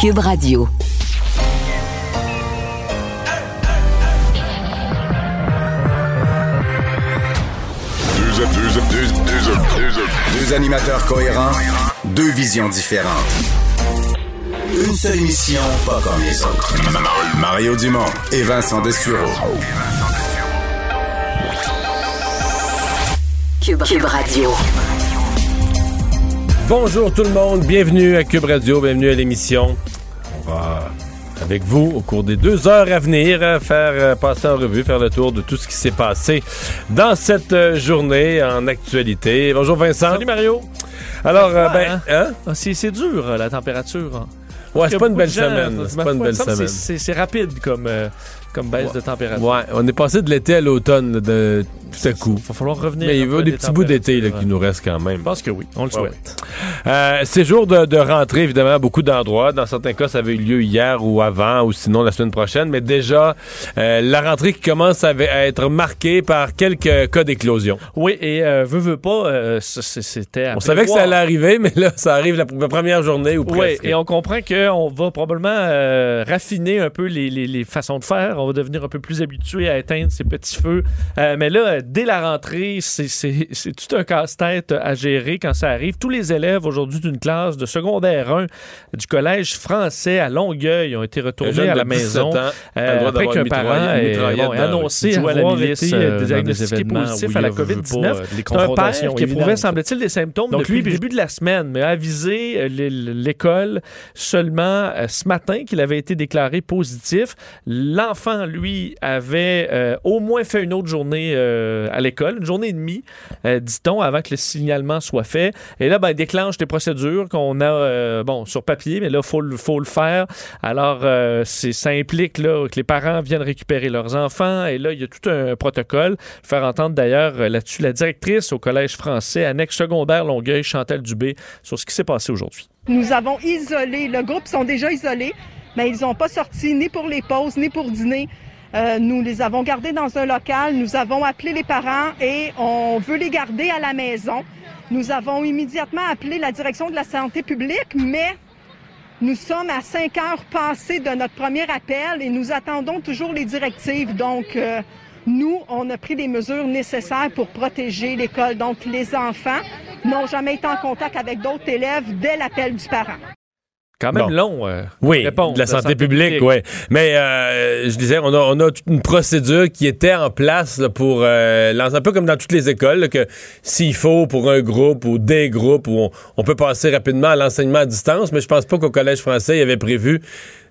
Cube Radio. Deux, deux, deux, deux, deux, deux animateurs cohérents, deux visions différentes. Une seule émission, pas comme les autres. Mario Dumont et Vincent Dessureau. Cube, Cube Radio. Bonjour tout le monde, bienvenue à Cube Radio, bienvenue à l'émission. On va, avec vous, au cours des deux heures à venir, euh, faire euh, passer en revue, faire le tour de tout ce qui s'est passé dans cette euh, journée en actualité. Bonjour Vincent. Salut Mario. Alors, ben, hein? hein? Ah, C'est dur, la température. hein. Ouais, c'est pas une belle gens, semaine. C'est pas une belle semaine. c'est rapide comme, euh, comme baisse de température. Ouais, on est passé de l'été à l'automne de tout à coup. Il va falloir revenir. Mais il veut des des petits bouts d'été qui nous restent quand même. Je pense que oui, on le Ouais, souhaite. Euh, c'est jour de, de rentrée, évidemment, à beaucoup d'endroits. Dans certains cas, ça avait eu lieu hier ou avant, ou sinon la semaine prochaine. Mais déjà, euh, la rentrée qui commence à, à être marquée par quelques cas d'éclosion. Oui, et euh, veut, veut pas, euh, c'était. On savait que ça allait arriver, mais là, ça arrive la, la première journée ou Oui, presque. et on comprend qu'on va probablement euh, raffiner un peu les, les- les façons de faire. On va devenir un peu plus habitué à éteindre ces petits feux. Euh, mais là, euh, dès la rentrée, c'est- c'est c'est tout un casse-tête à gérer quand ça arrive. Tous les élèves aujourd'hui d'une classe de secondaire 1 du collège français à Longueuil ont été retournés à la de 17 maison. ans Euh, après qu'un parent mitraillette- ait, bon, annoncé avoir été euh, euh, diagnostiqué positif à la veut pas, COVID-19. euh, les C'est un père qui éprouvait, semble-t-il, des symptômes Donc, depuis lui, le début de la semaine, mais a avisé euh, l'é- l'école seulement euh, ce matin qu'il avait été déclaré positif. L'enfant, lui, avait euh, au moins fait une autre journée euh, à l'école, une journée et demie, euh, dit-on, avant que le signalement soit fait. Et là, ben, il déclenche des procédures qu'on a, bon, sur papier, mais là, il faut, faut le faire. Alors, ça implique là, que les parents viennent récupérer leurs enfants. Et là, il y a tout un protocole. Faire entendre d'ailleurs là-dessus la directrice au Collège français, annexe secondaire Longueuil, Chantal Dubé, sur ce qui s'est passé aujourd'hui. Nous avons isolé, le groupe sont déjà isolés, mais ils n'ont pas sorti ni pour les pauses, ni pour dîner. Euh, nous les avons gardés dans un local, nous avons appelé les parents et on veut les garder à la maison. Nous avons immédiatement appelé la direction de la santé publique, mais nous sommes à cinq heures passées de notre premier appel et nous attendons toujours les directives. Donc, euh, nous, on a pris les mesures nécessaires pour protéger l'école. Donc, les enfants n'ont jamais été en contact avec d'autres élèves dès l'appel du parent. Quand même Bon. long. euh, Oui, de la santé, publique, publique. oui. Mais euh, je disais, on a, on a toute une procédure qui était en place là, pour euh, lancer un peu comme dans toutes les écoles, là, que s'il faut pour un groupe ou des groupes, où on, on peut passer rapidement à l'enseignement à distance, mais je pense pas qu'au Collège français, il y avait prévu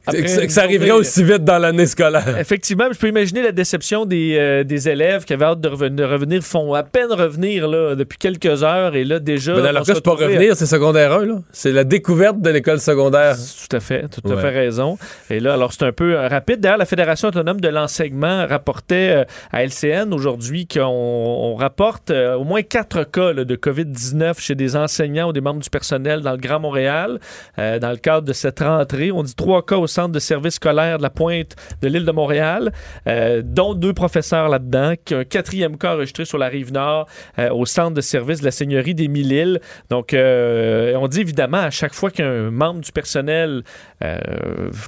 Après que ça- que une ça arriverait aussi vite dans l'année scolaire. Effectivement, je peux imaginer la déception des, euh, des élèves qui avaient hâte de revenir, de revenir, font à peine revenir là, depuis quelques heures et là déjà. Mais dans leur cas, c'est pas revenir, c'est secondaire 1, là. C'est la découverte de l'école secondaire. Tout à fait, tout à Ouais. fait raison. Et là, alors c'est un peu euh, rapide. D'ailleurs, la Fédération autonome de l'enseignement rapportait euh, à LCN aujourd'hui qu'on on rapporte au moins quatre cas là, de COVID-19 chez des enseignants ou des membres du personnel dans le Grand Montréal. Dans le cadre de cette rentrée, on dit trois cas au de service scolaire de la pointe de l'île de Montréal, euh, dont deux professeurs là-dedans, qui un quatrième cas enregistré sur la rive nord euh, au centre de service de la Seigneurie des Mille-Îles. Donc, euh, on dit évidemment à chaque fois qu'un membre du personnel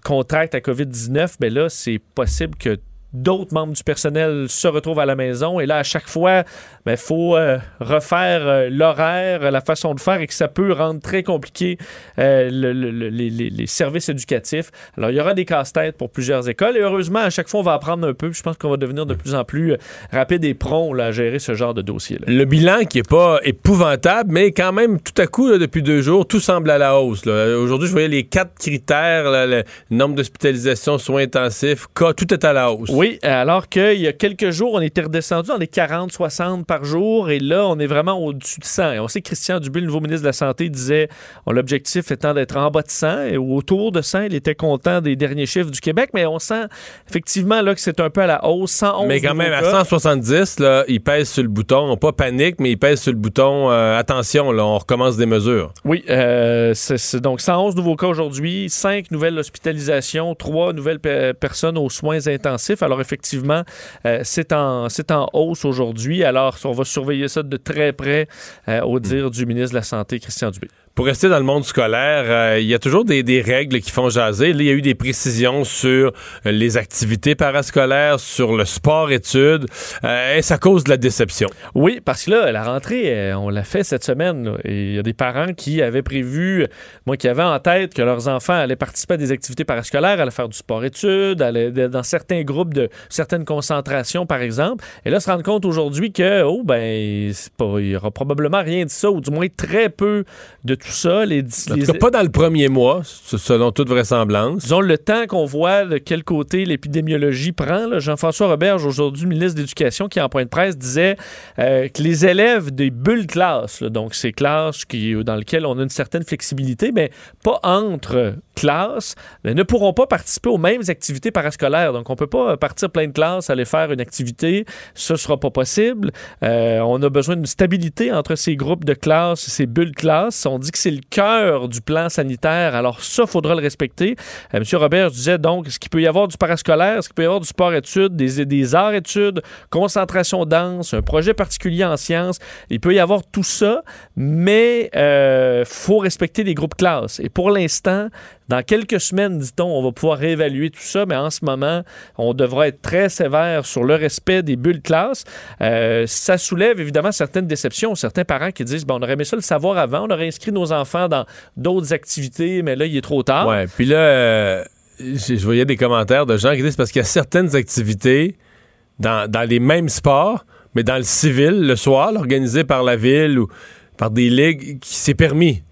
contracte la COVID-19, mais là, c'est possible que d'autres membres du personnel se retrouvent à la maison. Et là, à chaque fois, il faut euh, refaire euh, l'horaire, la façon de faire et que ça peut rendre très compliqué euh, le- le- le- les, services éducatifs. Alors, il y aura des casse-têtes pour plusieurs écoles. Et heureusement, à chaque fois, on va apprendre un peu. Je pense qu'on va devenir de plus en plus rapide et prompt là, à gérer ce genre de dossier-là. Le bilan qui est pas épouvantable, mais quand même, tout à coup, depuis deux jours, tout semble à la hausse. Aujourd'hui, je voyais les quatre critères, le nombre d'hospitalisations, soins intensifs, cas, tout est à la hausse. Oui, alors qu'il y a quelques jours, on était redescendu dans les 40, 60 par jour, et là, on est vraiment au-dessus de 100. Et on sait que Christian Dubé, le nouveau ministre de la Santé, disait l'objectif étant d'être en bas de 100 et autour de 100. Il était content des derniers chiffres du Québec, mais on sent effectivement là, que c'est un peu à la hausse. 111 Mais quand même, à nouveaux cas. 170, là, il pèse sur le bouton, pas panique, mais il pèse sur le bouton euh, attention, là, on recommence des mesures. Oui, euh, c'est donc 111 nouveaux cas aujourd'hui, 5 nouvelles hospitalisations, 3 nouvelles pe- personnes aux soins intensifs. Alors effectivement, euh, c'est en, hausse aujourd'hui. Alors on va surveiller ça de très près euh, au dire du ministre de la Santé, Christian Dubé. Pour rester dans le monde scolaire, euh, il y a toujours des, règles qui font jaser. Là, il y a eu des précisions sur euh, les activités parascolaires, sur le sport-études, euh, et ça cause de la déception? Oui, parce que là, la rentrée, euh, on l'a fait cette semaine. il y a des parents qui avaient prévu, moi, qui avaient en tête que leurs enfants allaient participer à des activités parascolaires, allaient faire du sport-études, allaient dans certains groupes de certaines concentrations, par exemple. Et là, se rendre compte aujourd'hui que, oh, ben, il y aura probablement rien de ça, ou du moins très peu de tout ça. Les, En les- tout cas, pas dans le premier mois, selon toute vraisemblance. Disons le temps qu'on voit de quel côté l'épidémiologie prend. Jean-François Roberge, aujourd'hui ministre de l'Éducation, qui en point de presse disait euh, que les élèves des bulles classes, là, donc ces classes qui, dans lesquelles on a une certaine flexibilité, mais pas entre classes, ne pourront pas participer aux mêmes activités parascolaires. Donc on peut pas partir plein de classes, aller faire une activité, ce sera pas possible. Euh, on a besoin d'une stabilité entre ces groupes de classes, ces bulles classes. On dit que c'est le cœur du plan sanitaire, alors ça, faudra le respecter. Euh, M. Robert disait donc, est-ce qu'il peut y avoir du parascolaire, est-ce qu'il peut y avoir du sport-études, des, des arts-études, concentration danse, un projet particulier en sciences? Il peut y avoir tout ça, mais il faut respecter les groupes classes. Et pour l'instant, dans quelques semaines, dit-on, on va pouvoir réévaluer tout ça, mais en ce moment, on devra être très sévère sur le respect des bulles classes. Euh, ça soulève évidemment certaines déceptions, certains parents qui disent, bon, on aurait aimé ça le savoir avant, on aurait inscrit nos enfants dans d'autres activités, mais là, il est trop tard. Ouais, puis là, euh, je voyais des commentaires de gens qui disent parce qu'il y a certaines activités dans, les mêmes sports, mais dans le civil, le soir, là, organisées par la ville ou par des ligues, qui s'est permis.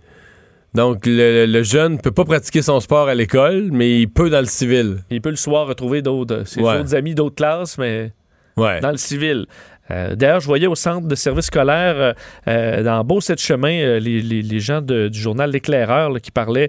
Donc, le, le jeune ne peut pas pratiquer son sport à l'école, mais il peut dans le civil. Il peut le soir retrouver d'autres, ses Ouais. autres amis d'autres classes, mais Ouais. dans le civil. Euh, D'ailleurs, je voyais au centre de services scolaires, euh, euh, dans Beau-Sept-Chemin, euh, les, les- gens du journal L'Éclaireur qui parlaient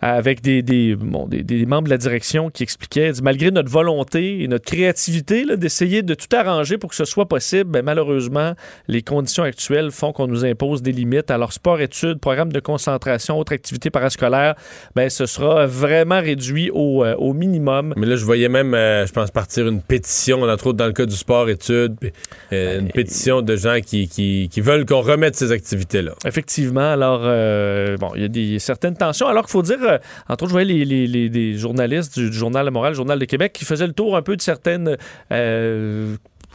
avec des, membres de la direction qui expliquaient, malgré notre volonté et notre créativité d'essayer de tout arranger pour que ce soit possible, ben, malheureusement, les conditions actuelles font qu'on nous impose des limites. Alors, sport-études, programme de concentration, autres activités parascolaires, ben, ce sera vraiment réduit au, minimum. Mais là, je voyais même, je pense, partir une pétition, entre autres dans le cas du sport-études, puis, euh, une pétition de gens qui, qui, qui veulent qu'on remette ces activités-là. Effectivement. Alors, euh, bon, il y a des, certaines tensions. Alors qu'il faut dire, euh, entre autres, je voyais les, les- journalistes du, du Journal de Montréal, Journal de Québec, qui faisaient le tour un peu de certaines.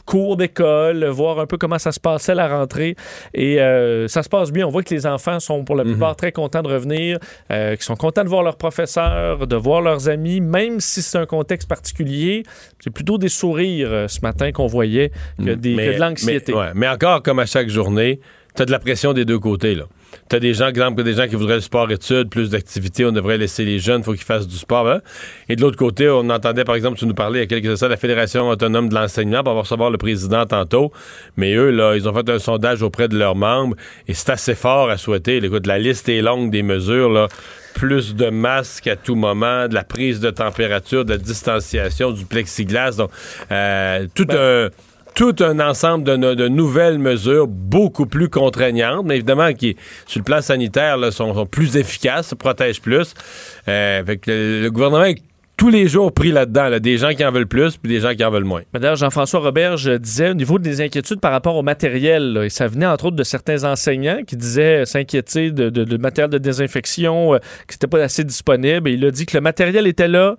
Cours d'école, voir un peu comment ça se passait la rentrée. Et euh, ça se passe bien. On voit que les enfants sont pour la plupart très contents de revenir, euh, qu'ils sont contents de voir leurs professeurs, de voir leurs amis, même si c'est un contexte particulier. C'est plutôt des sourires euh, ce matin qu'on voyait que, des, que de l'anxiété. Mais, ouais, mais encore, comme à chaque journée, t'as de la pression des deux côtés. là. T'as des gens, exemple, des gens qui voudraient le sport-études, plus d'activités, on devrait laisser les jeunes, faut qu'ils fassent du sport. hein. Et de l'autre côté, on entendait, par exemple, tu nous parlais il y a quelques instants, de la Fédération autonome de l'enseignement, on va recevoir le président tantôt, mais eux, là, ils ont fait un sondage auprès de leurs membres, et c'est assez fort à souhaiter. Écoute, la liste est longue des mesures, là. Plus de masques à tout moment, de la prise de température, de la distanciation, du plexiglas. Donc, euh, tout un tout un ensemble de, no- de nouvelles mesures beaucoup plus contraignantes, mais évidemment qui, sur le plan sanitaire, sont plus efficaces, protègent plus. Euh, fait que le, le gouvernement est tous les jours pris là-dedans, là, des gens qui en veulent plus puis des gens qui en veulent moins. D'ailleurs, Jean-François Roberge disait au niveau des inquiétudes par rapport au matériel, là, et ça venait entre autres de certains enseignants qui disaient s'inquiéter de, de- de matériel de désinfection, euh, que c'était pas assez disponible. Et il a dit que le matériel était là.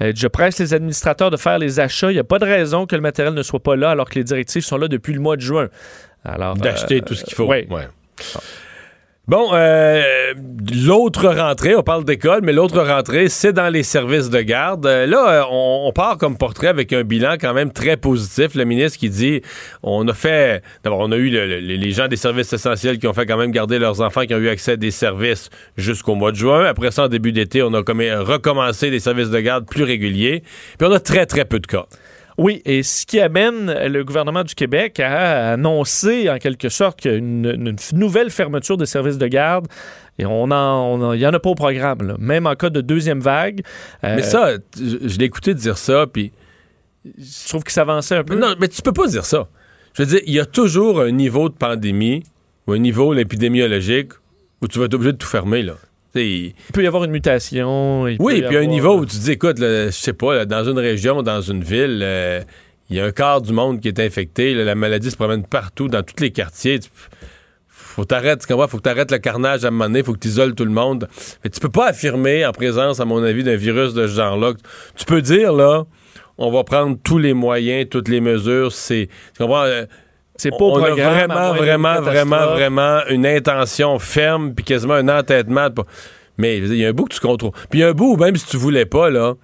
Euh, je presse les administrateurs de faire les achats. Il n'y a pas de raison que le matériel ne soit pas là alors que les directives sont là depuis le mois de juin. Alors, D'acheter euh, tout ce qu'il faut. Ouais. Bon, euh, l'autre rentrée, on parle d'école, mais l'autre rentrée, c'est dans les services de garde. Euh, là, euh, on, part comme portrait avec un bilan quand même très positif. Le ministre qui dit, on a fait, d'abord, on a eu le- le- les gens des services essentiels qui ont fait quand même garder leurs enfants, qui ont eu accès à des services jusqu'au mois de juin. Après ça, en début d'été, on a comme, recommencé des services de garde plus réguliers. Puis on a très, très peu de cas. Oui, et ce qui amène le gouvernement du Québec à annoncer en quelque sorte qu'une une nouvelle fermeture des services de garde et on en, il y en a pas au programme, là. même en cas de deuxième vague. Euh, Mais ça, je, je l'ai écouté dire ça, puis je trouve que ça avançait un peu. Non, mais tu peux pas dire ça. Je veux dire, il y a toujours un niveau de pandémie ou un niveau épidémiologique où tu vas être obligé de tout fermer, là. Il- peut y avoir une mutation. il Oui, puis un avoir- niveau où tu te dis, écoute, je sais pas, là, dans une région, dans une ville, euh, il y a un quart du monde qui est infecté, là, la maladie se promène partout, dans tous les quartiers. Tu- Faut t'arrêter, tu comprends? Faut que t'arrêtes le carnage à un moment donné, faut que tu isoles tout le monde. Mais tu peux pas affirmer, en présence, à mon avis, d'un virus de ce genre-là. Tu peux dire, là, on va prendre tous les moyens, toutes les mesures, c'est... Tu comprends? C'est pas au on a programme. vraiment, vraiment, vraiment, vraiment une intention ferme, puis quasiment un entêtement. Mais il y a un bout que tu contrôles. Puis il y a un bout où même si tu voulais pas, là,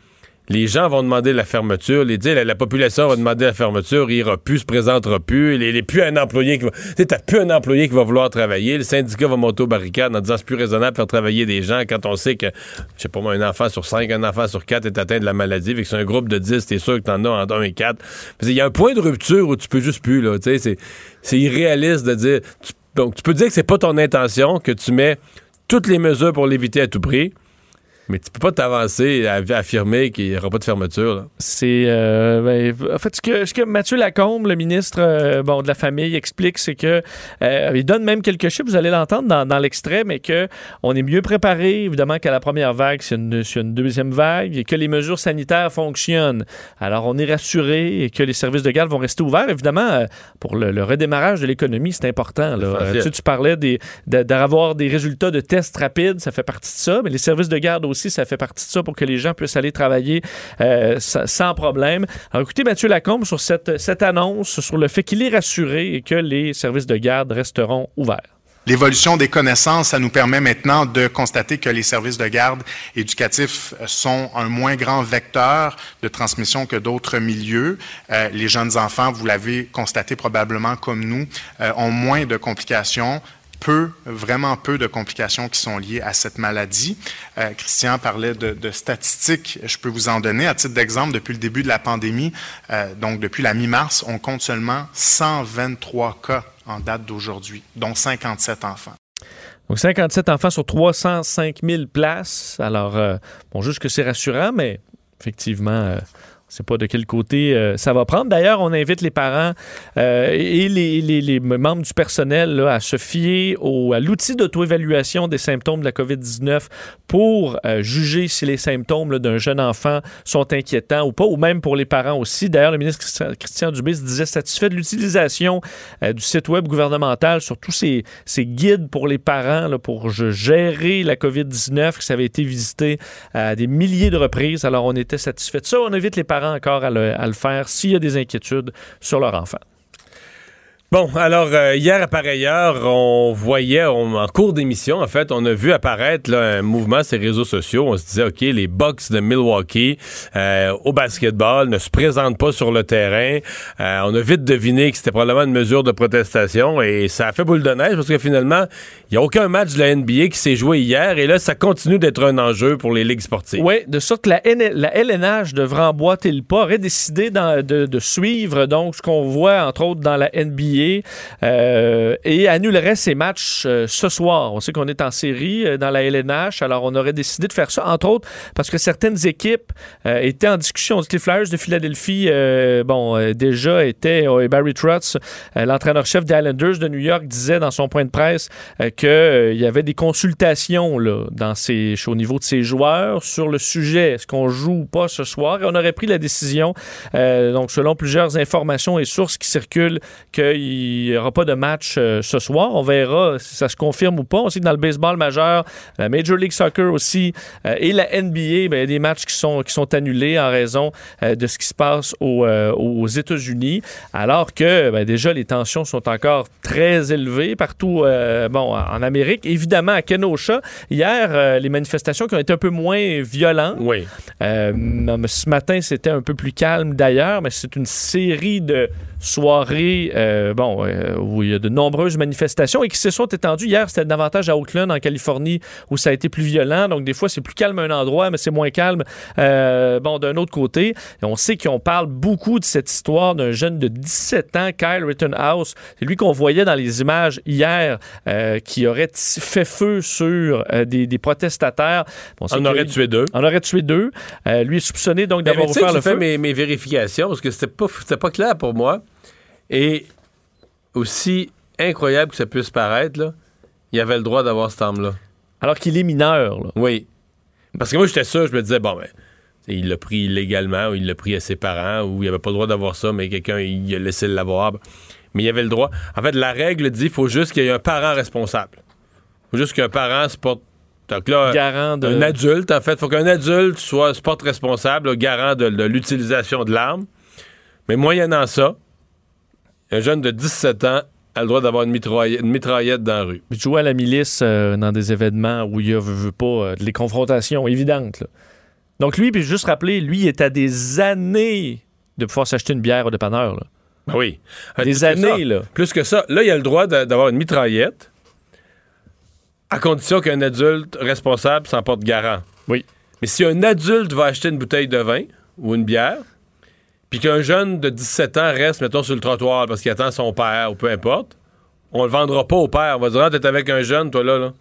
les gens vont demander la fermeture. Les, sais, la, la population va demander la fermeture. Il ira plus, se présentera plus. Il n'est plus un employé qui va. Tu sais, plus un employé qui va vouloir travailler. Le syndicat va monter aux barricades en disant c'est plus raisonnable de faire travailler des gens quand on sait que, je sais pas moi, un enfant sur cinq, un enfant sur quatre est atteint de la maladie. Fait que c'est un groupe de 10, t'es sûr que t'en as entre 1 et 4. Il y a un point de rupture où tu peux juste plus, là. Tu sais, c'est, irréaliste de dire. donc, tu peux dire que c'est pas ton intention, que tu mets toutes les mesures pour l'éviter à tout prix. Mais tu peux pas t'avancer à affirmer qu'il n'y aura pas de fermeture. C'est euh, ben, en fait ce que, ce que Mathieu Lacombe, le ministre euh, bon de la famille, explique, c'est que euh, il donne même quelques chiffres. Vous allez l'entendre dans, dans l'extrait, mais que on est mieux préparé évidemment qu'à la première vague, a une- une deuxième vague, et que les mesures sanitaires fonctionnent. Alors on est rassuré et que les services de garde vont rester ouverts. Évidemment, pour le, le redémarrage de l'économie, c'est important. là. Tu sais, tu parlais des, d'avoir des résultats de tests rapides, ça fait partie de ça, mais les services de garde aussi, ça fait partie de ça pour que les gens puissent aller travailler euh, sa- sans problème. Alors écoutez Mathieu Lacombe sur cette, cette annonce, sur le fait qu'il est rassuré et que les services de garde resteront ouverts. L'évolution des connaissances, ça nous permet maintenant de constater que les services de garde éducatifs sont un moins grand vecteur de transmission que d'autres milieux. Euh, les jeunes enfants, vous l'avez constaté probablement comme nous, euh, ont moins de complications peu, vraiment peu de complications qui sont liées à cette maladie. Euh, Christian parlait de, statistiques, je peux vous en donner. À titre d'exemple, depuis le début de la pandémie, euh, donc depuis la mi-mars, on compte seulement 123 cas en date d'aujourd'hui, dont 57 enfants. Donc 57 enfants sur 305 000 places. Alors, euh, bon, juste que c'est rassurant, mais effectivement, sait pas de quel côté euh, ça va prendre. D'ailleurs, on invite les parents euh, et les, membres du personnel là, à se fier au, à l'outil d'auto-évaluation des symptômes de la COVID-19 pour euh, juger si les symptômes d'un jeune enfant sont inquiétants ou pas, ou même pour les parents aussi. D'ailleurs, le ministre Christian, Dubé se disait satisfait de l'utilisation du site web gouvernemental sur tous ces, guides pour les parents pour gérer la COVID-19, que ça avait été visité à des milliers de reprises. Alors, on était satisfait de ça. On invite les parents encore à le, à le faire s'il y a des inquiétudes sur leur enfant. Bon, alors, euh, hier, à pareille heure, on voyait, en cours d'émission, en fait, on a vu apparaître un mouvement sur les réseaux sociaux. On se disait, OK, les Bucks de Milwaukee euh, au basketball ne se présentent pas sur le terrain. Euh, on a vite deviné que c'était probablement une mesure de protestation et ça a fait boule de neige parce que finalement, il n'y a aucun match de la NBA qui s'est joué hier et là, ça continue d'être un enjeu pour les ligues sportives. Oui, de sorte que la, LNH devrait emboîter le pas, aurait décidé de, de suivre donc ce qu'on voit entre autres dans la NBA euh, et annulerait ses matchs euh, ce soir. On sait qu'on est en série euh, dans la LNH, alors on aurait décidé de faire ça entre autres parce que certaines équipes étaient en discussion. Les Flyers de Philadelphie, bon, déjà étaient euh, et Barry Trotz, l'entraîneur-chef des Islanders de New York, disait dans son point de presse qu'il y avait des consultations là, dans ses, au niveau de ses joueurs sur le sujet. Est-ce qu'on joue ou pas ce soir? Et on aurait pris la décision, donc selon plusieurs informations et sources qui circulent, qu'il n'y aura pas de match euh, ce soir. On verra si ça se confirme ou pas. On sait que dans le baseball majeur, la Major League Soccer aussi euh, et la NBA, ben, il y a des matchs qui sont, qui sont annulés en raison euh, de ce qui se passe au, aux États-Unis, alors que ben, déjà les tensions sont encore très élevées partout bon, en Amérique. Évidemment, à Kenosha, hier, les manifestations qui ont été un peu moins violentes. Oui. Ce matin, c'était un peu plus calme d'ailleurs, mais c'est une série de, soirée euh, bon, euh, où il y a de nombreuses manifestations et qui se sont étendues. Hier, c'était davantage à Oakland, en Californie, où ça a été plus violent. Donc, des fois, c'est plus calme à un endroit, mais c'est moins calme euh, bon, d'un autre côté. Et on sait qu'on parle beaucoup de cette histoire d'un jeune de 17 ans, Kyle Rittenhouse. C'est lui qu'on voyait dans les images hier, euh, qui aurait fait feu sur euh, des, des protestataires. Bon, On aurait tué deux. On aurait tué deux. Euh, lui est soupçonné donc d'avoir ouvert le fait feu. mes, mes vérifications parce que c'était pas, c'était pas clair pour moi. Et aussi incroyable que ça puisse paraître, là, il avait le droit d'avoir cette arme-là. Alors qu'il est mineur. là. Oui. Parce que moi, j'étais sûr, je me disais, bon, ben, il l'a pris illégalement ou il l'a pris à ses parents ou il avait pas le droit d'avoir ça, mais quelqu'un, il a laissé l'avoir. Mais il avait le droit. En fait, la règle dit qu'il faut juste qu'il y ait un parent responsable. Il faut juste qu'un parent se porte. Donc là, Garant de. un adulte, en fait. faut qu'un adulte soit se porte responsable, garant de, de l'utilisation de l'arme. Mais moyennant ça, un jeune de 17 ans a le droit d'avoir une, mitraille- une mitraillette dans la rue. Puis de jouer à la milice euh, dans des événements où il y a veut, veut pas euh, des confrontations évidentes. là. Donc lui, puis juste rappeler, lui il est à des années de pouvoir s'acheter une bière au dépanneur. là. Ben oui. Plus Des ça. années, là. Plus que ça. Là, il a le droit de- d'avoir une mitraillette à condition qu'un adulte responsable s'en porte garant. Oui. Mais si un adulte va acheter une bouteille de vin ou une bière, puis qu'un jeune de 17 ans reste, mettons, sur le trottoir parce qu'il attend son père ou peu importe, on le vendra pas au père. On va dire, ah, t'es avec un jeune, toi, là, là.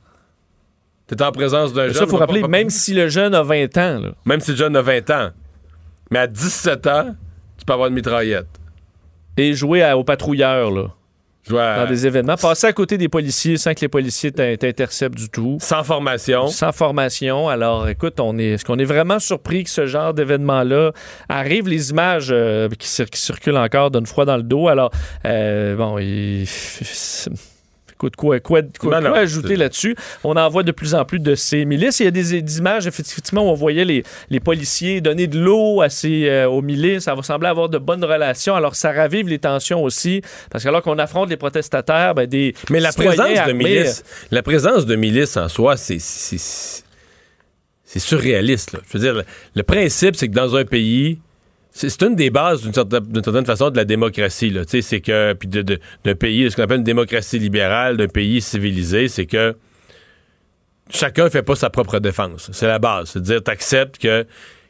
T'es en présence d'un jeune. ça, il faut rappeler, pas- même si le jeune a 20 ans, là, Même si le jeune a 20 ans. Mais à 17 ans, tu peux avoir une mitraillette. et jouer à- au patrouilleur là, Dans des événements, passer à côté des policiers sans que les policiers t'in- t'interceptent du tout. sans formation. Sans formation. Alors, écoute, on est, est-ce qu'on est vraiment surpris que ce genre d'événement-là arrive? Les images euh, qui, cir- qui circulent encore donnent froid dans le dos. Alors, euh, bon, il... Écoute, quoi, quoi, quoi, ajouter là-dessus? On en voit de plus en plus de ces milices. Il y a des, des images, effectivement, où on voyait les, les policiers donner de l'eau à ces, euh, aux milices. Ça va sembler avoir de bonnes relations. Alors, ça ravive les tensions aussi. Parce que alors qu'on affronte les protestataires, ben, des Mais la présence de armés, milices, la présence de milices en soi, c'est c'est- c'est surréaliste. là. Je veux dire, le, le principe, c'est que dans un pays, c'est une des bases d'une certaine, façon de la démocratie. Tu C'est que puis d'un pays, ce qu'on appelle une démocratie libérale, d'un pays civilisé, c'est que chacun fait pas sa propre défense. C'est la base. C'est-à-dire, t'acceptes que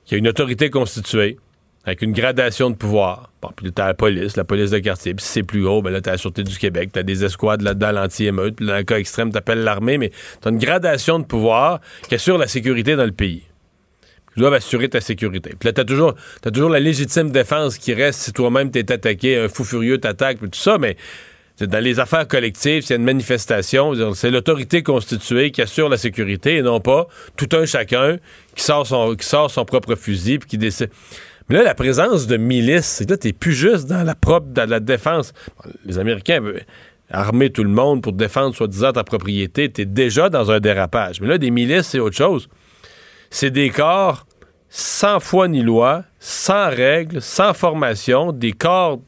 qu'il y a une autorité constituée avec une gradation de pouvoir. Bon, puis t'as la police, la police de quartier. Puis si c'est plus gros, ben là, t'as la Sûreté du Québec, t'as des escouades là-dedans, l'anti-émeute. Dans le cas extrême, t'appelles l'armée, mais t'as une gradation de pouvoir qui assure la sécurité dans le pays. Dois assurer ta sécurité. Puis là, t'as toujours, t'as toujours la légitime défense qui reste si toi-même t'es attaqué, un fou furieux t'attaque, puis tout ça, mais dans les affaires collectives, s'il y a une manifestation, c'est l'autorité constituée qui assure la sécurité et non pas tout un chacun qui sort son, qui sort son propre fusil puis qui décide. Mais là, la présence de milices, c'est là, t'es plus juste dans la propre, dans la défense. Les Américains veulent armer tout le monde pour défendre soi-disant ta propriété. T'es déjà dans un dérapage. Mais là, des milices, c'est autre chose. C'est des corps sans foi ni loi, sans règles, sans formation, des corps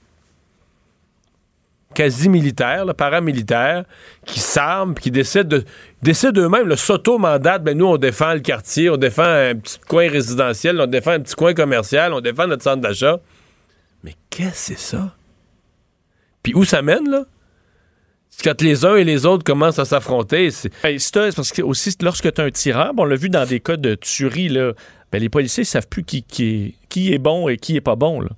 quasi militaires, paramilitaires, qui s'arment, qui décident de décident eux-mêmes, le s'auto-mandatent, ben nous on défend le quartier, on défend un petit coin résidentiel, on défend un petit coin commercial, on défend notre centre d'achat. Mais qu'est-ce que c'est ça? Puis où ça mène, là? Quand les uns et les autres commencent à s'affronter, c'est... Ben, parce que aussi lorsque tu as un tireur, on l'a vu dans des cas de tuerie, là, ben, les policiers ne savent plus qui, qui, est, qui est bon et qui est pas bon. Là.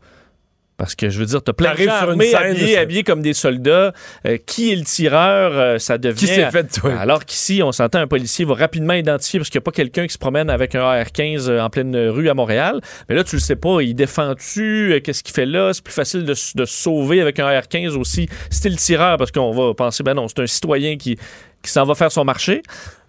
Parce que je veux dire, tu as plein de gens armés, habillés, comme des soldats. Euh, qui est le tireur? Euh, ça devient. Qui s'est fait tuer? Alors qu'ici, on s'entend, un policier va rapidement identifier parce qu'il n'y a pas quelqu'un qui se promène avec un AR-15 euh, en pleine rue à Montréal. Mais là, tu le sais pas. Il défend-tu? Qu'est-ce qu'il fait là? C'est plus facile de, de se sauver avec un AR-15 aussi. C'était le tireur parce qu'on va penser, ben non, c'est un citoyen qui, qui s'en va faire son marché.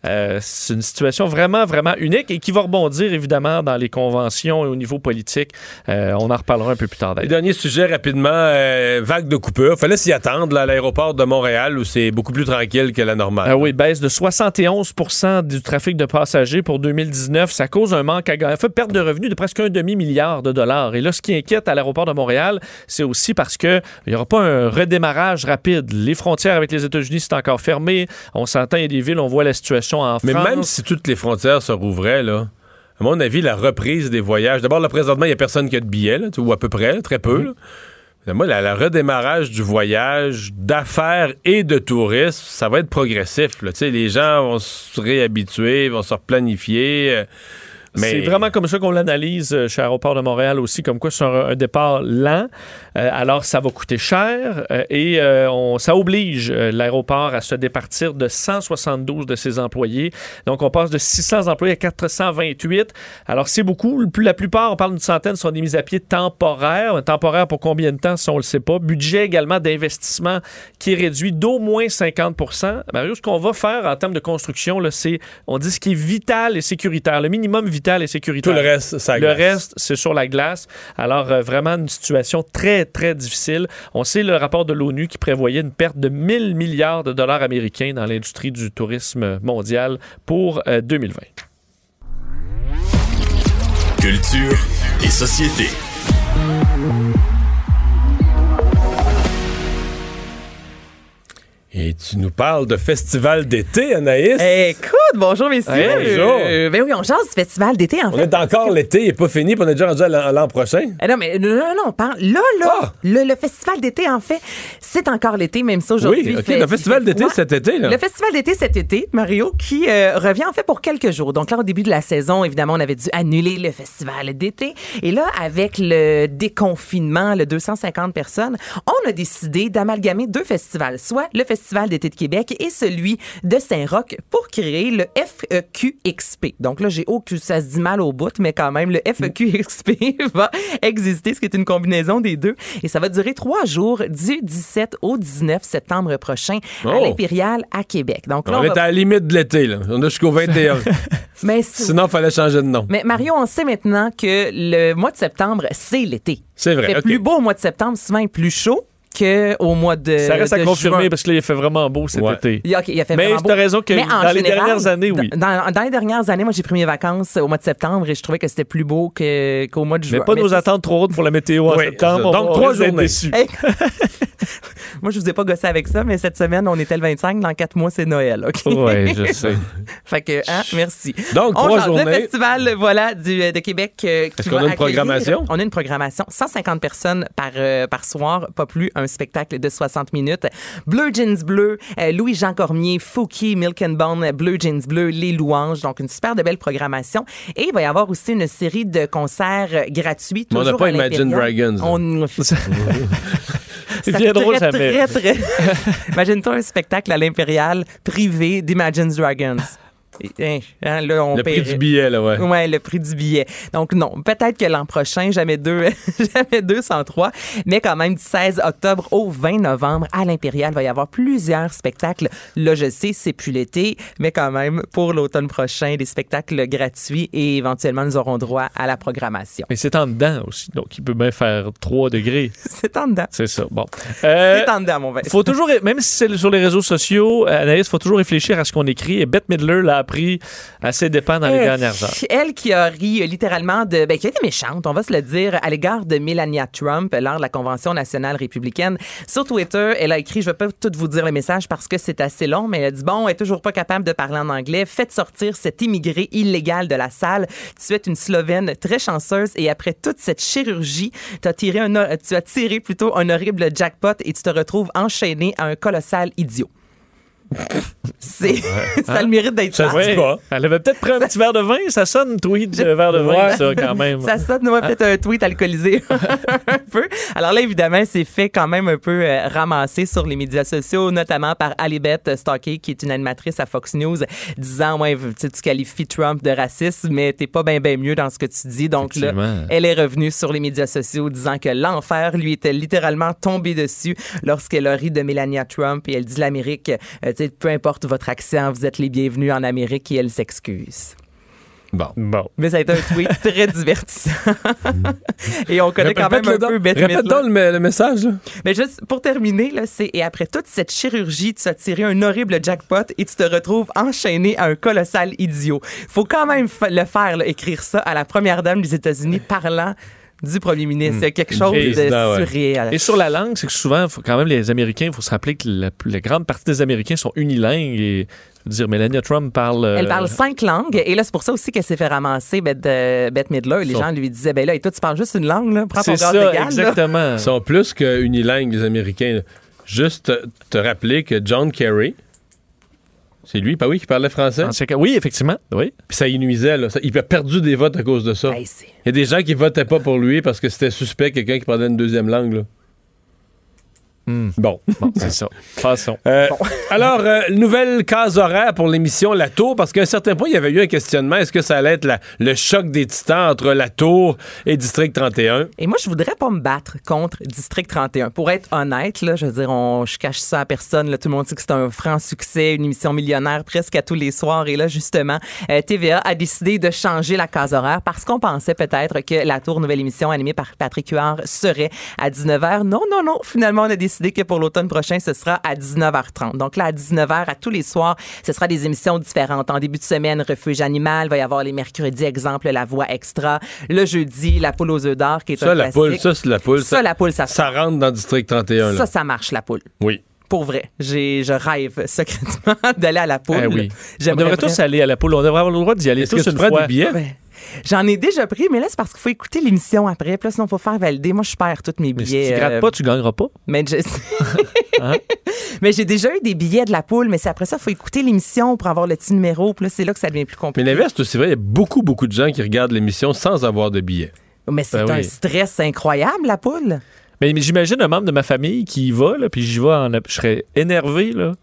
Euh, c'est une situation vraiment, vraiment unique et qui va rebondir évidemment dans les conventions et au niveau politique. Euh, on en reparlera un peu plus tard derniers sujets rapidement, euh, vague de coupure. Fallait s'y attendre là, à l'aéroport de Montréal où c'est beaucoup plus tranquille que la normale. Ah oui, baisse de 71% du trafic de passagers pour 2019. Ça cause un manque à gagner. Fait perte de revenus de presque un demi-milliard de dollars. Et là, ce qui inquiète à l'aéroport de Montréal, c'est aussi parce qu'il n'y aura pas un redémarrage rapide. Les frontières avec les États-Unis, c'est encore fermé. On s'entend, il y a des villes, on voit la situation en Mais France. même si toutes les frontières se rouvraient, là, à mon avis, la reprise des voyages. D'abord, là, présentement, il n'y a personne qui a de billets, là, ou à peu près, là, très peu. là. Moi, la- le redémarrage du voyage, d'affaires et de tourisme, ça va être progressif. là. Les gens vont se réhabituer, vont se replanifier. euh, C'est vraiment comme ça qu'on l'analyse euh, chez Aéroport de Montréal aussi, comme quoi c'est un, départ lent. Euh, alors, ça va coûter cher euh, et ça oblige l'aéroport à se départir de 172 de ses employés. Donc, on passe de 600 employés à 428. Alors, c'est beaucoup. La plupart, on parle d'une centaine, sont des mises à pied temporaires. Temporaires pour combien de temps, ça, on le sait pas? Budget également d'investissement qui est réduit d'au moins 50 Mario, ce qu'on va faire en termes de construction, c'est, on dit ce qui est vital et sécuritaire. Le minimum vital et tout le reste, ça Le reste, c'est sur la glace. Alors, euh, vraiment une situation très, très difficile. On sait le rapport de l'ONU qui prévoyait une perte de 1000 milliards de dollars américains dans l'industrie du tourisme mondial pour euh, 2020. Culture et société. Et tu nous parles de festival d'été, Anaïs? Écoute, bonjour messieurs. Hey, bonjour. Euh, ben oui, on change du festival d'été en on fait. est encore l'été, il n'est pas fini, puis on est déjà rendu à l'an prochain. Eh non, mais non, non, non, on parle. Là, là, Ah! le, le festival d'été, en fait, c'est encore l'été, même ça aujourd'hui. Oui, OK, fait- le festival d'été cet été, là. Le festival d'été cet été, Mario, qui euh, revient en fait pour quelques jours. Donc là, au début de la saison, évidemment, on avait dû annuler le festival d'été. Et là, avec le déconfinement, le 250 personnes, on a décidé d'amalgamer deux festivals, soit le Festival d'été de Québec et celui de Saint-Roch pour créer le FEQXP. Donc là, j'ai aucun, ça se dit mal au bout, mais quand même, le FEQXP va exister, ce qui est une combinaison des deux. Et ça va durer trois jours, du 17 au 19 septembre prochain à Oh. l'Impérial à Québec. Donc là, On on est va- à la limite de l'été, là. On est jusqu'au 21. mais c'est- Sinon, il fallait changer de nom. mais Mario, on sait maintenant que le mois de septembre, c'est l'été. C'est vrai. fait OK. plus beau au mois de septembre, souvent il est plus chaud qu'au mois de Ça reste à confirmer juin. parce que là, il fait vraiment beau cet Ouais. été. Il, ok, il a fait Mais tu as raison que Mais dans les dernières années, oui. Dans, dans les dernières années, moi, j'ai pris mes vacances au mois de septembre et je trouvais que c'était plus beau que- qu'au mois de juin. Mais pas nos c'est- attentes trop hautes pour la météo en Oui, septembre. Donc, On trois journées. déçus. Hey. moi, je vous ai pas gossé avec ça, mais cette semaine, on était le 25. Dans quatre mois, c'est Noël. OK? Oui, je sais. fait que, hein, merci. Donc, On trois change. Le journées. festival voilà, du, de Québec. euh, qui Est-ce qu'on a une accueillir- programmation? On a une programmation. 150 personnes par, euh, par soir, pas plus. Un spectacle de 60 minutes. Bleu Jeans Bleu, euh, Louis-Jean Cormier, Fouki, Milk and Bone, Bleu Jeans Bleu, Les Louanges. Donc, une super de belle programmation. Et il va y avoir aussi une série de concerts gratuits. Mais on n'a pas à Imagine. Dragons, là. On... C'est bien drôle, très, jamais. très, très... Imagine-toi un spectacle à l'Impérial privé d'Imagine Dragons. Et, hein, là, on Le prix du billet, là, ouais. Ouais, le prix du billet. Donc non, peut-être que l'an prochain, jamais deux, jamais 203, mais quand même du 16 octobre au 20 novembre à l'Impérial, il va y avoir plusieurs spectacles. Là, je sais, c'est plus l'été, mais quand même pour l'automne prochain, des spectacles gratuits et éventuellement nous aurons droit à la programmation. Mais c'est en dedans aussi, donc il peut bien faire 3 degrés. C'est en dedans. C'est ça. Bon. Euh, C'est en dedans, mon vin. faut toujours, même si c'est sur les réseaux sociaux, euh, Anaïs, faut toujours réfléchir à ce qu'on écrit. Et Bette Midler l'a appris à ses dépens dans les Euh, dernières heures. Elle qui a ri euh, littéralement de. Ben, qui a été méchante, on va se le dire, à l'égard de Melania Trump lors de la Convention nationale républicaine. Sur Twitter, elle a écrit, je vais pas tout vous dire le message parce que c'est assez long, mais elle a dit Bon, elle est toujours pas capable de parler en anglais. Faites sortir cet immigré illégal de la salle. Tu es une Slovène très chanceuse et après toute cette chirurgie, tu as tiré un, tu as tiré plutôt un horrible jackpot et tu te retrouves enchaîné à un colossal idiot. C'est, ça a le mérite d'être Ça dit pas. Elle avait peut-être pris un petit verre de vin. Ça sonne tweet de verre de vin, Ouais. ça, quand même. Ça sonne, ouais, peut-être un tweet alcoolisé un peu. Alors là, évidemment, c'est fait quand même un peu euh, ramasser sur les médias sociaux, notamment par Alibeth Stockey, qui est une animatrice à Fox News, disant, ouais, tu qualifies Trump de raciste, mais t'es pas bien ben mieux dans ce que tu dis. Donc là, elle est revenue sur les médias sociaux disant que l'enfer lui était littéralement tombé dessus lorsqu'elle a ri de Melania Trump et elle dit l'Amérique, euh, tu sais, peu importe votre accent, vous êtes les bienvenus en Amérique et elle s'excuse. Bon. Bon. Mais ça a été un tweet très divertissant. Et on connaît quand même un donc. peu Bette Répète donc le, le message, là. Mais juste pour terminer, là, c'est et après toute cette chirurgie, tu as tiré un horrible jackpot et tu te retrouves enchaîné à un colossal idiot. Faut quand même le faire, là, écrire ça à la première dame des États-Unis parlant du premier ministre. Il y a quelque chose Et- de non, ouais. Et sur la langue, c'est que souvent, faut quand même, les Américains, il faut se rappeler que la, la grande partie des Américains sont unilingues. Et, je veux dire, Melania Trump parle. euh, Elle parle cinq langues et là, c'est pour ça aussi qu'elle s'est fait ramasser Bette, euh, Bette Midler. Les gens lui disaient, ben là, et toi, tu parles juste une langue, là. Prends ton ça, légal, là. exactement. Ils sont plus qu'unilingues, les Américains. là. Juste te, te rappeler que John Kerry, c'est lui, pas oui, qui parlait français? Oui, effectivement. Oui. Puis ça y nuisait. Là. Ça- il a perdu des votes à cause de ça. Il y a des gens qui votaient pas pour lui parce que c'était suspect quelqu'un qui parlait une deuxième langue. là. Hmm. Bon. Bon, c'est ça. Passons. Euh, alors, euh, nouvelle case horaire pour l'émission La Tour, parce qu'à un certain point, il y avait eu un questionnement. Est-ce que ça allait être la- le choc des titans entre La Tour et District 31? Et moi, je voudrais pas me battre contre District 31. Pour être honnête, là, je veux dire, on, je cache ça à personne. Là, tout le monde sait que c'est un franc succès, une émission millionnaire presque à tous les soirs. Et là, justement, euh, TVA a décidé de changer la case horaire parce qu'on pensait peut-être que la tour nouvelle émission animée par Patrick Huard serait à 19h. Non, non, non. Finalement, on a décidé que pour l'automne prochain, ce sera à 19h30. Donc là, à 19h, à tous les soirs, ce sera des émissions différentes. En début de semaine, Refuge animal. Il va y avoir les mercredis, exemple, La Voix extra. Le jeudi, La poule aux œufs d'or, qui est Ça, un la classique. poule, ça, c'est la poule. Ça, la poule, ça, ça rentre dans District 31. Là. ça, ça marche, la poule. oui. Pour vrai. J'ai, je rêve secrètement d'aller à la poule. Eh oui. On devrait tous aller à la poule. On devrait avoir le droit d'y aller Est-ce tous que tu une fois. des billets? J'en ai déjà pris, mais là, c'est parce qu'il faut écouter l'émission après. Puis là, sinon, il faut faire valider. Moi, je perds tous mes Mais si billets. tu grattes euh, pas, tu gagneras pas. mais je- Hein? mais j'ai déjà eu des billets de la poule, mais c'est après ça, il faut écouter l'émission pour avoir le petit numéro. Puis là, c'est là que ça devient plus Mais compliqué. l'inverse, c'est vrai. Il y a beaucoup, beaucoup de gens qui regardent l'émission sans avoir de billets. Mais c'est Ben un oui. stress incroyable, la poule. Mais, mais j'imagine un membre de ma famille qui y va, là, puis j'y vais, en, je serais énervé, là.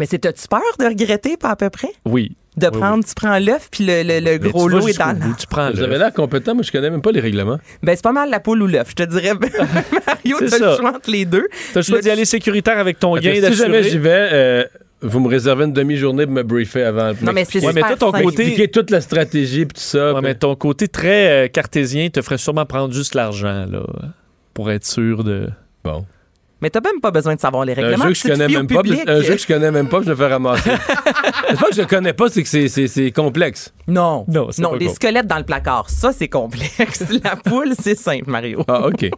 Mais c'est, as-tu peur de regretter, pas à peu près? Oui. De Oui, prendre, tu prends l'œuf, puis le, le- gros lot est dans bout, Tu prends Vous avez l'air compétent, mais je connais même pas les règlements. Ben, c'est pas mal la poule ou l'œuf, je te dirais. Mario, t'as ça. le choix entre les deux. T'as le choix d'y aller sécuritaire avec ton gain si jamais d'assuré. j'y vais, euh, vous me réservez une demi-journée pour me briefer avant. Non, mais c'est Ouais, mais toi, ton simple. côté- toute la stratégie puis tout ça. Ouais, mais ton côté très euh, cartésien te ferait sûrement prendre juste l'argent, là, pour être sûr de. Bon. Mais t'as même pas besoin de savoir les Un règlements. jeu que je connais même pas, un jeu que je connais même pas, je me fais ramasser. c'est pas que je connais pas, c'est que c'est- complexe. Non, Non, non, pas les squelettes dans le placard, ça c'est complexe. la poule, c'est simple, Mario. Ah, OK.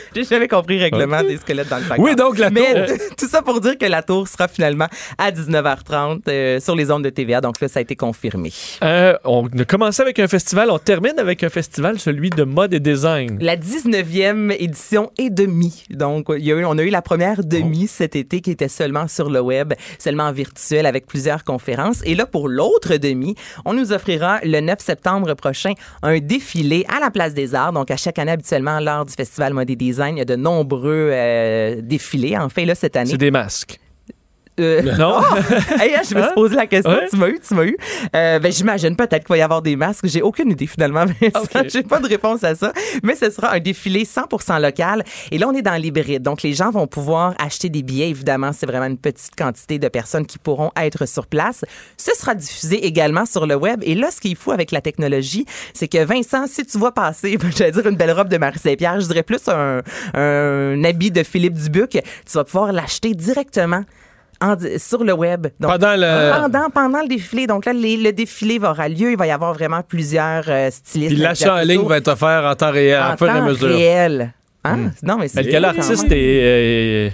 J'ai jamais compris le règlement des squelettes dans le placard. Oui, donc la Mais tour. tout ça pour dire que la tour sera finalement à 19h30 euh, sur les ondes de TVA. Donc là, ça a été confirmé. Euh, on a commencé avec un festival, on termine avec un festival, celui de mode et design. La 19e édition est demi. Donc, il y a eu, on a eu la première demi cet été qui était seulement sur le web, seulement en virtuel avec plusieurs conférences. Et là, pour l'autre demi, on nous offrira le 9 septembre prochain un défilé à la Place des Arts. Donc, à chaque année, habituellement, lors du festival Mode et Design, il y a de nombreux euh, défilés. En fait, là, cette année. C'est des masques. Euh, Non? Hey, je me suis Hein? posé la question. Ouais. Tu m'as eu, tu m'as eu. Euh, ben, j'imagine peut-être qu'il va y avoir des masques. J'ai aucune idée finalement. Vincent. Ok. J'ai pas de réponse à ça. Mais ce sera un défilé 100% local. Et là, on est dans l'hybride. Donc, les gens vont pouvoir acheter des billets. Évidemment, c'est vraiment une petite quantité de personnes qui pourront être sur place. Ce sera diffusé également sur le web. Et là, ce qui est fou avec la technologie, c'est que Vincent, si tu vois passer, j'allais dire une belle robe de Marie Saint-Pierre, je dirais plus un, un habit de Philippe Dubuc, tu vas pouvoir l'acheter directement. En- sur le web. Donc, Pendant le- pendant, pendant le défilé. Donc là, les- le défilé va avoir lieu. Il va y avoir vraiment plusieurs euh, stylistes. Puis l'achat en ligne va être offert en temps réel, en en fur et à temps mesure. réel. Hein? Non, mais c'est Mais quel artiste est.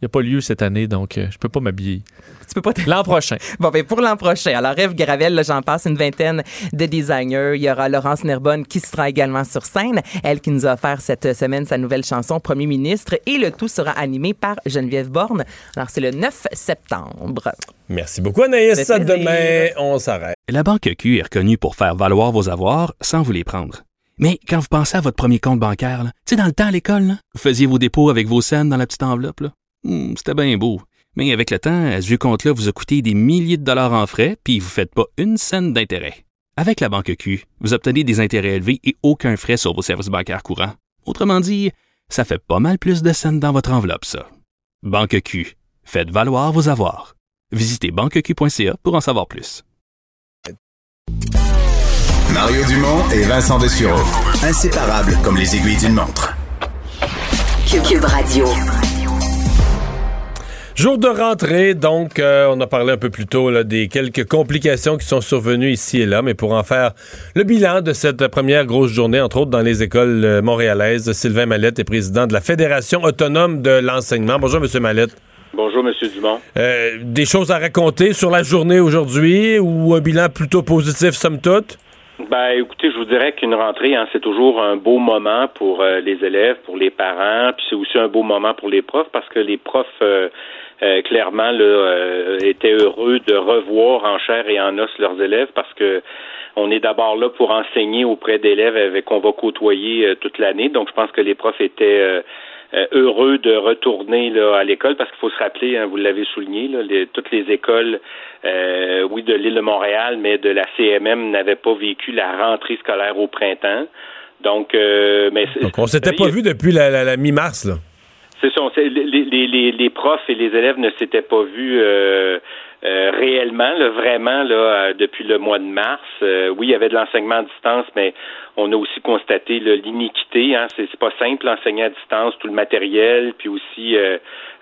Il n'y a pas lieu cette année, donc euh, je peux pas m'habiller. Tu peux pas te- L'an prochain. Bon, ben pour l'an prochain. Alors, Rêve Gravel, là, j'en passe une vingtaine de designers. Il y aura Laurence Nerbonne qui sera également sur scène. Elle qui nous a offert cette semaine sa nouvelle chanson Premier ministre. Et le tout sera animé par Geneviève Borne. Alors, c'est le 9 septembre. Merci beaucoup, Anaïs. Ça demain, on s'arrête. La Banque Q est reconnue pour faire valoir vos avoirs sans vous les prendre. Mais quand vous pensez à votre premier compte bancaire, tu sais, dans le temps à l'école, là, vous faisiez vos dépôts avec vos scènes dans la petite enveloppe. là. Hmm, C'était bien beau. Mais avec le temps, ce vieux compte-là vous a coûté des milliers de dollars en frais, puis vous ne faites pas une scène d'intérêt. Avec la Banque Q, vous obtenez des intérêts élevés et aucun frais sur vos services bancaires courants. Autrement dit, ça fait pas mal plus de scènes dans votre enveloppe, ça. Banque Q, faites valoir vos avoirs. Visitez banqueq.ca pour en savoir plus. Mario Dumont et Vincent Dessureau. Inséparables comme les aiguilles d'une montre. Cube Radio. Jour de rentrée, donc euh, on a parlé un peu plus tôt là, des quelques complications qui sont survenues ici et là, mais pour en faire le bilan de cette première grosse journée, entre autres dans les écoles euh, montréalaises, Sylvain Mallette est président de la Fédération autonome de l'enseignement. Bonjour, Monsieur Mallette. Bonjour, M. Dumont. Euh, des choses à raconter sur la journée aujourd'hui ou un bilan plutôt positif, somme toute? Ben, écoutez, je vous dirais qu'une rentrée, hein, c'est toujours un beau moment pour euh, les élèves, pour les parents, puis c'est aussi un beau moment pour les profs parce que les profs, euh, euh, clairement, là, étaient heureux de revoir en chair et en os leurs élèves parce que on est d'abord là pour enseigner auprès d'élèves avec qu'on va côtoyer toute l'année. Donc, je pense que les profs étaient heureux de retourner là, à l'école parce qu'il faut se rappeler, hein, vous l'avez souligné, là, les, toutes les écoles euh, oui, de l'île de Montréal, mais de la CMM n'avait pas vécu la rentrée scolaire au printemps. Donc, euh, mais Donc on s'était pas vu depuis la, la, mi-mars, là. C'est ça. Les, les, les, profs et les élèves ne s'étaient pas vus euh, euh, réellement, là, vraiment, là, euh, depuis le mois de mars. oui, il y avait de l'enseignement à distance, mais on a aussi constaté l'iniquité. Hein, c'est pas simple l'enseigner à distance, tout le matériel, puis aussi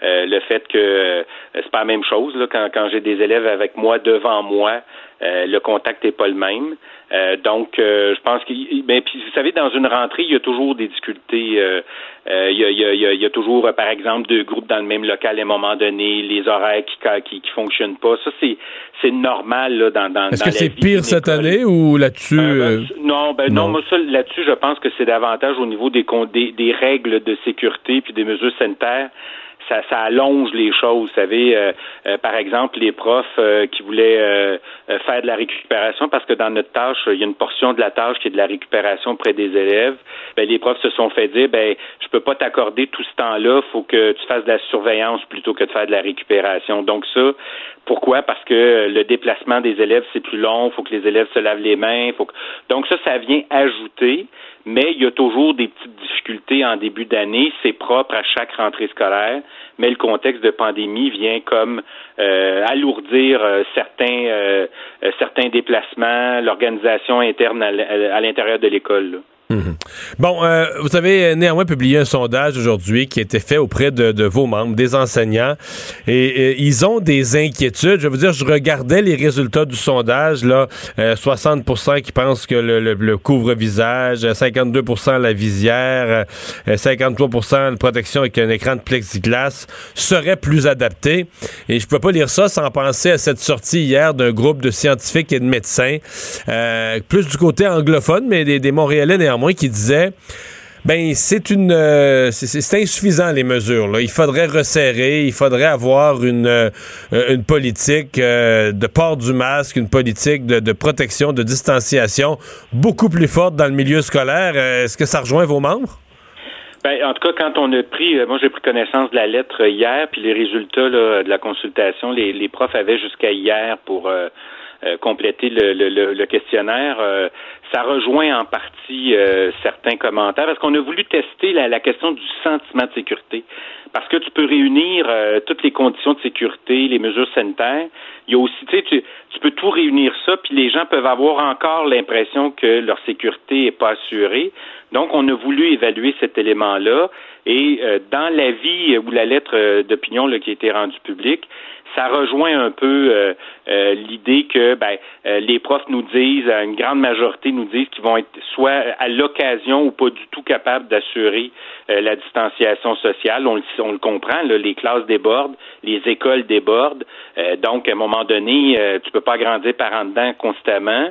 le fait que c'est pas la même chose là, quand, quand j'ai des élèves avec moi devant moi. le contact n'est pas le même. Euh, donc, euh, je pense que, ben, puis vous savez, dans une rentrée, il y a toujours des difficultés. Euh, il, y a, il, y a, il, y a, toujours, par exemple, deux groupes dans le même local à un moment donné, les horaires qui qui, qui fonctionnent pas. Ça, c'est c'est normal là, dans dans. Est-ce que c'est pire cette année ou là-dessus ben, Non, ben non, moi ça là-dessus, je pense que c'est davantage au niveau des, des des règles de sécurité puis des mesures sanitaires ça, ça allonge les choses. Vous savez, euh, euh, par exemple, les profs euh, qui voulaient faire de la récupération, parce que dans notre tâche, il y a une portion de la tâche qui est de la récupération auprès des élèves. Ben, les profs se sont fait dire, ben, je peux pas t'accorder tout ce temps-là. Faut que tu fasses de la surveillance plutôt que de faire de la récupération. Donc ça, pourquoi? Parce que le déplacement des élèves c'est plus long. Faut que les élèves se lavent les mains. Faut que... Donc ça, ça vient ajouter mais il y a toujours des petites difficultés en début d'année. C'est propre à chaque rentrée scolaire, mais le contexte de pandémie vient comme euh, alourdir euh, certains euh, certains déplacements, l'organisation interne à l'intérieur de l'école. Mhm. Bon, euh, vous avez néanmoins publié un sondage aujourd'hui qui a été fait auprès de, vos membres, des enseignants, et, ils ont des inquiétudes. Je vous dire, je regardais les résultats du sondage, là, 60% euh, qui pensent que le, couvre-visage, 52% la visière, 53% euh, une protection avec un écran de plexiglas serait plus adapté. Et je peux pas lire ça sans penser à cette sortie hier d'un groupe de scientifiques et de médecins, plus du côté anglophone, mais des, des Montréalais néanmoins moi qui disait ben c'est une euh, c'est insuffisant les mesures. Il faudrait resserrer, il faudrait avoir une euh, une politique euh, de port du masque, une politique de, protection, de distanciation beaucoup plus forte dans le milieu scolaire. Est-ce que ça rejoint vos membres? Ben, en tout cas, quand on a pris, moi j'ai pris connaissance de la lettre hier, puis les résultats de la consultation, les, profs avaient jusqu'à hier pour compléter le questionnaire. Euh, ça rejoint en partie euh, certains commentaires parce qu'on a voulu tester la, la, question du sentiment de sécurité? Parce que tu peux réunir toutes les conditions de sécurité, les mesures sanitaires. Il y a aussi, tu sais, tu, tu peux tout réunir ça, puis les gens peuvent avoir encore l'impression que leur sécurité est pas assurée. Donc, on a voulu évaluer cet élément-là. Et dans l'avis ou la lettre d'opinion qui a été rendue publique, ça rejoint un peu euh, euh, l'idée que ben, euh, les profs nous disent, une grande majorité nous disent qu'ils vont être soit à l'occasion ou pas du tout capables d'assurer la distanciation sociale. On, le comprend, les classes débordent, les écoles débordent. donc, à un moment donné, tu peux pas agrandir par en dedans constamment.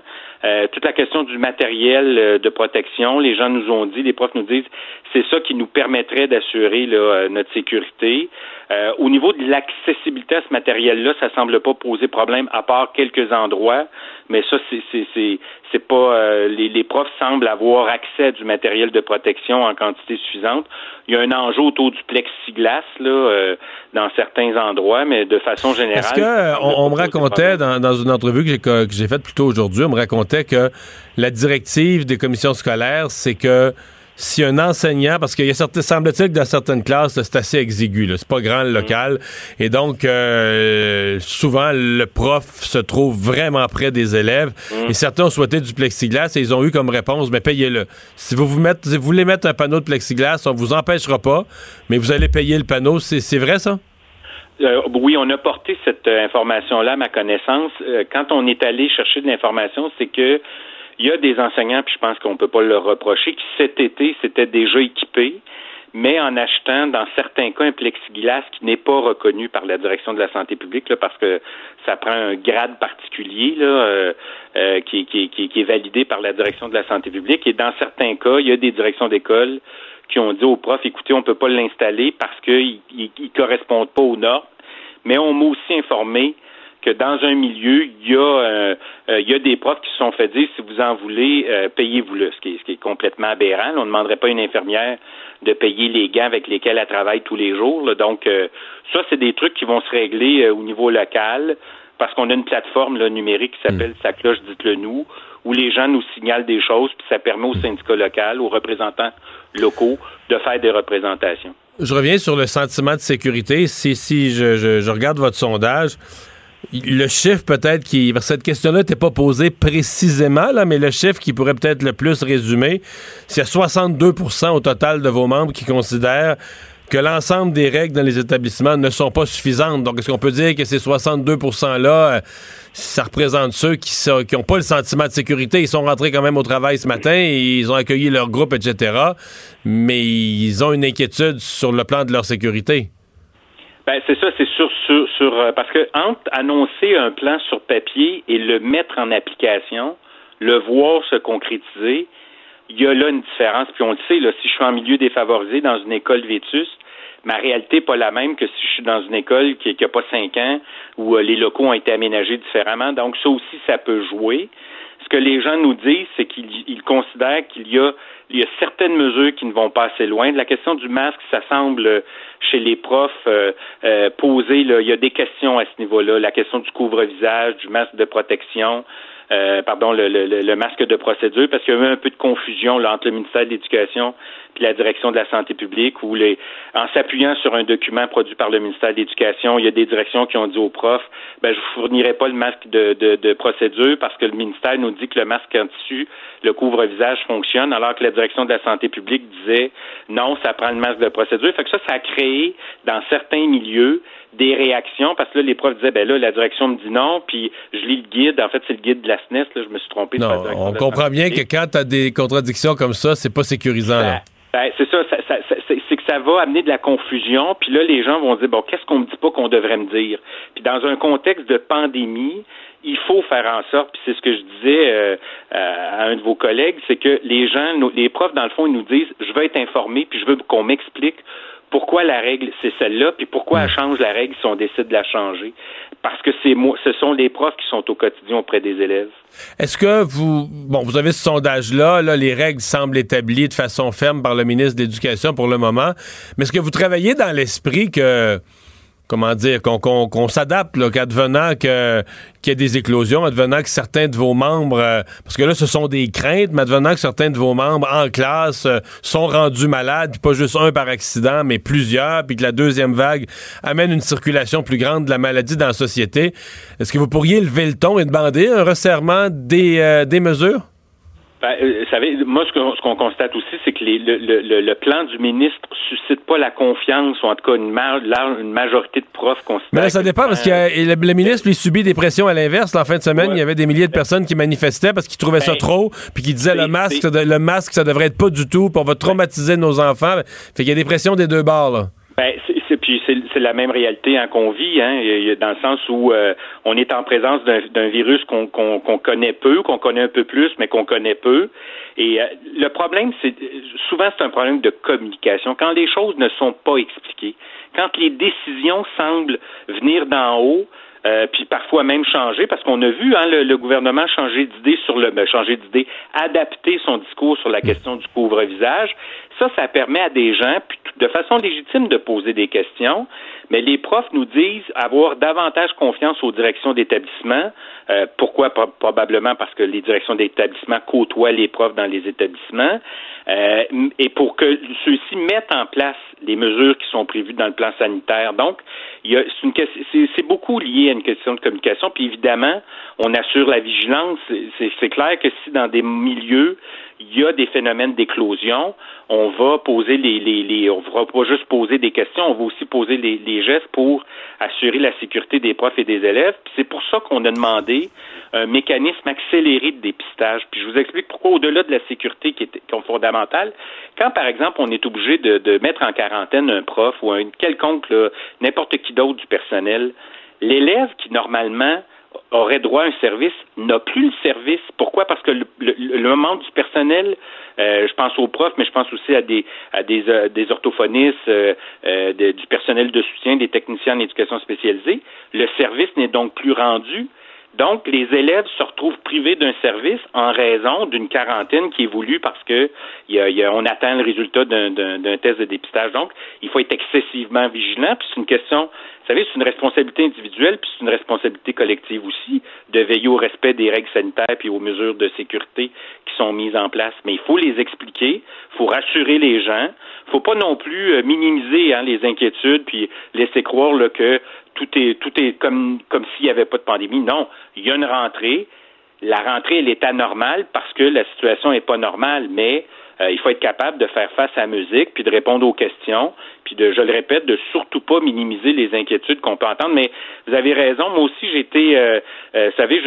toute la question du matériel de protection, les gens nous ont dit, les profs nous disent, c'est ça qui nous permettrait d'assurer notre sécurité. Euh, au niveau de l'accessibilité à ce matériel-là, ça semble pas poser problème, à part quelques endroits. Mais ça, c'est pas euh, les, profs semblent avoir accès à du matériel de protection en quantité suffisante. Il y a un enjeu autour du plexiglas là euh, dans certains endroits, mais de façon générale. Est-ce que on, me racontait dans, dans, une entrevue que j'ai que j'ai faite plus tôt aujourd'hui, on me racontait que la directive des commissions scolaires, c'est que si un enseignant, parce qu'il y a certains, semble-t-il que dans certaines classes, c'est assez exigu, c'est pas grand le mm. local, et donc euh, souvent le prof se trouve vraiment près des élèves, mm. et certains ont souhaité du plexiglas et ils ont eu comme réponse, mais payez-le. Si vous, vous, mettez, si vous voulez mettre un panneau de plexiglas, on vous empêchera pas, mais vous allez payer le panneau. C'est vrai ça? Euh, oui, on a porté cette euh, information-là à ma connaissance. Euh, quand on est allé chercher de l'information, c'est que il y a des enseignants, puis je pense qu'on peut pas leur reprocher, qui cet été s'étaient déjà équipés, mais en achetant dans certains cas un plexiglas qui n'est pas reconnu par la direction de la santé publique, là, parce que ça prend un grade particulier là, qui, qui, qui, qui est validé par la direction de la santé publique. Et dans certains cas, il y a des directions d'école qui ont dit aux profs, écoutez, on ne peut pas l'installer parce qu'ils ne correspondent pas aux normes. Mais on m'a aussi informé que dans un milieu, il y a, euh, euh, il y a des profs qui se sont fait dire, si vous en voulez, euh, payez-vous-le, ce qui, est, ce qui est complètement aberrant. On ne demanderait pas à une infirmière de payer les gants avec lesquels elle travaille tous les jours. Donc, ça, c'est des trucs qui vont se régler au niveau local parce qu'on a une plateforme là, numérique qui s'appelle mm. Sa cloche, dites-le nous, où les gens nous signalent des choses, puis ça permet aux syndicats locaux, aux représentants locaux de faire des représentations. Je reviens sur le sentiment de sécurité. Si, si je, je, regarde votre sondage, le chiffre peut-être qui. Cette question-là n'était pas posée précisément, là, mais le chiffre qui pourrait peut-être le plus résumer, c'est 62% au total de vos membres qui considèrent que l'ensemble des règles dans les établissements ne sont pas suffisantes. Donc, est-ce qu'on peut dire que ces 62 %-là, euh, ça représente ceux qui n'ont pas le sentiment de sécurité? Ils sont rentrés quand même au travail ce matin, et ils ont accueilli leur groupe, etc., mais ils ont une inquiétude sur le plan de leur sécurité. Ben, c'est ça, c'est sur, sur, sur euh, parce que entre annoncer un plan sur papier et le mettre en application, le voir se concrétiser, il y a là une différence. Puis on le sait, là, si je suis en milieu défavorisé dans une école vétuste, ma réalité n'est pas la même que si je suis dans une école qui n'a pas cinq ans où euh, les locaux ont été aménagés différemment. Donc ça aussi, ça peut jouer. Ce que les gens nous disent, c'est qu'ils considèrent qu'il y a, il y a certaines mesures qui ne vont pas assez loin. La question du masque, ça semble euh, chez les profs euh, euh poser. Là, il y a des questions à ce niveau-là. La question du couvre-visage, du masque de protection. Euh, pardon, le, le, le, masque de procédure, parce qu'il y a eu un peu de confusion là, entre le ministère de l'Éducation et la direction de la santé publique, où les, en s'appuyant sur un document produit par le ministère de l'Éducation, il y a des directions qui ont dit aux profs, ben je vous fournirai pas le masque de, de, de procédure parce que le ministère nous dit que le masque en tissu, le couvre-visage fonctionne, alors que la direction de la santé publique disait non, ça prend le masque de procédure. Fait que ça, ça a créé dans certains milieux des réactions parce que là, les profs disaient, ben là, la direction me dit non, puis je lis le guide. En fait, c'est le guide de la SNES. Là, je me suis trompé. Non, on comprend bien que quand tu as des contradictions comme ça, c'est pas sécurisant. Ben, ben, c'est ça, c'est que ça va amener de la confusion. Puis là, les gens vont dire, bon, qu'est-ce qu'on me dit pas qu'on devrait me dire? Puis dans un contexte de pandémie, il faut faire en sorte, puis c'est ce que je disais euh, à un de vos collègues, c'est que les gens, les profs, dans le fond, ils nous disent, je veux être informé, puis je veux qu'on m'explique pourquoi la règle c'est celle-là, puis pourquoi elle change la règle si on décide de la changer. Parce que c'est ce sont les profs qui sont au quotidien auprès des élèves. Est-ce que vous bon vous avez ce sondage-là, là, les règles semblent établies de façon ferme par le ministre de l'Éducation pour le moment, mais est-ce que vous travaillez dans l'esprit que comment dire, qu'on s'adapte, qu'advenant qu'il y ait des éclosions, advenant que certains de vos membres, euh, parce que là, ce sont des craintes, mais advenant que certains de vos membres en classe euh, sont rendus malades, pas juste un par accident, mais plusieurs, puis que la deuxième vague amène une circulation plus grande de la maladie dans la société, est-ce que vous pourriez lever le ton et demander un resserrement des, euh, des mesures? Ben, euh, vous savez, moi, ce qu'on constate aussi, c'est que les, le, le, le, plan du ministre suscite pas la confiance, ou en tout cas une, une majorité de profs considèrent. Mais ça dépend, parce que le, ministre, lui, subit des pressions à l'inverse. En fin de semaine, il y avait des milliers de personnes qui manifestaient parce qu'ils trouvaient ça ben, trop, puis qui disaient le masque, le masque, ça devrait être pas du tout, puis on va traumatiser nos enfants. Fait qu'il y a des pressions des deux bords, là. Ben, c'est, puis c'est, la même réalité hein, qu'on vit, hein, dans le sens où euh, on est en présence d'un, virus qu'on, connaît peu, qu'on connaît un peu plus, mais qu'on connaît peu. Et euh, le problème, c'est souvent c'est un problème de communication. Quand les choses ne sont pas expliquées, quand les décisions semblent venir d'en haut, euh, puis parfois même changer, parce qu'on a vu hein, le, gouvernement changer d'idée sur le ben, changer d'idée, adapter son discours sur la question du couvre-visage. Ça, ça permet à des gens, puis de façon légitime, de poser des questions. Mais les profs nous disent avoir davantage confiance aux directions d'établissement. Euh, pourquoi? Probablement parce que les directions d'établissement côtoient les profs dans les établissements. Euh, et pour que ceux-ci mettent en place les mesures qui sont prévues dans le plan sanitaire. Donc, c'est beaucoup lié à une question de communication. Puis évidemment, on assure la vigilance. C'est clair que si dans des milieux il y a des phénomènes d'éclosion, on va poser les, les, les, on va pas juste poser des questions, on va aussi poser les, les gestes pour assurer la sécurité des profs et des élèves. Puis c'est pour ça qu'on a demandé un mécanisme accéléré de dépistage. Puis je vous explique pourquoi, au-delà de la sécurité qui est, qui est fondamentale, quand par exemple on est obligé de, de mettre en quarantaine un prof ou un quelconque, n'importe qui d'autre du personnel, l'élève qui normalement aurait droit à un service n'a plus le service. Pourquoi? Parce que le, le, membre du personnel, euh, je pense aux profs, mais je pense aussi à des à des, euh, des orthophonistes, euh, du personnel de soutien, des techniciens en éducation spécialisée. Le service n'est donc plus rendu. Donc, les élèves se retrouvent privés d'un service en raison d'une quarantaine qui est voulue parce que y a, y a, on atteint le résultat d'un test de dépistage. Donc, il faut être excessivement vigilant. Puis c'est une question, vous savez, c'est une responsabilité individuelle, puis c'est une responsabilité collective aussi de veiller au respect des règles sanitaires puis aux mesures de sécurité qui sont mises en place. Mais il faut les expliquer, il faut rassurer les gens, il faut pas non plus euh, minimiser hein, les inquiétudes puis laisser croire là, que tout est tout est comme comme s'il n'y avait pas de pandémie. Non, il y a une rentrée. La rentrée, elle est anormale parce que la situation n'est pas normale, mais euh, il faut être capable de faire face à la musique, puis de répondre aux questions, puis de, je le répète, de surtout pas minimiser les inquiétudes qu'on peut entendre. Mais vous avez raison, moi aussi j'ai été, euh, euh, vous savez,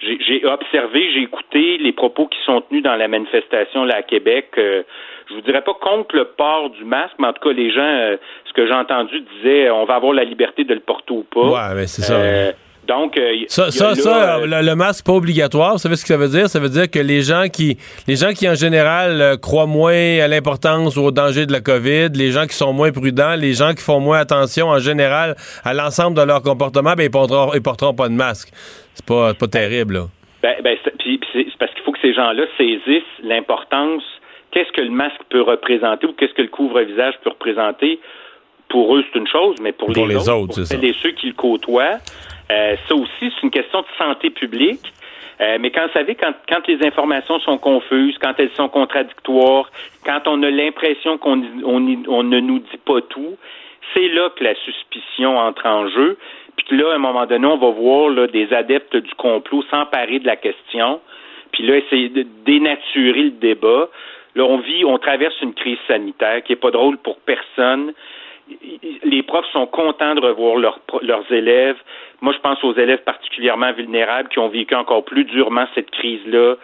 j'ai observé, j'ai écouté les propos qui sont tenus dans la manifestation là à Québec. je vous dirais pas contre le port du masque, mais en tout cas les gens, ce que j'ai entendu disaient, on va avoir la liberté de le porter ou pas. Ouais, mais c'est ça. Donc, euh, ça, ça, ça euh, le, masque pas obligatoire, vous savez ce que ça veut dire? Ça veut dire que les gens qui, les gens qui en général euh, croient moins à l'importance ou au danger de la COVID, les gens qui sont moins prudents, les gens qui font moins attention en général à l'ensemble de leur comportement, ben, ils porteront, ils porteront pas de masque. C'est pas, pas terrible, là. Ben, ben c'est parce qu'il faut que ces gens-là saisissent l'importance. Qu'est-ce que le masque peut représenter ou qu'est-ce que le couvre-visage peut représenter? Pour eux, c'est une chose, mais pour, les, autres, autres pour ceux qui le côtoient, euh, ça aussi, c'est une question de santé publique. Euh, mais quand vous savez, quand, quand les informations sont confuses, quand elles sont contradictoires, quand on a l'impression qu'on on, on ne nous dit pas tout, c'est là que la suspicion entre en jeu. Puis là, à un moment donné, on va voir là, des adeptes du complot s'emparer de la question, puis là, essayer de dénaturer le débat. Là, on vit, on traverse une crise sanitaire qui est pas drôle pour personne les profs sont contents de revoir leurs élèves. Moi, je pense aux élèves particulièrement vulnérables qui ont vécu encore plus durement cette crise-là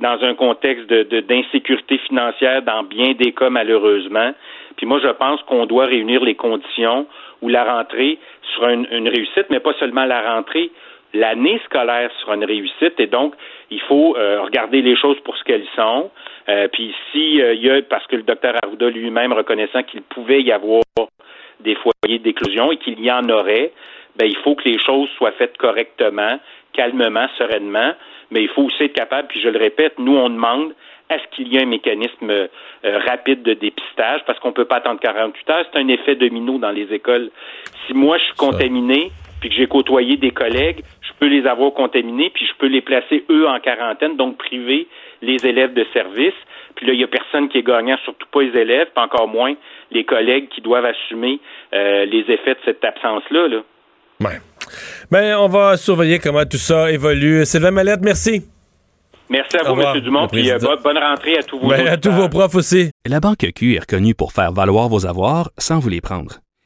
dans un contexte d'insécurité de, financière dans bien des cas, malheureusement. Puis moi, je pense qu'on doit réunir les conditions où la rentrée sera une, réussite, mais pas seulement la rentrée, l'année scolaire sera une réussite et donc il faut euh, regarder les choses pour ce qu'elles sont. Euh, puis si euh, il y a, parce que le docteur Arruda lui-même reconnaissant qu'il pouvait y avoir des foyers d'éclosion et qu'il y en aurait, ben, il faut que les choses soient faites correctement, calmement, sereinement, mais il faut aussi être capable, puis je le répète, nous, on demande est-ce qu'il y a un mécanisme euh, rapide de dépistage? Parce qu'on ne peut pas attendre 48 heures. C'est un effet domino dans les écoles. Si moi, je suis contaminé, puis que j'ai côtoyé des collègues, je peux les avoir contaminés, puis je peux les placer, eux, en quarantaine, donc priver les élèves de service. Puis là, il n'y a personne qui est gagnant, surtout pas les élèves, pas encore moins les collègues qui doivent assumer euh, les effets de cette absence-là. Là. Ouais. Ben, on va surveiller comment tout ça évolue. Sylvain Mallette, merci. Merci à vous, M. Dumont, puis euh, bonne rentrée à tous vos ben, À tous vos profs aussi. La Banque Q est reconnue pour faire valoir vos avoirs sans vous les prendre.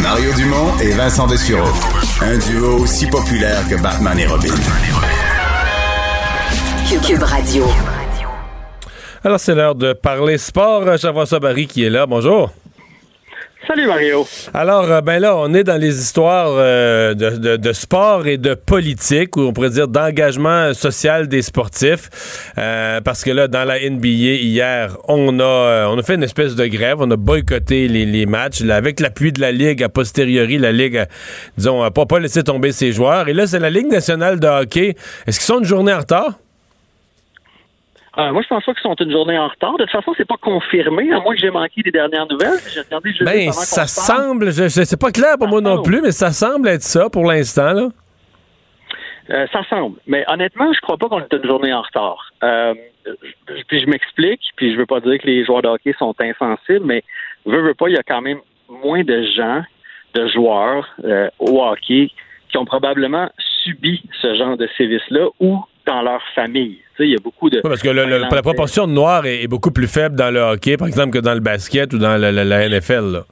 Mario Dumont et Vincent Dessureau. Un duo aussi populaire que Batman et Robin. Cube Radio. Alors, c'est l'heure de parler sport. Jean-François Barry qui est là. Bonjour. Salut Mario. Alors, euh, ben là, on est dans les histoires euh, de, sport et de politique, ou on pourrait dire d'engagement social des sportifs. Euh, parce que là, dans la NBA, hier, on a, on a fait une espèce de grève, on a boycotté les, matchs. avec l'appui de la Ligue, a posteriori, la Ligue, disons, pas, pas laissé tomber ses joueurs. Et là, c'est la Ligue nationale de hockey. Est-ce qu'ils sont une journée en retard? Euh, moi, je pense pas qu'ils sont une journée en retard. De toute façon, c'est pas confirmé, à moins que j'ai manqué les dernières nouvelles. J'ai regardé Ben, ça semble, je, je- c'est pas clair pour moi non plus, mais ça semble être ça pour l'instant, là. Euh, ça semble. Mais honnêtement, je crois pas qu'on est une journée en retard. Euh, puis je m'explique, puis je veux pas dire que les joueurs de hockey sont insensibles, mais veux, veux pas, il y a quand même moins de gens, de joueurs euh, au hockey qui ont probablement subi ce genre de sévices-là ou dans leur famille. Tu sais, il y a beaucoup de... Ouais, parce que le- le- la proportion de noirs est, est beaucoup plus faible dans le hockey, par exemple, que dans le basket ou dans la, la- la NFL. là.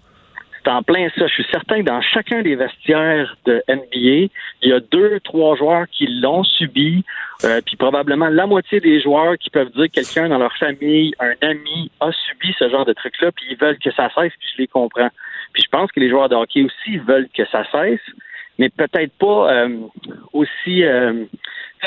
C'est en plein ça. Je suis certain que dans chacun des vestiaires de NBA, il y a deux, trois joueurs qui l'ont subi, euh, puis probablement la moitié des joueurs qui peuvent dire que quelqu'un dans leur famille, un ami, a subi ce genre de truc-là, puis ils veulent que ça cesse, puis je les comprends. Puis je pense que les joueurs de hockey aussi veulent que ça cesse, mais peut-être pas euh, aussi... euh,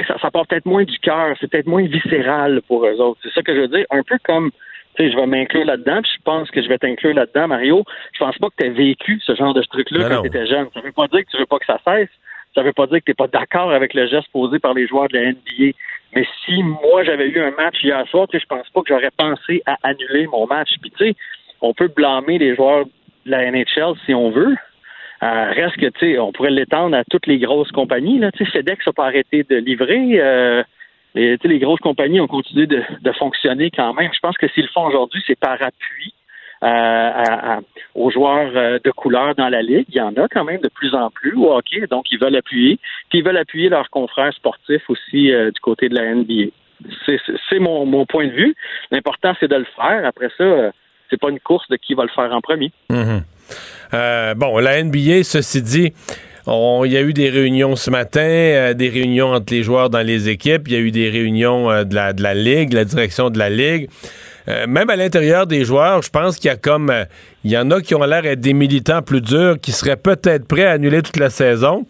ça, ça part peut-être moins du cœur, c'est peut-être moins viscéral pour eux autres. C'est ça que je veux dire. Un peu comme tu sais, je vais m'inclure là-dedans, puis je pense que je vais t'inclure là-dedans, Mario. Je pense pas que tu as vécu ce genre de truc-là quand tu étais jeune. Ça veut pas dire que tu veux pas que ça cesse. Ça veut pas dire que tu pas d'accord avec le geste posé par les joueurs de la NBA. Mais si moi j'avais eu un match hier soir, tu sais, je pense pas que j'aurais pensé à annuler mon match. Puis tu sais, on peut blâmer les joueurs de la NHL si on veut. Euh, reste que, tu sais, on pourrait l'étendre à toutes les grosses compagnies. Là. FedEx n'a pas arrêté de livrer. Euh, les, grosses compagnies ont continué de, fonctionner quand même. Je pense que s'ils le font aujourd'hui, c'est par appui euh, à- aux joueurs euh, de couleur dans la ligue. Il y en a quand même de plus en plus au donc ils veulent appuyer. Puis ils veulent appuyer leurs confrères sportifs aussi du côté de la NBA. C'est- mon, point de vue. L'important, c'est de le faire. Après ça, c'est pas une course de qui va le faire en premier. Mhm. Euh, bon, la NBA, ceci dit, il y a eu des réunions ce matin, euh, des réunions entre les joueurs dans les équipes, il y a eu des réunions euh, de, la, de la Ligue, la direction de la Ligue. Même à l'intérieur des joueurs, je pense qu'il y a comme. il y en a qui ont l'air d'être des militants plus durs, qui seraient peut-être prêts à annuler toute la saison.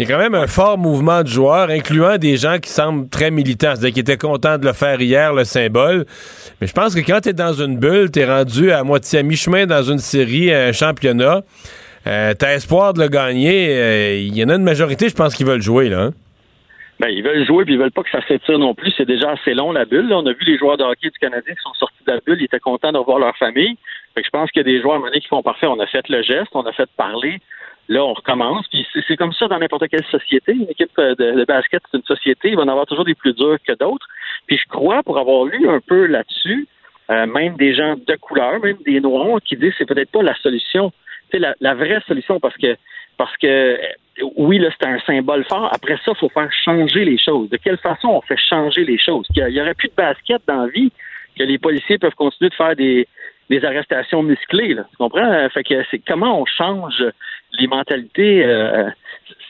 Il y a quand même un fort mouvement de joueurs, incluant des gens qui semblent très militants, c'est-à-dire qui étaient contents de le faire hier, le symbole. Mais je pense que quand tu es dans une bulle, tu es rendu à moitié à mi-chemin dans une série, un championnat, euh, tu as espoir de le gagner. euh, Il y en a une majorité, je pense, qui veulent jouer. Là, hein. Ben, ils veulent jouer puis ils veulent pas que ça s'étire non plus. C'est déjà assez long la bulle. On a vu les joueurs de hockey du Canadien qui sont sortis de la bulle, ils étaient contents de revoir leur famille. Fait que je pense qu'il y a des joueurs à qui font parfait. On a fait le geste, on a fait parler. Là, on recommence. Puis c'est c'est comme ça dans n'importe quelle société. Une équipe euh, de, basket, c'est une société. Il va en avoir toujours des plus durs que d'autres. Puis je crois, pour avoir lu un peu là-dessus, euh, même des gens de couleur, même des noirs, qui disent que c'est peut-être pas la solution. Sais, la, la vraie solution, parce que parce que euh, oui, là, c'est un symbole fort. Après ça, il faut faire changer les choses. De quelle façon on fait changer les choses? Qu'il y aurait plus de basket dans la vie, que les policiers peuvent continuer de faire des, des arrestations musclées. Là. Tu comprends? Euh, Fait que c'est comment on change les mentalités. euh,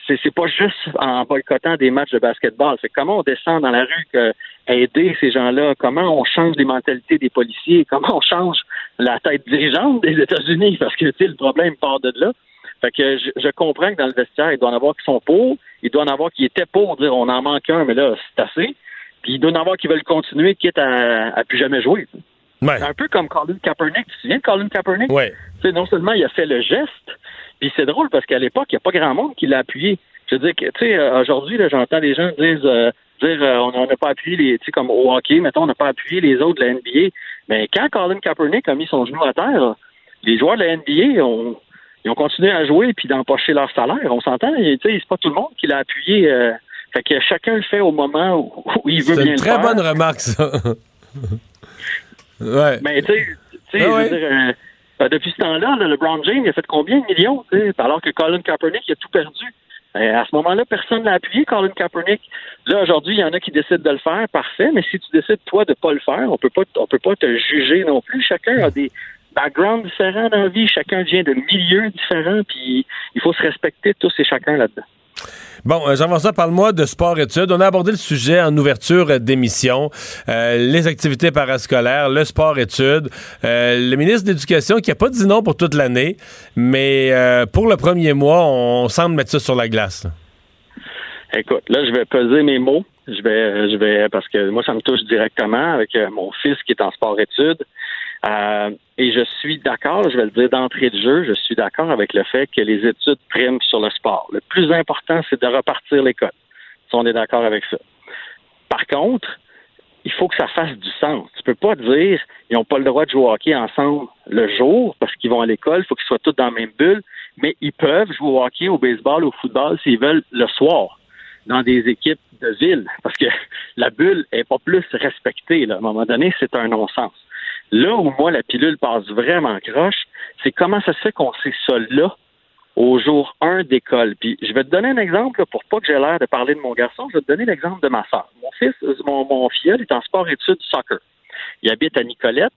c'est, pas juste en boycottant des matchs de basketball. C'est comment on descend dans la rue que, aider ces gens-là, comment on change les mentalités des policiers, comment on change la tête dirigeante des États-Unis, parce que le problème part de là. Fait que je, je comprends que dans le vestiaire, il doit en avoir qui sont pour, il doit en avoir qui étaient pour dire on en manque un, mais là, c'est assez. Puis il doit en avoir qui veulent continuer, quitte à, à plus jamais jouer. Ouais. Un peu comme Colin Kaepernick. Tu te souviens de Colin Kaepernick? Ouais. Tu sais, non seulement il a fait le geste, puis c'est drôle parce qu'à l'époque, il n'y a pas grand monde qui l'a appuyé. Je veux dire que, tu sais, euh, aujourd'hui, j'entends des gens dire, euh, dire euh, on n'a pas appuyé les, tu sais, comme au hockey, mettons, on n'a pas appuyé les autres de la NBA. Mais quand Colin Kaepernick a mis son genou à terre, les joueurs de la NBA ont, ils ont continué à jouer puis d'empocher leur salaire. On s'entend, tu sais, c'est pas tout le monde qui l'a appuyé. euh, fait que chacun le fait au moment où, où il veut C'est bien une le très faire. bonne remarque, ça. ouais. Mais tu sais, Ah ouais. euh, euh, depuis ce temps-là, là, LeBron James il a fait combien de millions, alors que Colin Kaepernick il a tout perdu? Euh, à ce moment-là, personne l'a appuyé, Colin Kaepernick. Là, aujourd'hui, il y en a qui décident de le faire, parfait, mais si tu décides, toi, de pas le faire, on peut pas, on peut pas te juger non plus. Chacun a des backgrounds différents dans la vie, chacun vient de milieux différents, puis il faut se respecter tous et chacun là-dedans. Bon, euh, Jean-François, parle-moi de sport-études. On a abordé le sujet en ouverture d'émission, euh, les activités parascolaires, le sport-études. Euh, le ministre de l'Éducation qui n'a pas dit non pour toute l'année, mais pour le premier mois, on semble mettre ça sur la glace. Écoute, là, je vais peser mes mots. Je vais, je vais, parce que moi, ça me touche directement avec mon fils qui est en sport-études. Euh, et je suis d'accord, je vais le dire d'entrée de jeu, je suis d'accord avec le fait que les études priment sur le sport. Le plus important, c'est de repartir l'école. Si on est d'accord avec ça. Par contre, il faut que ça fasse du sens. Tu peux pas dire ils n'ont pas le droit de jouer au hockey ensemble le jour parce qu'ils vont à l'école, il faut qu'ils soient tous dans la même bulle, mais ils peuvent jouer au hockey, au baseball, au football s'ils veulent le soir dans des équipes de ville parce que la bulle est pas plus respectée. Là. À un moment donné, c'est un non-sens. Là où moi la pilule passe vraiment croche, c'est comment ça se fait qu'on sait ça là au jour 1 d'école. Puis je vais te donner un exemple là, pour pas que j'ai l'air de parler de mon garçon, je vais te donner l'exemple de ma soeur. Mon fils, euh, mon, mon filleul est en sport-études soccer. Il habite à Nicolette.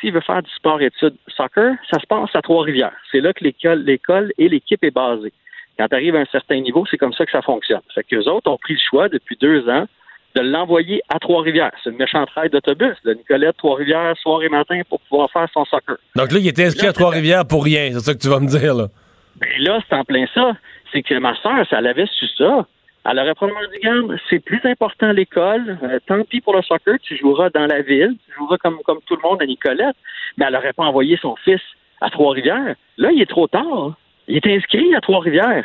S'il veut faire du sport-études soccer, ça se passe à Trois-Rivières. C'est là que l'école, l'école et l'équipe est basée. Quand tu arrives à un certain niveau, c'est comme ça que ça fonctionne. Fait que les autres ont pris le choix depuis deux ans de l'envoyer à Trois-Rivières. C'est une méchante raide d'autobus de Nicolette, Trois-Rivières, soir et matin pour pouvoir faire son soccer. Donc là, il était inscrit à Trois-Rivières pour rien, c'est ça que tu vas me dire, là. Ben là, c'est en plein ça. C'est que ma soeur, si elle avait su ça, elle aurait probablement dit, Garde, c'est plus important l'école, euh, tant pis pour le soccer, tu joueras dans la ville, tu joueras comme, comme tout le monde à Nicolette, mais elle n'aurait pas envoyé son fils à Trois-Rivières. Là, il est trop tard. Il est inscrit à Trois-Rivières.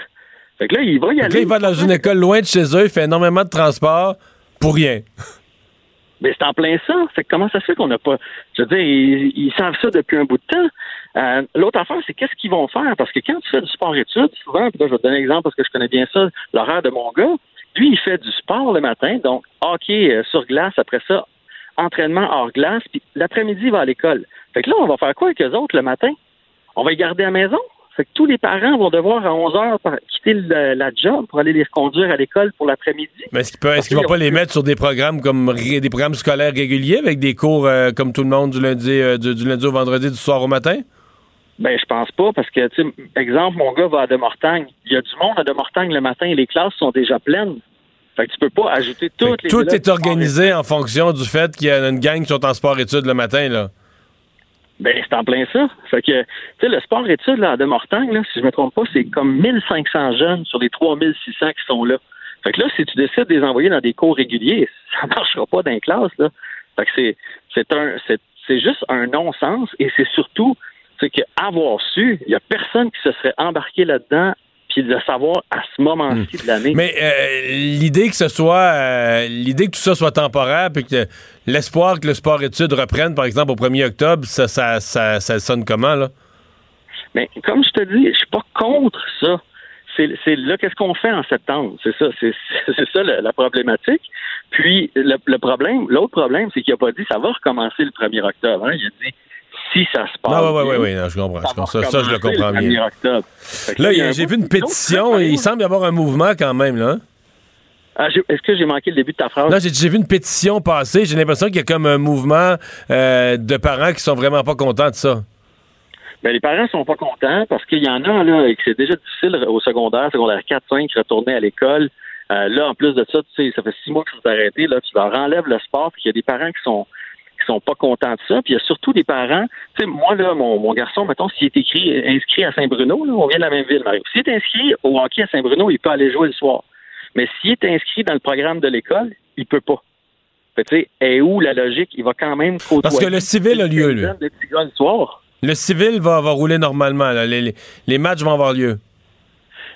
Fait que là, il va y Donc aller. là, il va dans une école loin de chez eux, il fait énormément de transport pour rien. Mais c'est en plein ça. Comment ça se fait qu'on n'a pas. Je veux dire, ils, ils savent ça depuis un bout de temps. Euh, L'autre affaire, c'est qu'est-ce qu'ils vont faire? Parce que quand tu fais du sport-études, souvent, puis là, je vais te donner un exemple parce que je connais bien ça, l'horaire de mon gars, lui, il fait du sport le matin, donc hockey euh, sur glace, après ça, entraînement hors glace, puis l'après-midi, il va à l'école. Fait que là, on va faire quoi avec eux autres le matin? On va les garder à la maison? Fait que tous les parents vont devoir à 11 heures quitter le- la job pour aller les reconduire à l'école pour l'après-midi. Mais est-ce qu'il peut- est-ce qu'il va pas les mettre sur des programmes comme des programmes scolaires réguliers avec des cours euh, comme tout le monde du lundi, euh, du, du lundi au vendredi, du soir au matin? Ben, je pense pas, parce que, tu sais, exemple, mon gars va à Demortagne. Il y a du monde à Demortagne le matin et les classes sont déjà pleines. Fait que tu peux pas ajouter toutes les Tout est organisé en fonction du fait qu'il y a une gang qui sont en sport-études le matin, là. Ben, c'est en plein ça. Fait que, tu sais, le sport-études, là, à Demortagne, là, si je me trompe pas, c'est comme 1500 jeunes sur les 3600 qui sont là. Fait que là, si tu décides de les envoyer dans des cours réguliers, ça marchera pas dans les classes, là. Fait que c'est, c'est un, c'est, c'est juste un non-sens et c'est surtout, c'est qu'avoir su, il y a personne qui se serait embarqué là-dedans puis de savoir à ce moment-ci de l'année. Mais euh, l'idée que ce soit euh, l'idée que tout ça soit temporaire puis que l'espoir que le sport études reprenne par exemple au 1er octobre, ça ça, ça, ça sonne comment là? Mais comme je te dis, je suis pas contre ça. C'est, c'est là, qu'est-ce qu'on fait en septembre? C'est ça, c'est, c'est ça la, la problématique. Puis le, le problème, l'autre problème, c'est qu'il a pas dit ça va recommencer le 1er octobre. hein? Il a dit si ça se passe. Non, bien, ouais, ouais, non, je comprends. ça je Ça, je le comprends le 1er bien. Là, j'ai vu une pétition et il semble y avoir un mouvement quand même là. Ah, est-ce que j'ai manqué le début de ta phrase? Non, j'ai vu une pétition passer. J'ai l'impression qu'il y a comme un mouvement euh, de parents qui sont vraiment pas contents de ça. Ben, les parents sont pas contents parce qu'il y en a là et que c'est déjà difficile au secondaire, secondaire 4, 5, retourner à l'école. Euh, là, en plus de ça, tu sais, ça fait six mois que ça s'est arrêté, là, tu leur enlèves le sport, puis il y a des parents qui sont qui sont pas contents de ça. Puis il y a surtout des parents. Tu sais, moi, là, mon, garçon, mettons, s'il est écrit, inscrit à Saint-Bruno, on vient de la même ville, Mario. S'il est inscrit au hockey à Saint-Bruno, il peut aller jouer le soir. Mais s'il est inscrit dans le programme de l'école, il peut pas. Tu sais, et où la logique? Il va quand même côtoyer. Parce que le civil a lieu, lui. Le, civil va, va rouler normalement. Les, les, matchs vont avoir lieu.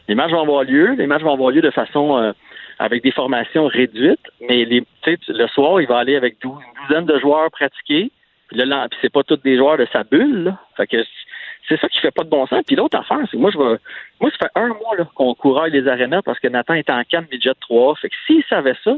Les matchs vont avoir lieu. Les matchs vont avoir lieu de façon... Euh, avec des formations réduites, mais les, le soir, il va aller avec 12, de joueurs pratiqués. Puis c'est pas tous des joueurs de sa bulle. Là. Fait que c'est ça qui fait pas de bon sens. Puis l'autre affaire, c'est que moi, je vais, moi, ça fait un mois qu'on couraille les arénas parce que Nathan est en canne midget 3. Fait que s'il savait ça,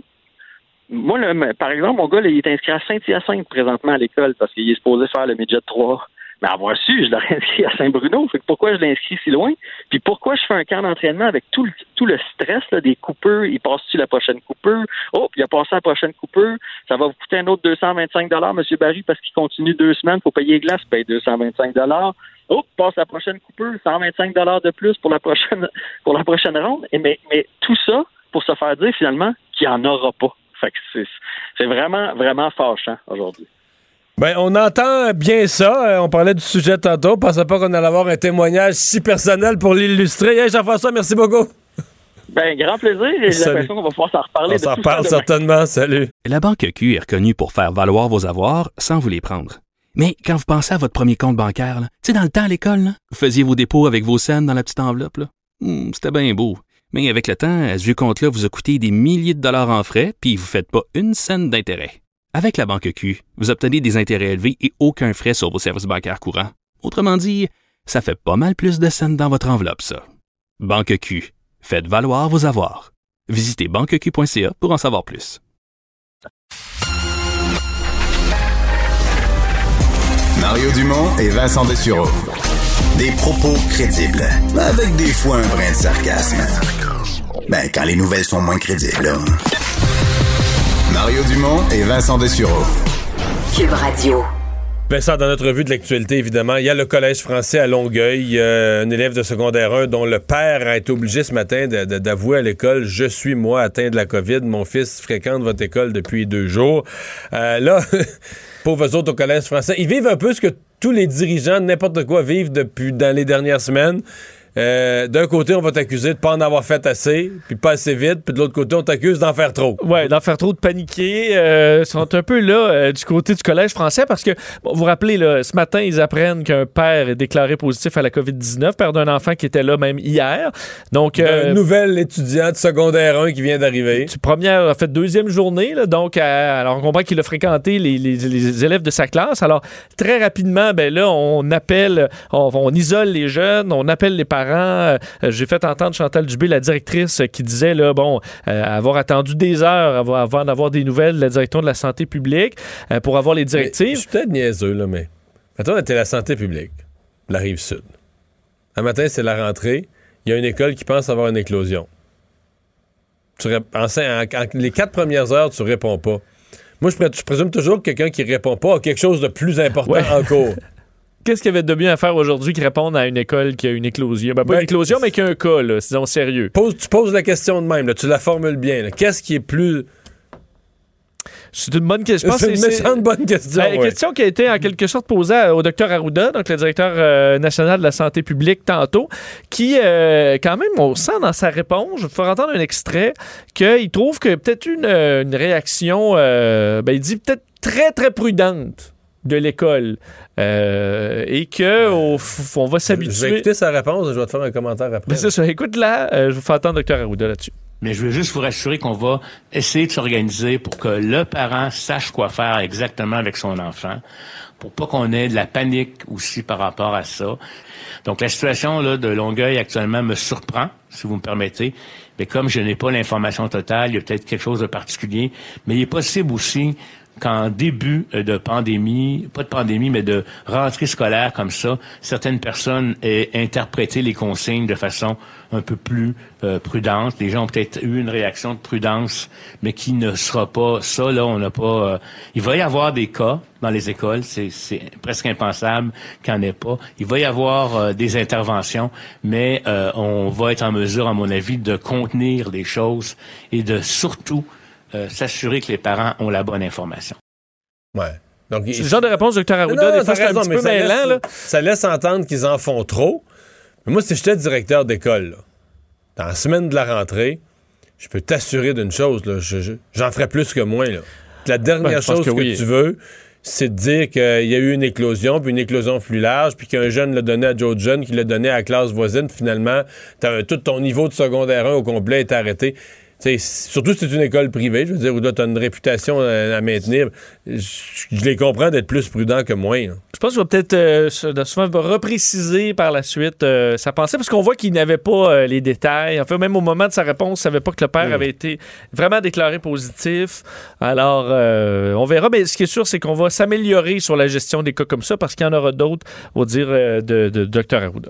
moi, par exemple, mon gars, il est inscrit à Saint-Hyacinthe présentement à l'école parce qu'il est supposé faire le midget 3. Mais avoir su, je l'aurais inscrit à Saint-Bruno. Fait que pourquoi je l'ai inscrit si loin? Puis pourquoi je fais un camp d'entraînement avec tout le, tout le stress là, des coupeurs? Il passe-tu la prochaine coupeur? Oh, il a passé la prochaine coupeur. Ça va vous coûter un autre 225 M. Barry, parce qu'il continue deux semaines. faut payer les glaces, paye 225 Oh, passe la prochaine coupeur, 125 de plus pour la prochaine pour la prochaine ronde. Mais, mais tout ça pour se faire dire finalement qu'il n'y en aura pas. Fait que c'est, c'est vraiment, vraiment fâchant aujourd'hui. Ben, on entend bien ça. Euh, On parlait du sujet tantôt. On pensait pas qu'on allait avoir un témoignage si personnel pour l'illustrer. Hey, Jean-François, merci beaucoup. Ben, grand plaisir. J'ai l'impression qu'on va pouvoir s'en reparler On s'en ça reparle certainement. Salut. La Banque Q est reconnue pour faire valoir vos avoirs sans vous les prendre. Mais quand vous pensez à votre premier compte bancaire, là, tu sais, dans le temps à l'école, vous faisiez vos dépôts avec vos scènes dans la petite enveloppe. Hmm, C'était bien beau. Mais avec le temps, à ce vieux compte-là vous a coûté des milliers de dollars en frais, puis vous ne faites pas une scène d'intérêt. Avec la banque Q, vous obtenez des intérêts élevés et aucun frais sur vos services bancaires courants. Autrement dit, ça fait pas mal plus de scènes dans votre enveloppe, ça. Banque Q, faites valoir vos avoirs. Visitez banqueq.ca pour en savoir plus. Mario Dumont et Vincent Dessureau. Des propos crédibles, avec des fois un brin de sarcasme. Ben, quand les nouvelles sont moins crédibles. là. Mario Dumont et Vincent Dessureau. Cube Radio. Vincent, dans notre revue de l'actualité, évidemment, il y a le Collège français à Longueuil, Il y a un élève de secondaire 1 dont le père a été obligé ce matin d'avouer à l'école Je suis, moi, atteint de la COVID. Mon fils fréquente votre école depuis deux jours. Euh, là, pauvres autres au Collège français, ils vivent un peu ce que tous les dirigeants de n'importe quoi vivent depuis dans les dernières semaines. Euh, D'un côté, on va t'accuser de pas en avoir fait assez, puis pas assez vite, puis de l'autre côté, on t'accuse d'en faire trop. Ouais, d'en faire trop de paniquer. euh, sont un peu là euh, du côté du collège français parce que, bon, vous vous rappelez, là, ce matin, ils apprennent qu'un père est déclaré positif à la COVID-19, père d'un enfant qui était là même hier. Donc, euh, Un nouvel étudiant de secondaire 1 qui vient d'arriver. première, en fait, deuxième journée. là, donc, alors, on comprend qu'il a fréquenté les, les- les élèves de sa classe. Alors, très rapidement, ben là, on appelle, on, on isole les jeunes, on appelle les parents. Euh, J'ai fait entendre Chantal Dubé, la directrice, euh, qui disait, là, bon, euh, avoir attendu des heures avant, d'avoir des nouvelles de la direction de la santé publique pour avoir les Mais directives. Je suis peut-être niaiseux, là, mais. Mettons, on était la santé publique, la rive sud. Un matin, c'est la rentrée. Il y a une école qui pense avoir une éclosion. Tu en, cin- en- en- les quatre premières heures, tu réponds pas. Moi, je présume toujours que quelqu'un qui répond pas a quelque chose de plus important Ouais. en cours. Qu'est-ce qu'il y avait de bien à faire aujourd'hui qui répondent à une école qui a une éclosion? Ben, pas Ben, une éclosion, mais qui a un cas, là, disons sérieux. Pose- tu poses la question de même, là, tu la formules bien. Qu'est-ce qui est plus. C'est une bonne question. C'est que une bonne question. Ben, ouais. Question qui a été en quelque sorte posée au docteur Arruda, donc le directeur euh, national de la santé publique tantôt, qui, euh, quand même, on sent dans sa réponse, je vais faire entendre un extrait, qu'il trouve que peut-être une, euh, une réaction, euh, ben, il dit peut-être très, très prudente de l'école euh, et que f- on va Je vais s'habituer. écouter sa réponse, je vais te faire un commentaire après. Ben, c'est ça. Écoute là, euh, je vais faire entendre docteur Arruda là-dessus. Mais je veux juste vous rassurer qu'on va essayer de s'organiser pour que le parent sache quoi faire exactement avec son enfant, pour pas qu'on ait de la panique aussi par rapport à ça. Donc la situation là, de Longueuil actuellement me surprend, si vous me permettez. Mais comme je n'ai pas l'information totale, il y a peut-être quelque chose de particulier. Mais il est possible aussi qu'en début euh, de pandémie, pas de pandémie, mais de rentrée scolaire comme ça, certaines personnes aient interprété les consignes de façon un peu plus euh, prudente. Les gens ont peut-être eu une réaction de prudence, mais qui ne sera pas ça. Là, on n'a pas. euh, il va y avoir des cas dans les écoles. C'est, c'est presque impensable qu'il n'y en ait pas. Il va y avoir euh, des interventions, mais euh, on va être en mesure, à mon avis, de contenir les choses et de surtout euh, s'assurer que les parents ont la bonne information. Ouais. Donc, il- C'est le genre de réponse docteur Non, Arruda, non, des fois c'est un petit peu ça laisse- mêlant. Là. Ça laisse entendre qu'ils en font trop. Mais moi, si j'étais directeur d'école, là, dans la semaine de la rentrée, je peux t'assurer d'une chose, là, je- je- j'en ferais plus que moi. Là. La dernière Ben, chose que que, oui. tu veux, c'est de dire qu'il y a eu une éclosion, puis une éclosion plus large, puis qu'un jeune l'a donné à d'autres jeunes, qui l'a donné à la classe voisine, puis finalement, t'as tout ton niveau de secondaire 1 au complet est arrêté. Surtout si c'est une école privée, je veux dire, où tu as une réputation à, à maintenir, je, je les comprends d'être plus prudents que moi. là. Je pense qu'il va peut-être euh, souvent repréciser par la suite euh, sa pensée, parce qu'on voit qu'il n'avait pas euh, les détails. En fait, même au moment de sa réponse, il savait pas que le père Mm. avait été vraiment déclaré positif. Alors, on verra. Mais ce qui est sûr, c'est qu'on va s'améliorer sur la gestion des cas comme ça, parce qu'il y en aura d'autres, au dire de, de Dr Arruda.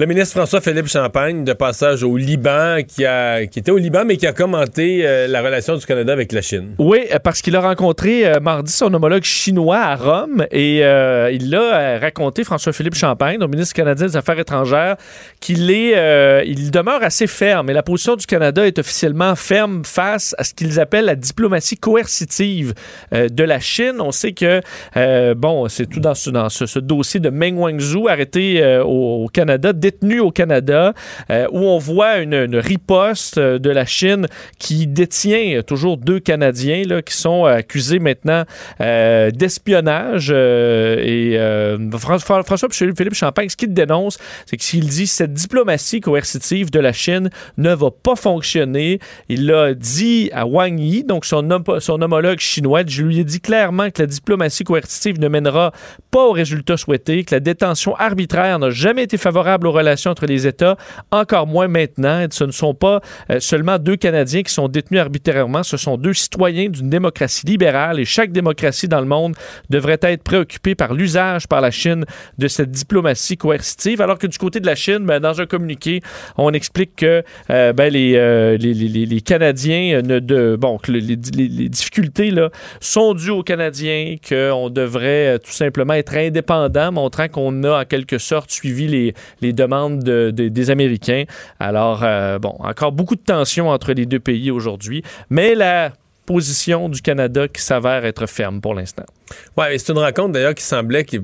Le ministre François-Philippe Champagne, de passage au Liban, qui, a, qui était au Liban, mais qui a commenté euh, la relation du Canada avec la Chine. Oui, euh, parce qu'il a rencontré euh, mardi son homologue chinois à Rome et il l'a raconté, François-Philippe Champagne, donc ministre canadien des Affaires étrangères, qu'il est, il demeure assez ferme et la position du Canada est officiellement ferme face à ce qu'ils appellent la diplomatie coercitive de la Chine. On sait que, bon, c'est tout dans, ce, dossier de Meng Wanzhou, arrêté au Canada, détenu au Canada, euh, où on voit une, riposte euh, de la Chine qui détient toujours deux Canadiens qui sont accusés maintenant euh, d'espionnage. Euh, et euh, François, François Philippe Champagne, ce qu'il dénonce, c'est qu'il dit cette diplomatie coercitive de la Chine ne va pas fonctionner. Il l'a dit à Wang Yi, donc son, homologue chinois. Je lui ai dit clairement que la diplomatie coercitive ne mènera pas au résultat souhaité, que la détention arbitraire n'a jamais été favorable aux relations entre les États, encore moins maintenant. ce ne sont pas seulement deux Canadiens qui sont détenus arbitrairement, ce sont deux citoyens d'une démocratie libérale. Et chaque démocratie dans le monde devrait être préoccupée par l'usage par la Chine de cette diplomatie coercitive, alors que du côté de la Chine, ben, dans un communiqué, on explique que euh, ben, euh, les, les, les, Canadiens, de, bon, que les, difficultés là, sont dues aux Canadiens, qu'on devrait euh, tout simplement être indépendant, montrant qu'on a en quelque sorte suivi les, demandes des Américains. Alors, bon, encore beaucoup de tensions entre les deux pays aujourd'hui, mais la position du Canada qui s'avère être ferme pour l'instant. Oui, c'est une rencontre d'ailleurs qui semblait qu'il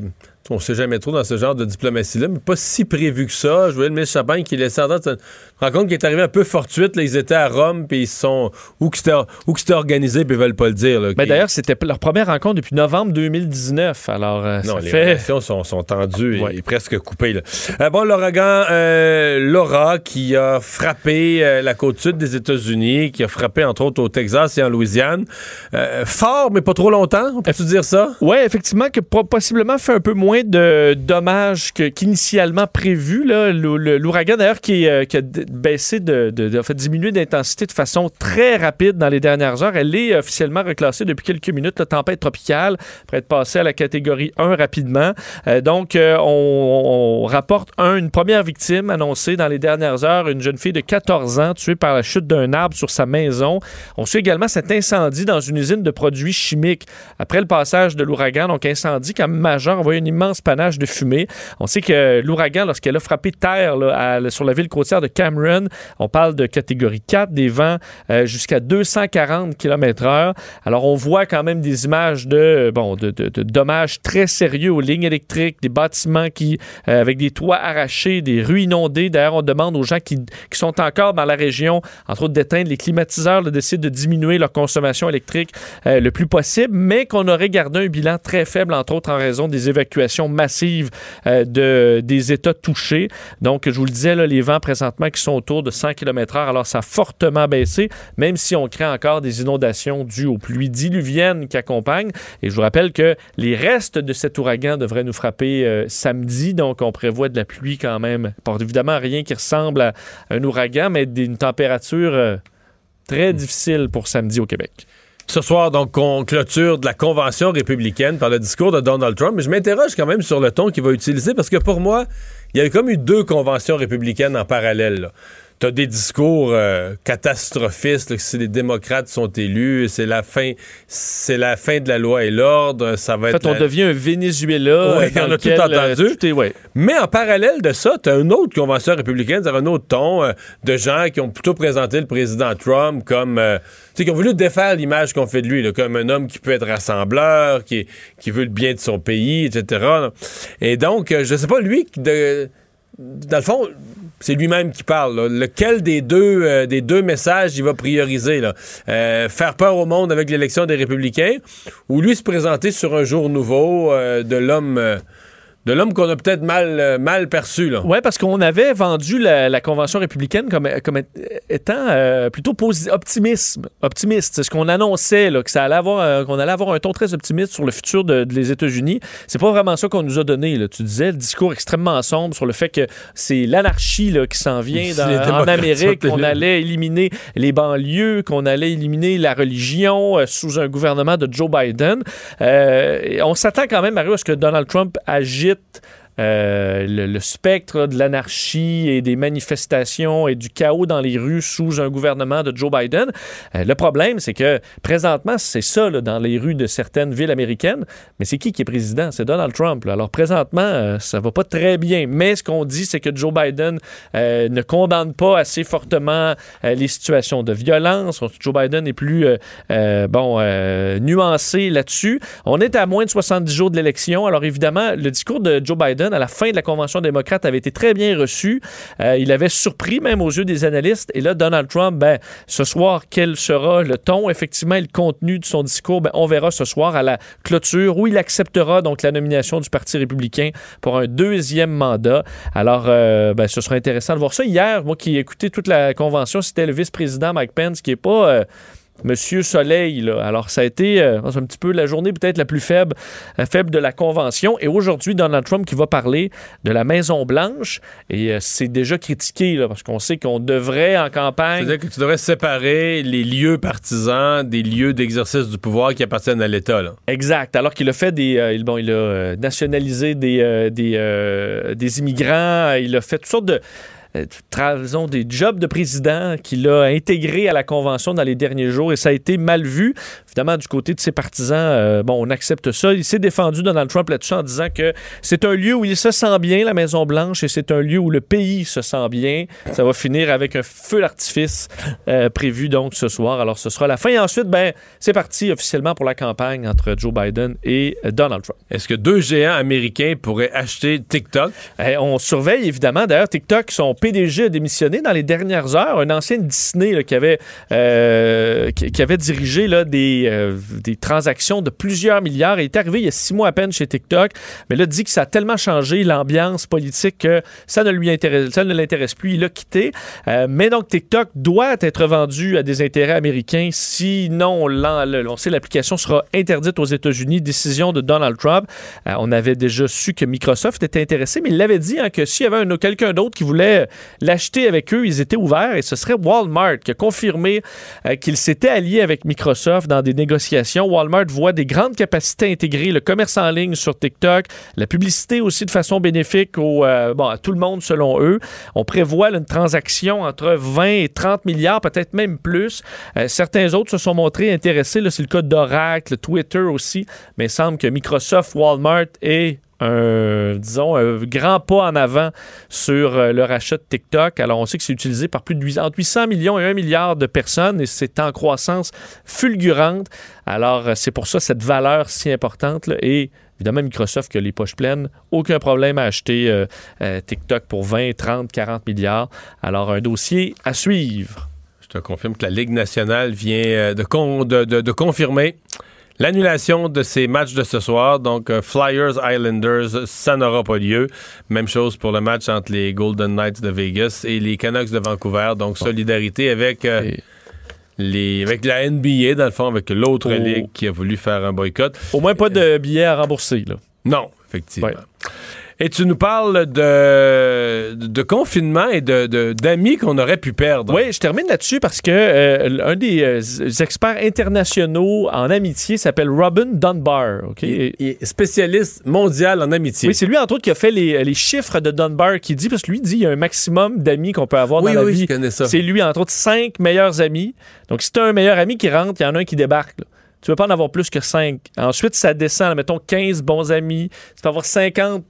on ne sait jamais trop dans ce genre de diplomatie-là, mais pas si prévu que ça. Je voyais le ministre Champagne qui laissait entendre une rencontre qui est arrivée un peu fortuite. Là, ils étaient à Rome, puis ils sont. Ou que c'était organisé, puis ils veulent pas le dire. mais D'ailleurs, c'était leur première rencontre depuis novembre 2019. Alors, euh, non, les relations sont, sont tendues et, presque coupées. Euh, bon, l'ouragan euh, Laura qui a frappé la côte sud des États-Unis, qui a frappé entre autres au Texas et en Louisiane. fort, mais pas trop longtemps, on peut-tu dire ça? Oui, effectivement, que possiblement fait un peu moins de dommages qu'initialement prévu. L'ouragan, d'ailleurs, qui, euh, qui, a baissé, de, de, fait, diminué d'intensité de façon très rapide dans les dernières heures. Elle est officiellement reclassée depuis quelques minutes, la tempête tropicale, après être passée à la catégorie 1 rapidement. Euh, donc, euh, on, rapporte une première victime annoncée dans les dernières heures, une jeune fille de 14 ans tuée par la chute d'un arbre sur sa maison. On suit également cet incendie dans une usine de produits chimiques. Après le passage de l'ouragan, donc incendie même majeur, on voit une immense panache de fumée. On sait que l'ouragan, lorsqu'elle a frappé terre sur la ville côtière de Cameron, on parle de catégorie 4, des vents euh, jusqu'à 240 km/h. Alors, on voit quand même des images de, bon, de, dommages très sérieux aux lignes électriques, des bâtiments qui, euh, avec des toits arrachés, des rues inondées. D'ailleurs, on demande aux gens qui, sont encore dans la région, entre autres, d'éteindre les climatiseurs, d'essayer de diminuer leur consommation électrique euh, le plus possible, mais qu'on aurait gardé un bilan très faible, entre autres, en raison des évacuations massive euh, de, des États touchés. Donc, je vous le disais, les vents présentement qui sont autour de 100 km/h, alors ça a fortement baissé, même si on craint encore des inondations dues aux pluies diluviennes qui accompagnent. Et je vous rappelle que les restes de cet ouragan devraient nous frapper euh, samedi, donc on prévoit de la pluie quand même. Pas évidemment rien qui ressemble à un ouragan, mais d'une température euh, très difficile pour samedi au Québec. Ce soir, donc, on clôture de la convention républicaine par le discours de Donald Trump. Mais je m'interroge quand même sur le ton qu'il va utiliser parce que pour moi, il y a comme eu deux conventions républicaines en parallèle t'as des discours euh, catastrophistes si les démocrates sont élus, c'est la fin, c'est la fin de la loi et l'ordre, ça va en fait, on devient un Venezuela. Oui, on a tout entendu. Euh, Mais en parallèle de ça, t'as une autre convention républicaine, un autre ton euh, de gens qui ont plutôt présenté le président Trump comme, tu sais, qui ont voulu défaire l'image qu'on fait de lui, comme un homme qui peut être rassembleur, qui, qui veut le bien de son pays, etc. Et donc, je sais pas lui de dans le fond, c'est lui-même qui parle. Lequel des deux, euh, des deux messages il va prioriser? Euh, faire peur au monde avec l'élection des républicains ou lui se présenter sur un jour nouveau euh, de l'homme de l'homme qu'on a peut-être mal, euh, mal perçu. Oui, parce qu'on avait vendu la, Convention républicaine comme, comme étant euh, plutôt optimisme, optimiste. C'est ce qu'on annonçait, là, que ça allait avoir, euh, qu'on allait avoir un ton très optimiste sur le futur de, des États-Unis. C'est pas vraiment ça qu'on nous a donné. Là. Tu disais le discours extrêmement sombre sur le fait que c'est l'anarchie là, qui s'en vient en Amérique, qu'on allait éliminer les banlieues, qu'on allait éliminer la religion sous un gouvernement de Joe Biden. on s'attend quand même, Mario, à ce que Donald Trump agisse Shit euh, le, spectre de l'anarchie et des manifestations et du chaos dans les rues sous un gouvernement de Joe Biden. Euh, le problème, c'est que présentement, c'est ça dans les rues de certaines villes américaines, mais c'est qui qui est président? C'est Donald Trump. Alors présentement, euh, ça va pas très bien, mais ce qu'on dit, c'est que Joe Biden ne condamne pas assez fortement les situations de violence. Joe Biden est plus bon nuancé là-dessus. On est à moins de 70 jours de l'élection, alors évidemment, le discours de Joe Biden À la fin de la convention démocrate, avait été très bien reçu. Euh, il avait surpris même aux yeux des analystes. Et là, Donald Trump, ben, ce soir, quel sera le ton, effectivement, et le contenu de son discours? Ben, on verra ce soir à la clôture où il acceptera donc la nomination du Parti républicain pour un deuxième mandat. Alors, euh, ben, ce sera intéressant de voir ça. Hier, moi qui ai écouté toute la convention, c'était le vice-président Mike Pence qui est pas... euh, Monsieur Soleil. Là. Alors, ça a été euh, un petit peu la journée peut-être la plus faible, euh, faible de la convention. Et aujourd'hui, Donald Trump qui va parler de la Maison-Blanche. Et euh, c'est déjà critiqué, là, parce qu'on sait qu'on devrait en campagne... C'est-à-dire que tu devrais séparer les lieux partisans des lieux d'exercice du pouvoir qui appartiennent à l'État. Exact. Alors qu'il a fait des. euh, il- bon, il a nationalisé des, des, des immigrants. Il a fait toutes sortes de. Euh, des jobs de président qu'il a intégrés à la Convention dans les derniers jours et ça a été mal vu. Évidemment, du côté de ses partisans, euh, bon, on accepte ça. Il s'est défendu, Donald Trump, là-dessus en disant que c'est un lieu où il se sent bien, la Maison-Blanche, et c'est un lieu où le pays se sent bien. Ça va finir avec un feu d'artifice euh, prévu donc ce soir. Alors, ce sera la fin. Et ensuite, ben, c'est parti officiellement pour la campagne entre Joe Biden et Donald Trump. Est-ce que deux géants américains pourraient acheter TikTok? Eh, on surveille évidemment. D'ailleurs, TikTok, son PDG a démissionné dans les dernières heures. Un ancien Disney qui, avait, euh, qui, avait dirigé là, des, euh, des transactions de plusieurs milliards. Il est arrivé il y a six mois à peine chez TikTok, mais là, dit que ça a tellement changé l'ambiance politique que ça ne lui intéresse, ça ne l'intéresse plus. Il a quitté. Euh, mais donc, TikTok doit être vendu à des intérêts américains. Sinon, sait l'application sera interdite aux États-Unis. Décision de Donald Trump. On avait déjà su que Microsoft était intéressé, mais il l'avait dit hein, que s'il y avait un- quelqu'un d'autre qui voulait l'acheter avec eux, ils étaient ouverts et ce serait Walmart qui a confirmé euh, qu'il s'était allié avec Microsoft dans des négociations. Walmart voit des grandes capacités intégrer le commerce en ligne sur TikTok, la publicité aussi de façon bénéfique euh, à tout le monde selon eux. On prévoit une transaction entre 20 et 30 milliards, peut-être même plus. Euh, certains autres se sont montrés intéressés. C'est le cas d'Oracle, Twitter aussi, mais il semble que Microsoft, Walmart et un, disons, un grand pas en avant sur euh, le rachat de TikTok. Alors, on sait que c'est utilisé par plus de 800, entre 800 millions et 1 milliard de personnes et c'est en croissance fulgurante. Alors, euh, c'est pour ça cette valeur si importante. et évidemment, Microsoft qui a les poches pleines, aucun problème à acheter euh, TikTok pour 20, 30, 40 milliards. Alors, un dossier à suivre. Je te confirme que la Ligue nationale vient de confirmer l'annulation de ces matchs de ce soir. Donc, euh, Flyers Islanders, ça n'aura pas lieu. Même chose pour le match entre les Golden Knights de Vegas et les Canucks de Vancouver. Donc, solidarité avec, euh, les, avec la NBA, dans le fond, avec l'autre Oh. ligue qui a voulu faire un boycott. Au moins, pas de billets à rembourser. Là. Non, effectivement. Et tu nous parles de, de confinement et de, d'amis qu'on aurait pu perdre. Oui, je termine là-dessus parce que euh, un des euh, experts internationaux en amitié s'appelle Robin Dunbar. ok? Il, il est spécialiste mondial en amitié. Oui, c'est lui, entre autres, qui a fait les, les chiffres de Dunbar, qui dit, parce que lui dit, il y a un maximum d'amis qu'on peut avoir Oui, dans la oui, vie. je connais ça. C'est lui, entre autres, cinq meilleurs amis. Donc, si tu as un meilleur ami qui rentre, il y en a un qui débarque. là. Tu ne peux pas en avoir plus que cinq. Ensuite, ça descend, mettons 15 bons amis. Tu peux avoir 50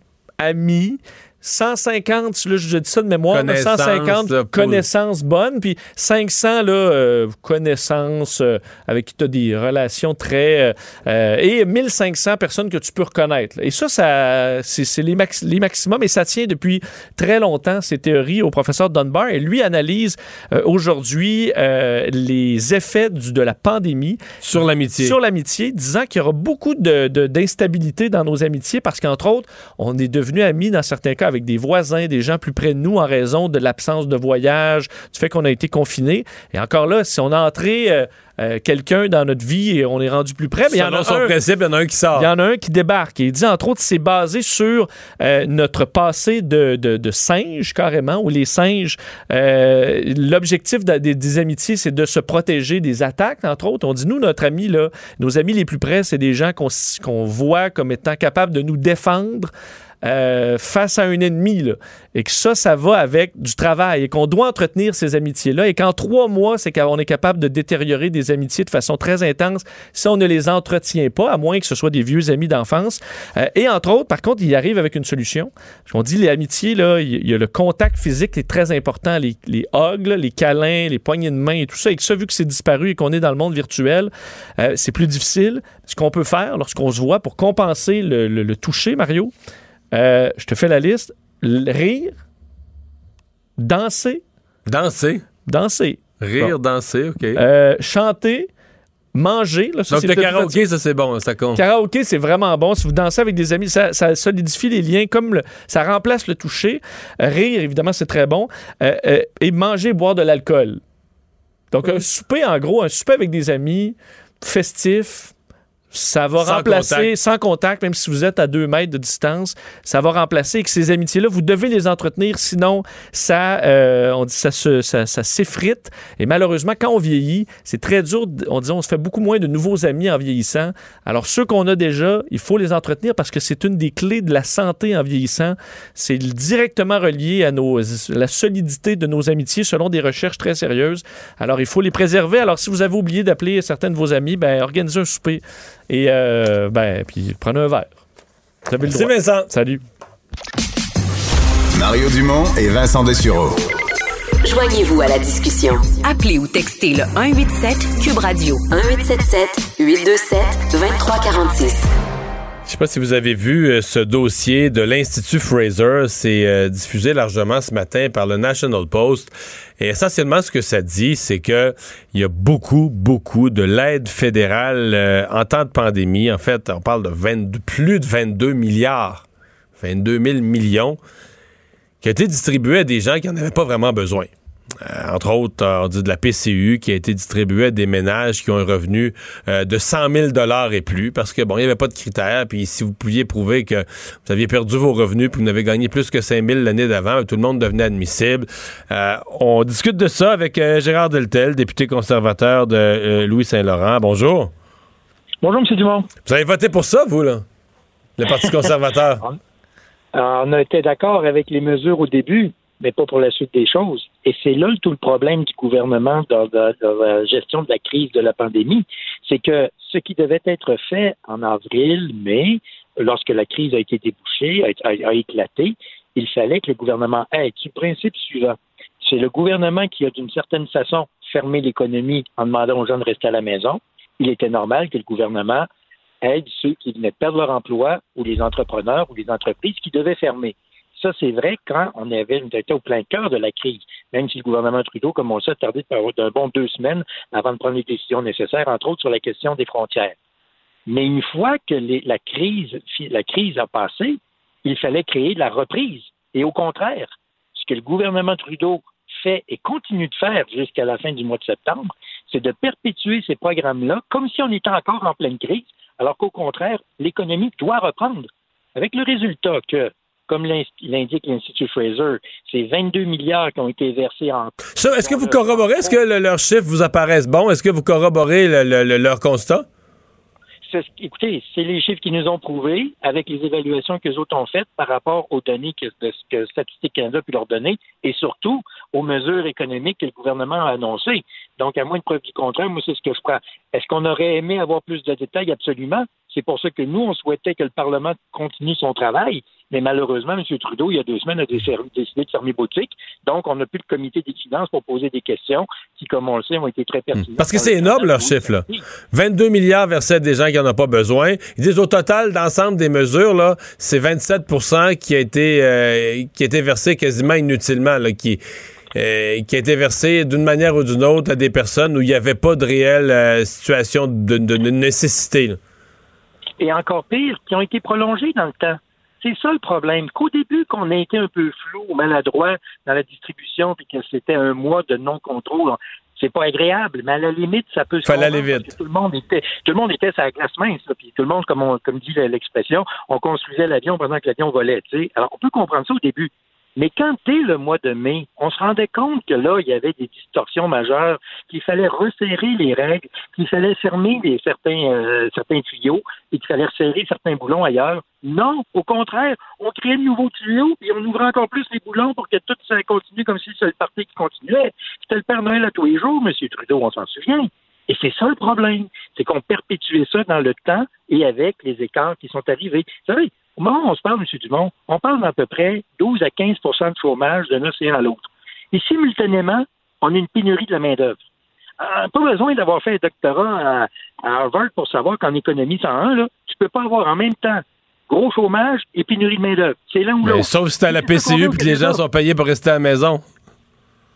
amis. 150, là, je dis ça de mémoire, mais Connaissances, 150 là, pour- connaissances bonnes, puis 500 là, euh, connaissances euh, avec qui tu as des relations très... euh, et 1500 personnes que tu peux reconnaître. Et ça, ça c'est les, max- les maximums, et ça tient depuis très longtemps, ces théories, au professeur Dunbar. Et lui analyse aujourd'hui les effets du- de la pandémie Sur l'amitié. sur l'amitié, disant qu'il y aura beaucoup de- de- d'instabilité dans nos amitiés parce qu'entre autres, on est devenu amis dans certains cas avec des voisins, des gens plus près de nous en raison de l'absence de voyage, du fait qu'on a été confinés. Et encore là, si on a entré euh, euh, quelqu'un dans notre vie et on est rendu plus près, mais il y en a son un principe, il y en a un qui sort. il y en a un qui débarque. Et il dit, entre autres, c'est basé sur euh, notre passé de, de, de singe, carrément, où les singes, euh, l'objectif de- des, des amitiés, c'est de se protéger des attaques, entre autres. On dit, nous, notre ami, là, nos amis les plus près, c'est des gens qu'on voit comme étant capables de nous défendre. Euh, face à un ennemi, et que ça, ça va avec du travail, et qu'on doit entretenir ces amitiés-là, et qu'en trois mois, c'est qu'on est capable de détériorer des amitiés de façon très intense si on ne les entretient pas, à moins que ce soit des vieux amis d'enfance. Euh, et entre autres, par contre, il arrive avec une solution. On dit les amitiés, il y- a le contact physique qui est très important, les, hugs, les câlins, les poignées de main et tout ça. Et que ça, vu que c'est disparu et qu'on est dans le monde virtuel, euh, c'est plus difficile. Ce qu'on peut faire lorsqu'on se voit pour compenser le toucher, Mario, Euh, je te fais la liste. Rire, danser, Danser. danser, Rire, danser, OK. euh, chanter, manger. Là, ça, Donc, le karaoké, ça, c'est bon, ça compte. Karaoké, c'est vraiment bon. Si vous dansez avec des amis, ça, ça solidifie les liens, comme le- ça remplace le toucher. Euh, rire, évidemment, c'est très bon. Euh, euh, et manger, boire de l'alcool. Donc, un souper, en gros, un souper avec des amis, festif. Ça va Sans remplacer, contact. sans contact, même si vous êtes à deux mètres de distance, ça va remplacer. Et que ces amitiés-là, vous devez les entretenir, sinon, ça, euh, on dit, ça, se- ça, ça s'effrite. Et malheureusement, quand on vieillit, c'est très dur. On dit, on se fait beaucoup moins de nouveaux amis en vieillissant. Alors, ceux qu'on a déjà, il faut les entretenir parce que c'est une des clés de la santé en vieillissant. C'est directement relié à nos, la solidité de nos amitiés selon des recherches très sérieuses. Alors, il faut les préserver. Alors, si vous avez oublié d'appeler certains de vos amis, ben, organisez un souper et, euh, ben, puis prenez un verre. Vous avez le Merci. Vincent. Salut. Mario Dumont et Vincent Dessureau. Joignez-vous à la discussion. Appelez ou textez le 187 Cube Radio 1877 827 2346. Je sais pas si vous avez vu euh, ce dossier de l'Institut Fraser. C'est euh, diffusé largement ce matin par le National Post. Et essentiellement, ce que ça dit, c'est que il y a beaucoup, beaucoup de l'aide fédérale euh, en temps de pandémie. En fait, on parle de 22 plus de 22 milliards, 22 000 millions, qui a été distribué à des gens qui n'en avaient pas vraiment besoin. Euh, entre autres, euh, on dit de la PCU qui a été distribuée à des ménages qui ont un revenu euh, de 100 000 et plus parce que, bon, il n'y avait pas de critères. Puis si vous pouviez prouver que vous aviez perdu vos revenus puis vous n'avez gagné plus que 5 000 l'année d'avant, tout le monde devenait admissible. Euh, on discute de ça avec euh, Gérard Deltel, député conservateur de euh, Louis-Saint-Laurent. Bonjour. Bonjour, M. Dumont. Vous avez voté pour ça, vous, là? Le Parti conservateur. On a été d'accord avec les mesures au début, mais pas pour la suite des choses. Et c'est là tout le problème du gouvernement dans, la gestion de la crise de la pandémie. C'est que ce qui devait être fait en avril, mai, lorsque la crise a été débouchée, a, éclaté, il fallait que le gouvernement aide. Du principe suivant. C'est le gouvernement qui a d'une certaine façon fermé l'économie en demandant aux gens de rester à la maison. Il était normal que le gouvernement aide ceux qui venaient perdre leur emploi ou les entrepreneurs ou les entreprises qui devaient fermer. Ça, c'est vrai quand on avait on était au plein cœur de la crise, même si le gouvernement Trudeau, comme on le sait, a tardé d'un bon deux semaines avant de prendre les décisions nécessaires, entre autres sur la question des frontières. Mais une fois que la crise a passé, il fallait créer de la reprise. Et au contraire, ce que le gouvernement Trudeau fait et continue de faire jusqu'à la fin du mois de septembre, c'est de perpétuer ces programmes-là comme si on était encore en pleine crise, alors qu'au contraire, l'économie doit reprendre. Avec le résultat que, comme l'in- l'indique l'Institut Fraser, c'est 22 milliards qui ont été versés en... Ça, est-ce que vous corroborez, est-ce que le- leurs chiffres vous apparaissent bons? Est-ce que vous corroborez le- le- le- leur constat? Écoutez, c'est les chiffres qui nous ont prouvés avec les évaluations que les autres ont faites par rapport aux données que, de que Statistique Canada a pu leur donner et surtout aux mesures économiques que le gouvernement a annoncées. Donc, à moins de preuve du contraire, moi, c'est ce que je prends. Est-ce qu'on aurait aimé avoir plus de détails? Absolument. C'est pour ça que nous, on souhaitait que le Parlement continue son travail. Mais malheureusement, M. Trudeau, il y a deux semaines, a décidé de fermer boutique. Donc, on n'a plus le comité des finances pour poser des questions qui, comme on le sait, ont été très pertinentes. Parce que c'est énorme, leurs chiffres, là. 22 milliards versés à des gens qui n'en ont pas besoin. Ils disent au total, d'ensemble des mesures, là, c'est 27 qui a été, euh, qui a été versé quasiment inutilement, là, qui, euh, qui a été versé d'une manière ou d'une autre à des personnes où il n'y avait pas de réelle euh, situation de, de- de nécessité. là. et encore pire, qui ont été prolongés dans le temps. C'est ça le problème. Qu'au début, qu'on a été un peu flou ou maladroit dans la distribution, puis que c'était un mois de non-contrôle, c'est pas agréable, mais à la limite, ça peut se Fallait aller vite. Tout le monde était, tout le monde était la glace mince, là, puis tout le monde, comme, on- comme dit l'expression, on construisait l'avion pendant que l'avion volait. Alors, on peut comprendre ça au début. Mais quand dès le mois de mai, on se rendait compte que là, il y avait des distorsions majeures, qu'il fallait resserrer les règles, qu'il fallait fermer certains, euh, certains tuyaux et qu'il fallait resserrer certains boulons ailleurs. Non, au contraire, on créait de nouveaux tuyaux et on ouvrait encore plus les boulons pour que tout ça continue comme si c'était le parti qui continuait. C'était le Père Noël à tous les jours, M. Trudeau, on s'en souvient. Et c'est ça le problème, c'est qu'on perpétuait ça dans le temps et avec les écarts qui sont arrivés. Vous savez, au moment où on se parle, M. Dumont, on parle d'à peu près 12 à 15% de chômage d'un océan à l'autre. Et simultanément, on a une pénurie de la main-d'œuvre. Euh, pas besoin d'avoir fait un doctorat à, à Harvard pour savoir qu'en économie 101, là, tu peux pas avoir en même temps gros chômage et pénurie de main-d'œuvre. C'est l'un ou l'autre. sauf si t'as la PCU puis que les gens sont payés pour rester à la maison.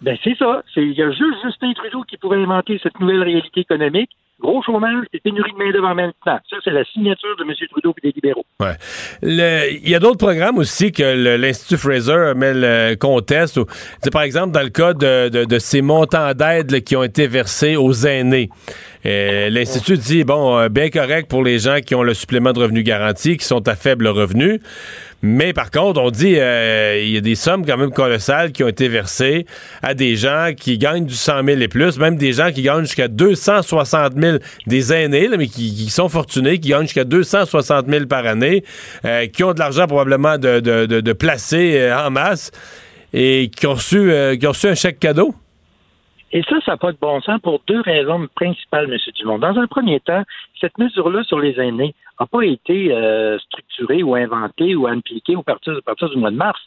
Ben, c'est ça. Il y a juste Justin Trudeau qui pourrait inventer cette nouvelle réalité économique. Gros chômage et pénurie de main-d'œuvre en même temps. Ça, c'est la signature de M. Trudeau et des libéraux. Ouais. Il y a d'autres programmes aussi que l'Institut Fraser met le conteste. c'est par exemple dans le cas de, de- de ces montants d'aide qui ont été versés aux aînés. Euh, L'Institut dit, bon, euh, bien correct pour les gens qui ont le supplément de revenu garanti, qui sont à faible revenu. Mais par contre, on dit euh, il y a des sommes quand même colossales qui ont été versées à des gens qui gagnent du 100 000 et plus, même des gens qui gagnent jusqu'à 260 000, des aînés, mais qui, sont fortunés, qui gagnent jusqu'à 260 000 par année, euh, qui ont de l'argent probablement de, placer euh, en masse et qui ont, reçu, qui ont reçu un chèque cadeau. Et ça, ça n'a pas de bon sens pour deux raisons principales, M. Dumont. Dans un premier temps, cette mesure-là sur les aînés n'a pas été euh, structurée ou inventée ou appliquée au partir, à partir du mois de mars.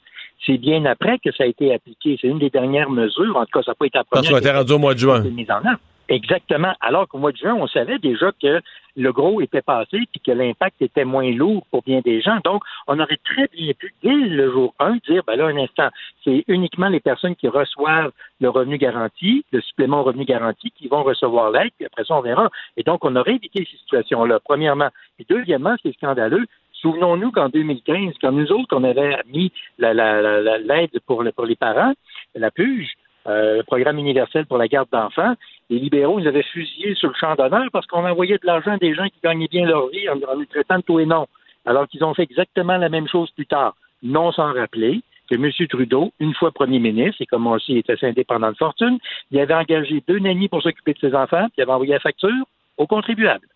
C'est bien après que ça a été appliqué. C'est une des dernières mesures. En tout cas, ça n'a pas été la Parce première. qu'on était rendu au mois de juin. mise en œuvre. Exactement. Alors qu'au mois de juin, on savait déjà que le gros était passé puis que l'impact était moins lourd pour bien des gens. Donc, on aurait très bien pu, dès le jour 1, dire, ben là, un instant, c'est uniquement les personnes qui reçoivent le revenu garanti, le supplément au revenu garanti, qui vont recevoir l'aide, puis après ça, on verra. Et donc, on aurait évité ces situations-là, premièrement. Et deuxièmement, c'est scandaleux. Souvenons-nous qu'en 2015, quand nous autres, on avait mis la- la- la- la- l'aide pour, le- pour les parents, la PUGE, euh, le programme universel pour la garde d'enfants, les libéraux, ils avaient fusillé sur le champ d'honneur parce qu'on envoyait de l'argent à des gens qui gagnaient bien leur vie en, en les traitant de tout et non. Alors qu'ils ont fait exactement la même chose plus tard. Non sans rappeler que M. Trudeau, une fois premier ministre, et comme le sait, il était assez indépendant de fortune, il avait engagé deux nannies pour s'occuper de ses enfants, puis il avait envoyé la facture aux contribuables.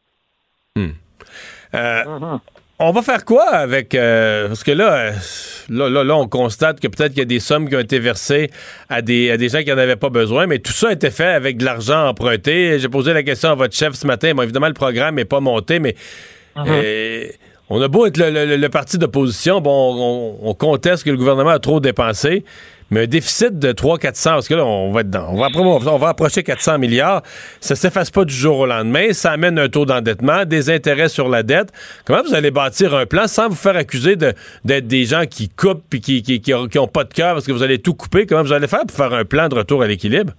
Euh, On va faire quoi avec... euh, parce que là, euh, là, là, là, on constate que peut-être qu'il y a des sommes qui ont été versées à des, à des gens qui n'en avaient pas besoin, mais tout ça a été fait avec de l'argent emprunté. J'ai posé la question à votre chef ce matin. Bon, évidemment, le programme n'est pas monté, mais... euh, on a beau être le, le- le parti d'opposition, bon, on, on conteste que le gouvernement a trop dépensé, mais un déficit de 300-400, parce que là, on va être dans, on va, on va approcher 400 milliards, ça s'efface pas du jour au lendemain, ça amène un taux d'endettement, des intérêts sur la dette. Comment vous allez bâtir un plan sans vous faire accuser d'être des gens qui coupent puis qui, qui, qui, qui ont pas de cœur parce que vous allez tout couper? Comment vous allez faire pour faire un plan de retour à l'équilibre?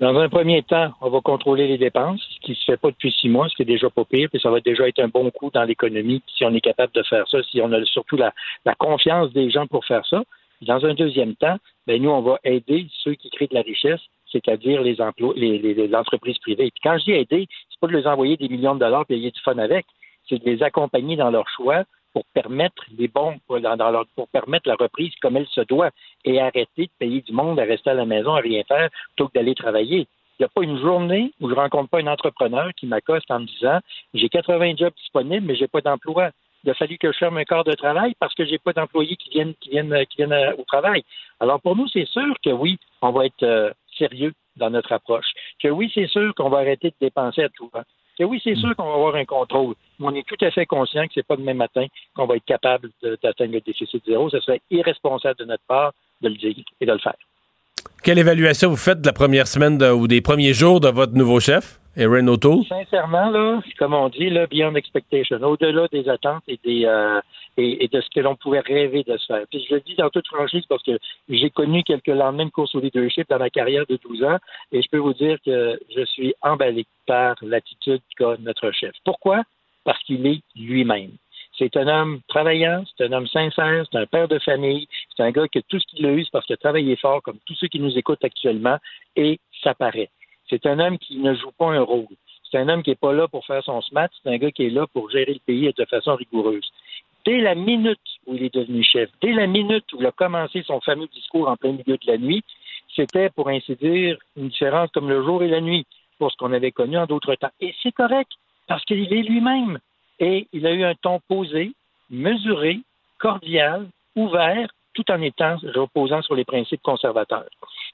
Dans un premier temps, on va contrôler les dépenses, ce qui ne se fait pas depuis six mois, ce qui est déjà pas pire, puis ça va déjà être un bon coup dans l'économie si on est capable de faire ça, si on a surtout la, confiance des gens pour faire ça. Dans un deuxième temps, ben nous, on va aider ceux qui créent de la richesse, c'est-à-dire les emplois, les, les- entreprises privées. Quand je dis aider, c'est pas de les envoyer des millions de dollars et payer du fun avec, c'est de les accompagner dans leur choix pour permettre les bons, dans, dans leur- pour permettre la reprise comme elle se doit et arrêter de payer du monde à rester à la maison à rien faire plutôt que d'aller travailler. Il n'y a pas une journée où je ne rencontre pas un entrepreneur qui m'accoste en me disant j'ai 80 jobs disponibles, mais j'ai pas d'emploi. Il a fallu que je ferme un corps de travail parce que j'ai pas d'employés qui viennent, qui viennent, qui viennent euh, au travail. Alors pour nous, c'est sûr que oui, on va être euh, sérieux dans notre approche. Que oui, c'est sûr qu'on va arrêter de dépenser à tout vent. Que oui, c'est sûr qu'on va avoir un contrôle. Mais on est tout à fait conscient que c'est pas demain matin qu'on va être capable d'atteindre le déficit zéro. Ce serait irresponsable de notre part de le dire et de le faire. Quelle évaluation vous faites de la première semaine de- ou des premiers jours de votre nouveau chef, Erin O'Toole? Sincèrement, là, comme on dit, là, beyond expectation, au-delà des attentes et des euh, et de ce que l'on pouvait rêver de se faire. Puis je le dis dans toute franchise parce que j'ai connu quelques lendemains de course au leadership dans ma carrière de 12 ans et je peux vous dire que je suis emballé par l'attitude qu'a notre chef. Pourquoi? Parce qu'il est lui-même. C'est un homme travaillant, c'est un homme sincère, c'est un père de famille, c'est un gars que tout ce qu'il a eu, c'est parce qu'il a travaillé fort, comme tous ceux qui nous écoutent actuellement, et ça paraît. C'est un homme qui ne joue pas un rôle. C'est un homme qui n'est pas là pour faire son smat, c'est un gars qui est là pour gérer le pays de façon rigoureuse. Dès la minute où il est devenu chef, dès la minute où il a commencé son fameux discours en plein milieu de la nuit, c'était, pour ainsi dire, une différence comme le jour et la nuit pour ce qu'on avait connu en d'autres temps. Et c'est correct, parce qu'il est lui-même. Et il a eu un ton posé, mesuré, cordial, ouvert, tout en étant reposant sur les principes conservateurs.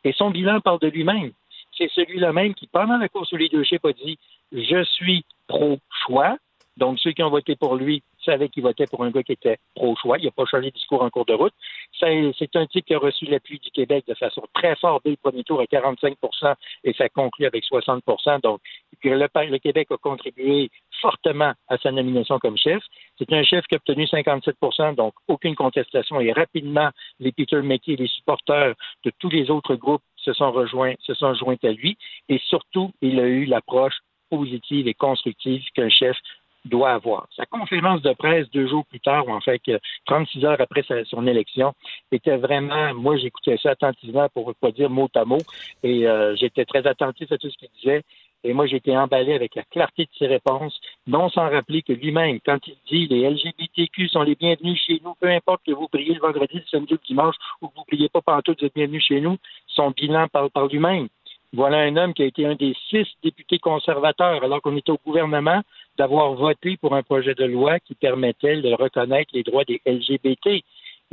Et son bilan parle de lui-même. C'est celui-là même qui, pendant la course au leadership, a dit Je suis pro-choix. Donc, ceux qui ont voté pour lui savaient qu'ils votaient pour un gars qui était pro-choix. Il n'a pas changé de discours en cours de route. C'est un type qui a reçu l'appui du Québec de façon très forte dès le premier tour à 45% et ça conclut avec 60% Donc, le Québec a contribué fortement à sa nomination comme chef. C'est un chef qui a obtenu 57% donc aucune contestation. Et rapidement, les Peter McKay, les supporters de tous les autres groupes se sont rejoints, se sont joints à lui. Et surtout, il a eu l'approche positive et constructive qu'un chef doit avoir. Sa conférence de presse deux jours plus tard, ou en fait 36 heures après son élection, était vraiment, moi j'écoutais ça attentivement pour ne pas dire mot à mot, et euh, j'étais très attentif à tout ce qu'il disait. Et moi, j'ai été emballé avec la clarté de ses réponses, non sans rappeler que lui-même, quand il dit les LGBTQ sont les bienvenus chez nous, peu importe que vous priez le vendredi, le samedi ou le dimanche, ou que vous priez pas pantoute, vous êtes bienvenus chez nous, son bilan parle par lui-même. Voilà un homme qui a été un des six députés conservateurs, alors qu'on était au gouvernement, d'avoir voté pour un projet de loi qui permettait de reconnaître les droits des LGBT.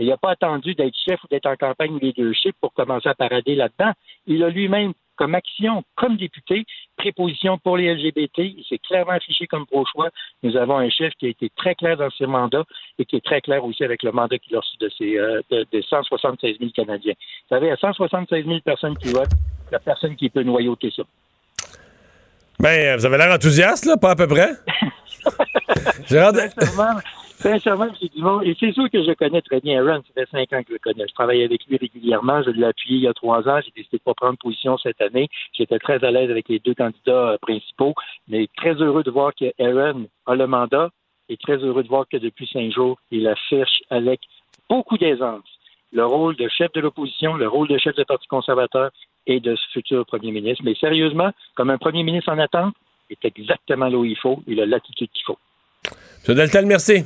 Il n'a pas attendu d'être chef ou d'être en campagne leadership pour commencer à parader là-dedans. Il a lui-même, comme action, comme député, préposition pour les LGBT. Il s'est clairement affiché comme pro-choix. Nous avons un chef qui a été très clair dans ses mandats et qui est très clair aussi avec le mandat qu'il a reçu de, ses, euh, de, 176 000 Canadiens. Vous savez, à 176 000 personnes qui votent, il n'y a personne qui peut noyauter ça. Ben, vous avez l'air enthousiaste, là, pas à peu près. Gérard... Sincèrement, c'est du monde. Et c'est sûr que je connais très bien Aaron. Ça fait cinq ans que je le connais. Je travaille avec lui régulièrement. Je l'ai appuyé il y a trois ans. J'ai décidé de pas prendre position cette année. J'étais très à l'aise avec les deux candidats euh, principaux. Mais très heureux de voir que Aaron a le mandat et très heureux de voir que depuis cinq jours, il affiche avec beaucoup d'aisance le rôle de chef de l'opposition, le rôle de chef du Parti conservateur et de ce futur premier ministre. Mais sérieusement, comme un premier ministre en attente, il est exactement là où il faut. Il a l'attitude qu'il faut. M. Deltel, merci.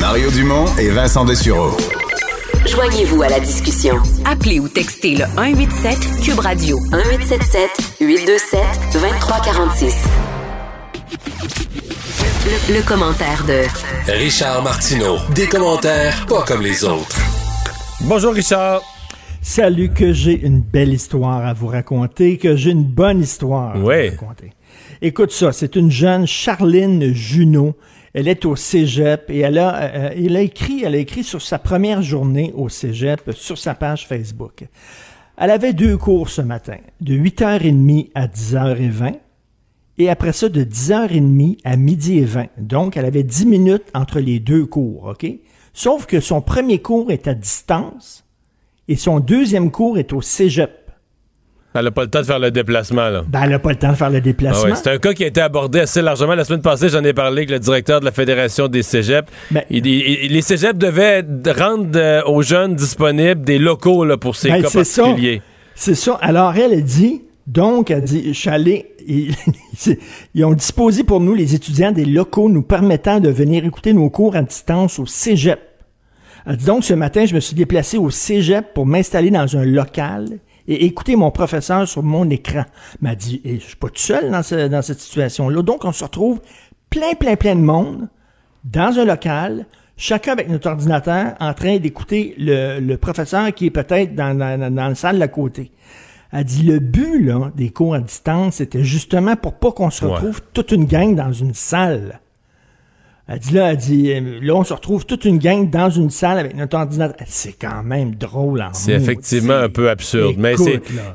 Mario Dumont et Vincent Dessureau. Joignez-vous à la discussion. Appelez ou textez le 187 Cube Radio 1877 827 2346. Le, commentaire de Richard Martineau. Des commentaires pas comme les autres. Bonjour Richard. Salut, que j'ai une belle histoire à vous raconter, que j'ai une bonne histoire à vous raconter. Écoute ça, c'est une jeune Charline Junot. Elle est au cégep et elle a, euh, elle a écrit, elle a écrit sur sa première journée au cégep sur sa page Facebook. Elle avait deux cours ce matin, de 8h30 à 10h20 et après ça de 10h30 à midi et 20. Donc, elle avait 10 minutes entre les deux cours, OK? Sauf que son premier cours est à distance et son deuxième cours est au cégep. Elle n'a pas le temps de faire le déplacement, là. Ben, elle n'a pas le temps de faire le déplacement. Ah c'est un cas qui a été abordé assez largement. La semaine passée, j'en ai parlé avec le directeur de la Fédération des cégeps. Ben, les cégeps devaient rendre euh, aux jeunes disponibles des locaux là, pour ces ben, cas particuliers. C'est ça. Alors, elle a dit, donc, elle dit, je suis allé, ils, ont disposé pour nous, les étudiants, des locaux nous permettant de venir écouter nos cours à distance au cégep. Elle dit donc, ce matin, je me suis déplacé au cégep pour m'installer dans un local et écouter mon professeur sur mon écran. M'a dit, et je suis pas tout seul dans, dans cette situation-là. Donc, on se retrouve plein, plein, plein de monde dans un local, chacun avec notre ordinateur en train d'écouter le, professeur qui est peut-être dans, dans, dans la salle à côté. Elle dit le but là, des cours à distance, c'était justement pour pas qu'on se retrouve toute une gang dans une salle. Elle dit là, elle dit, euh, là, on se retrouve toute une gang dans une salle avec notre ordinateur. C'est quand même drôle en C'est effectivement un peu absurde. mais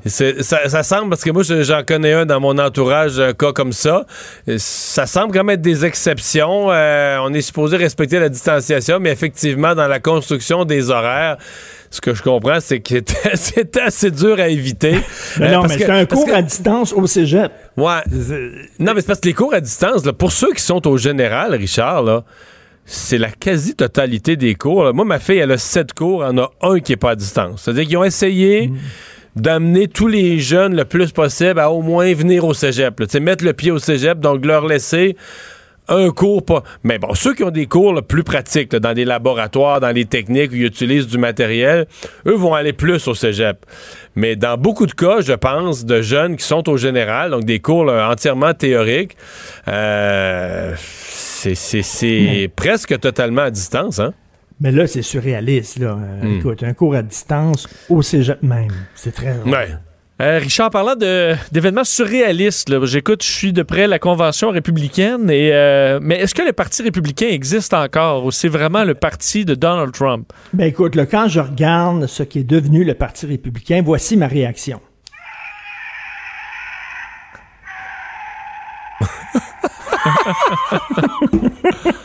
c'est, ça, semble, parce que moi, j'en connais un dans mon entourage, un cas comme ça. Ça semble quand même être des exceptions. Euh, on est supposé respecter la distanciation, mais effectivement, dans la construction des horaires, ce que je comprends, c'est que c'était assez dur à éviter. mais non, euh, mais c'est un cours à distance au cégep. Ouais. Non, mais c'est parce que les cours à distance, là, pour ceux qui sont au général, Richard, là, c'est la quasi-totalité des cours. Moi, ma fille, elle a sept cours, elle en a un qui n'est pas à distance. C'est-à-dire qu'ils ont essayé mm. d'amener tous les jeunes le plus possible à au moins venir au cégep. Mettre le pied au cégep, donc leur laisser un cours pas. Mais bon, ceux qui ont des cours là, plus pratiques, là, dans des laboratoires, dans les techniques où ils utilisent du matériel, eux vont aller plus au cégep. Mais dans beaucoup de cas, je pense, de jeunes qui sont au général, donc des cours là, entièrement théoriques, euh, c'est- presque totalement à distance, hein? Mais là, c'est surréaliste. Là. Euh, Hmm. Écoute, un cours à distance au cégep même. C'est très rare. Ouais. Euh, Richard, parlant de- d'événements surréalistes, j'écoute, je suis de près la convention républicaine, et, euh, mais est-ce que le Parti républicain existe encore ou c'est vraiment le parti de Donald Trump? Ben écoute, là, quand je regarde ce qui est devenu le Parti républicain, voici ma réaction.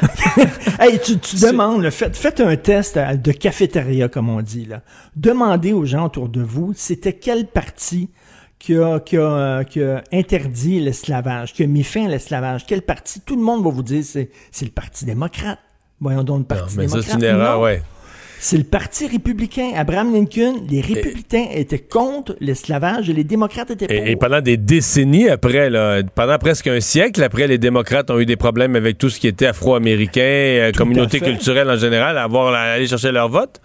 hey, tu, tu demandes, là, faites, faites un test de cafétéria, comme on dit. Là. Demandez aux gens autour de vous, c'était quel parti qui a, qui a, qui a interdit l'esclavage, qui a mis fin à l'esclavage? Quel parti? Tout le monde va vous dire, c'est c'est le Parti démocrate. Voyons donc le Parti mais ça, démocrate. c'est une erreur, Non. ouais. C'est le Parti républicain. Abraham Lincoln, les républicains étaient contre l'esclavage et les démocrates étaient pour. Et, et pendant des décennies après, là, pendant presque un siècle après, les démocrates ont eu des problèmes avec tout ce qui était afro-américain, euh, communauté culturelle en général, à avoir à aller chercher leur vote.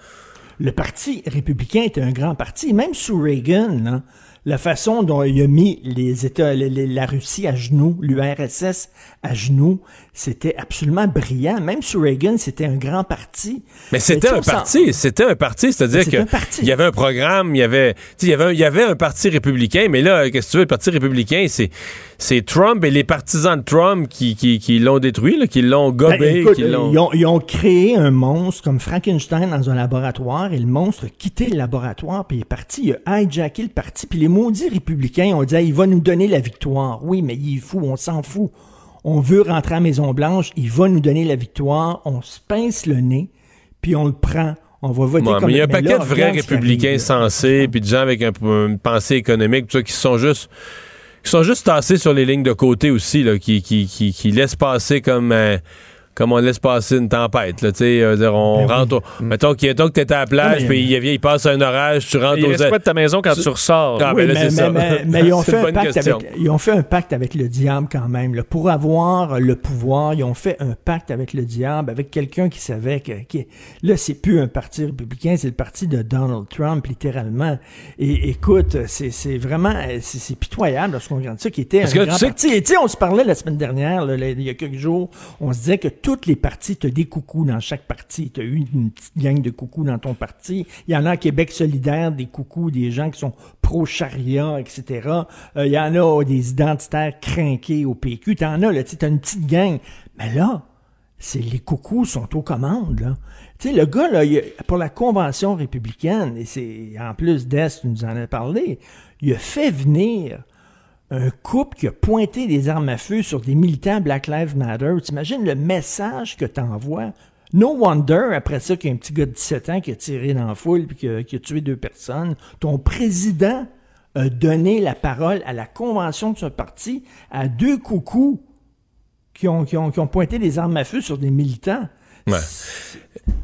Le Parti républicain était un grand parti. Même sous Reagan, là, la façon dont il a mis les États, les- les- la Russie à genoux, l'URSS à genoux, c'était absolument brillant. Même sous Reagan, c'était un grand parti. Mais c'était tu sais, un parti, c'était un parti, c'est-à-dire C'était que il y avait un programme, il y avait, tu sais, il y avait, un, il y avait un parti républicain, mais là, qu'est-ce que tu veux, le parti républicain, c'est, c'est Trump et les partisans de Trump qui, qui, qui l'ont détruit, là, qui l'ont Ben, gobé, écoute, qui l'ont. ils, ont, ils ont créé un monstre comme Frankenstein dans un laboratoire et le monstre a quitté le laboratoire puis il est parti, il a hijacké le parti puis les maudits républicains ont dit Ah, il va nous donner la victoire. Oui, mais il est fou, on s'en fout. On veut rentrer à Maison-Blanche, il va nous donner la victoire, on se pince le nez puis on le prend. On va voter Ouais, comme mais il y a un paquet là, de vrais républicains sensés, puis de gens avec un- une pensée économique, tout ça, qui sont juste qui sont juste tassés sur les lignes de côté aussi, là, qui, qui, qui, qui laissent passer comme euh, comme on laisse passer une tempête. Là, tu sais, euh, dire, on Ben rentre au- Mettons qu'il mettons que t'es à la plage, mais- puis il, il passe un orage, tu rentres Il aux quoi de ta maison quand tu ressors? Ah, Oui, ben là, mais, mais- mais- mais ils, ont fait un pacte avec, ils ont fait un pacte avec le diable quand même. là. Pour avoir le pouvoir, ils ont fait un pacte avec le diable, avec quelqu'un qui savait que... qui- là, c'est plus un parti républicain, c'est le parti de Donald Trump, littéralement. Et écoute, c'est c'est vraiment... C'est pitoyable lorsqu'on regarde ça, qui était Parce un que grand tu sais parti. Et on se parlait la semaine dernière, là, il y a quelques jours, on se disait que toutes les partis, tu as des coucous dans chaque parti. Tu as eu une petite gang de coucous dans ton parti. Il y en a à Québec solidaire, des coucous, des gens qui sont pro-charia, etc. Euh, il y en a des identitaires crinqués au PQ. Tu en as, là, tu as une petite gang. Mais là, c'est les coucous sont aux commandes, là. Tu sais, le gars, là, a- pour la convention républicaine, et c'est, en plus d'Est, tu nous en as parlé, il a fait venir un couple qui a pointé des armes à feu sur des militants Black Lives Matter. T'imagines le message que t'envoies? No wonder, après ça, qu'il y a un petit gars de 17 ans qui a tiré dans la foule puis qui a, qui a tué deux personnes. Ton président a donné la parole à la convention de ce parti à deux coucous qui ont, qui ont, qui ont pointé des armes à feu sur des militants. Ouais.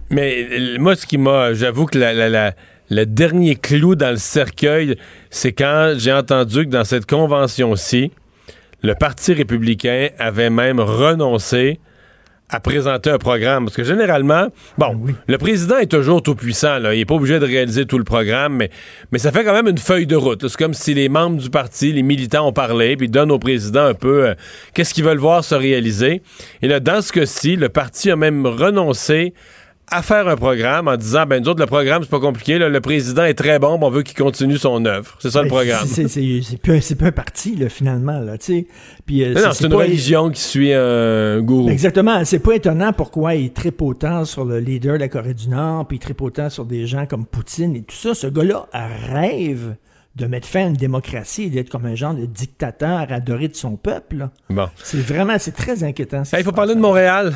Mais euh, moi, ce qui m'a. J'avoue que la, la- la- le dernier clou dans le cercueil, c'est quand j'ai entendu que dans cette convention-ci, le Parti républicain avait même renoncé à présenter un programme. Parce que généralement, bon, le président est toujours tout puissant. Là. Il n'est pas obligé de réaliser tout le programme, mais, mais ça fait quand même une feuille de route. C'est comme si les membres du parti, les militants ont parlé, puis donnent au président un peu euh, qu'est-ce qu'ils veulent voir se réaliser. Et là, dans ce cas-ci, le parti a même renoncé à faire un programme en disant ben nous autres le programme c'est pas compliqué là, le président est très bon on veut qu'il continue son œuvre c'est ça le Ben, programme C'est, plus, un- c'est plus un parti, là, finalement, là, tu sais. Puis, euh, non, c'est une religion qui suit un gourou Exactement. C'est pas étonnant pourquoi il tripe autant sur le leader de la Corée du Nord, puis il tripe autant sur des gens comme Poutine et tout ça. Ce gars-là rêve de mettre fin à une démocratie et d'être comme un genre de dictateur adoré de son peuple. là. bon C'est vraiment, c'est très inquiétant. Hey, il faut parler de Montréal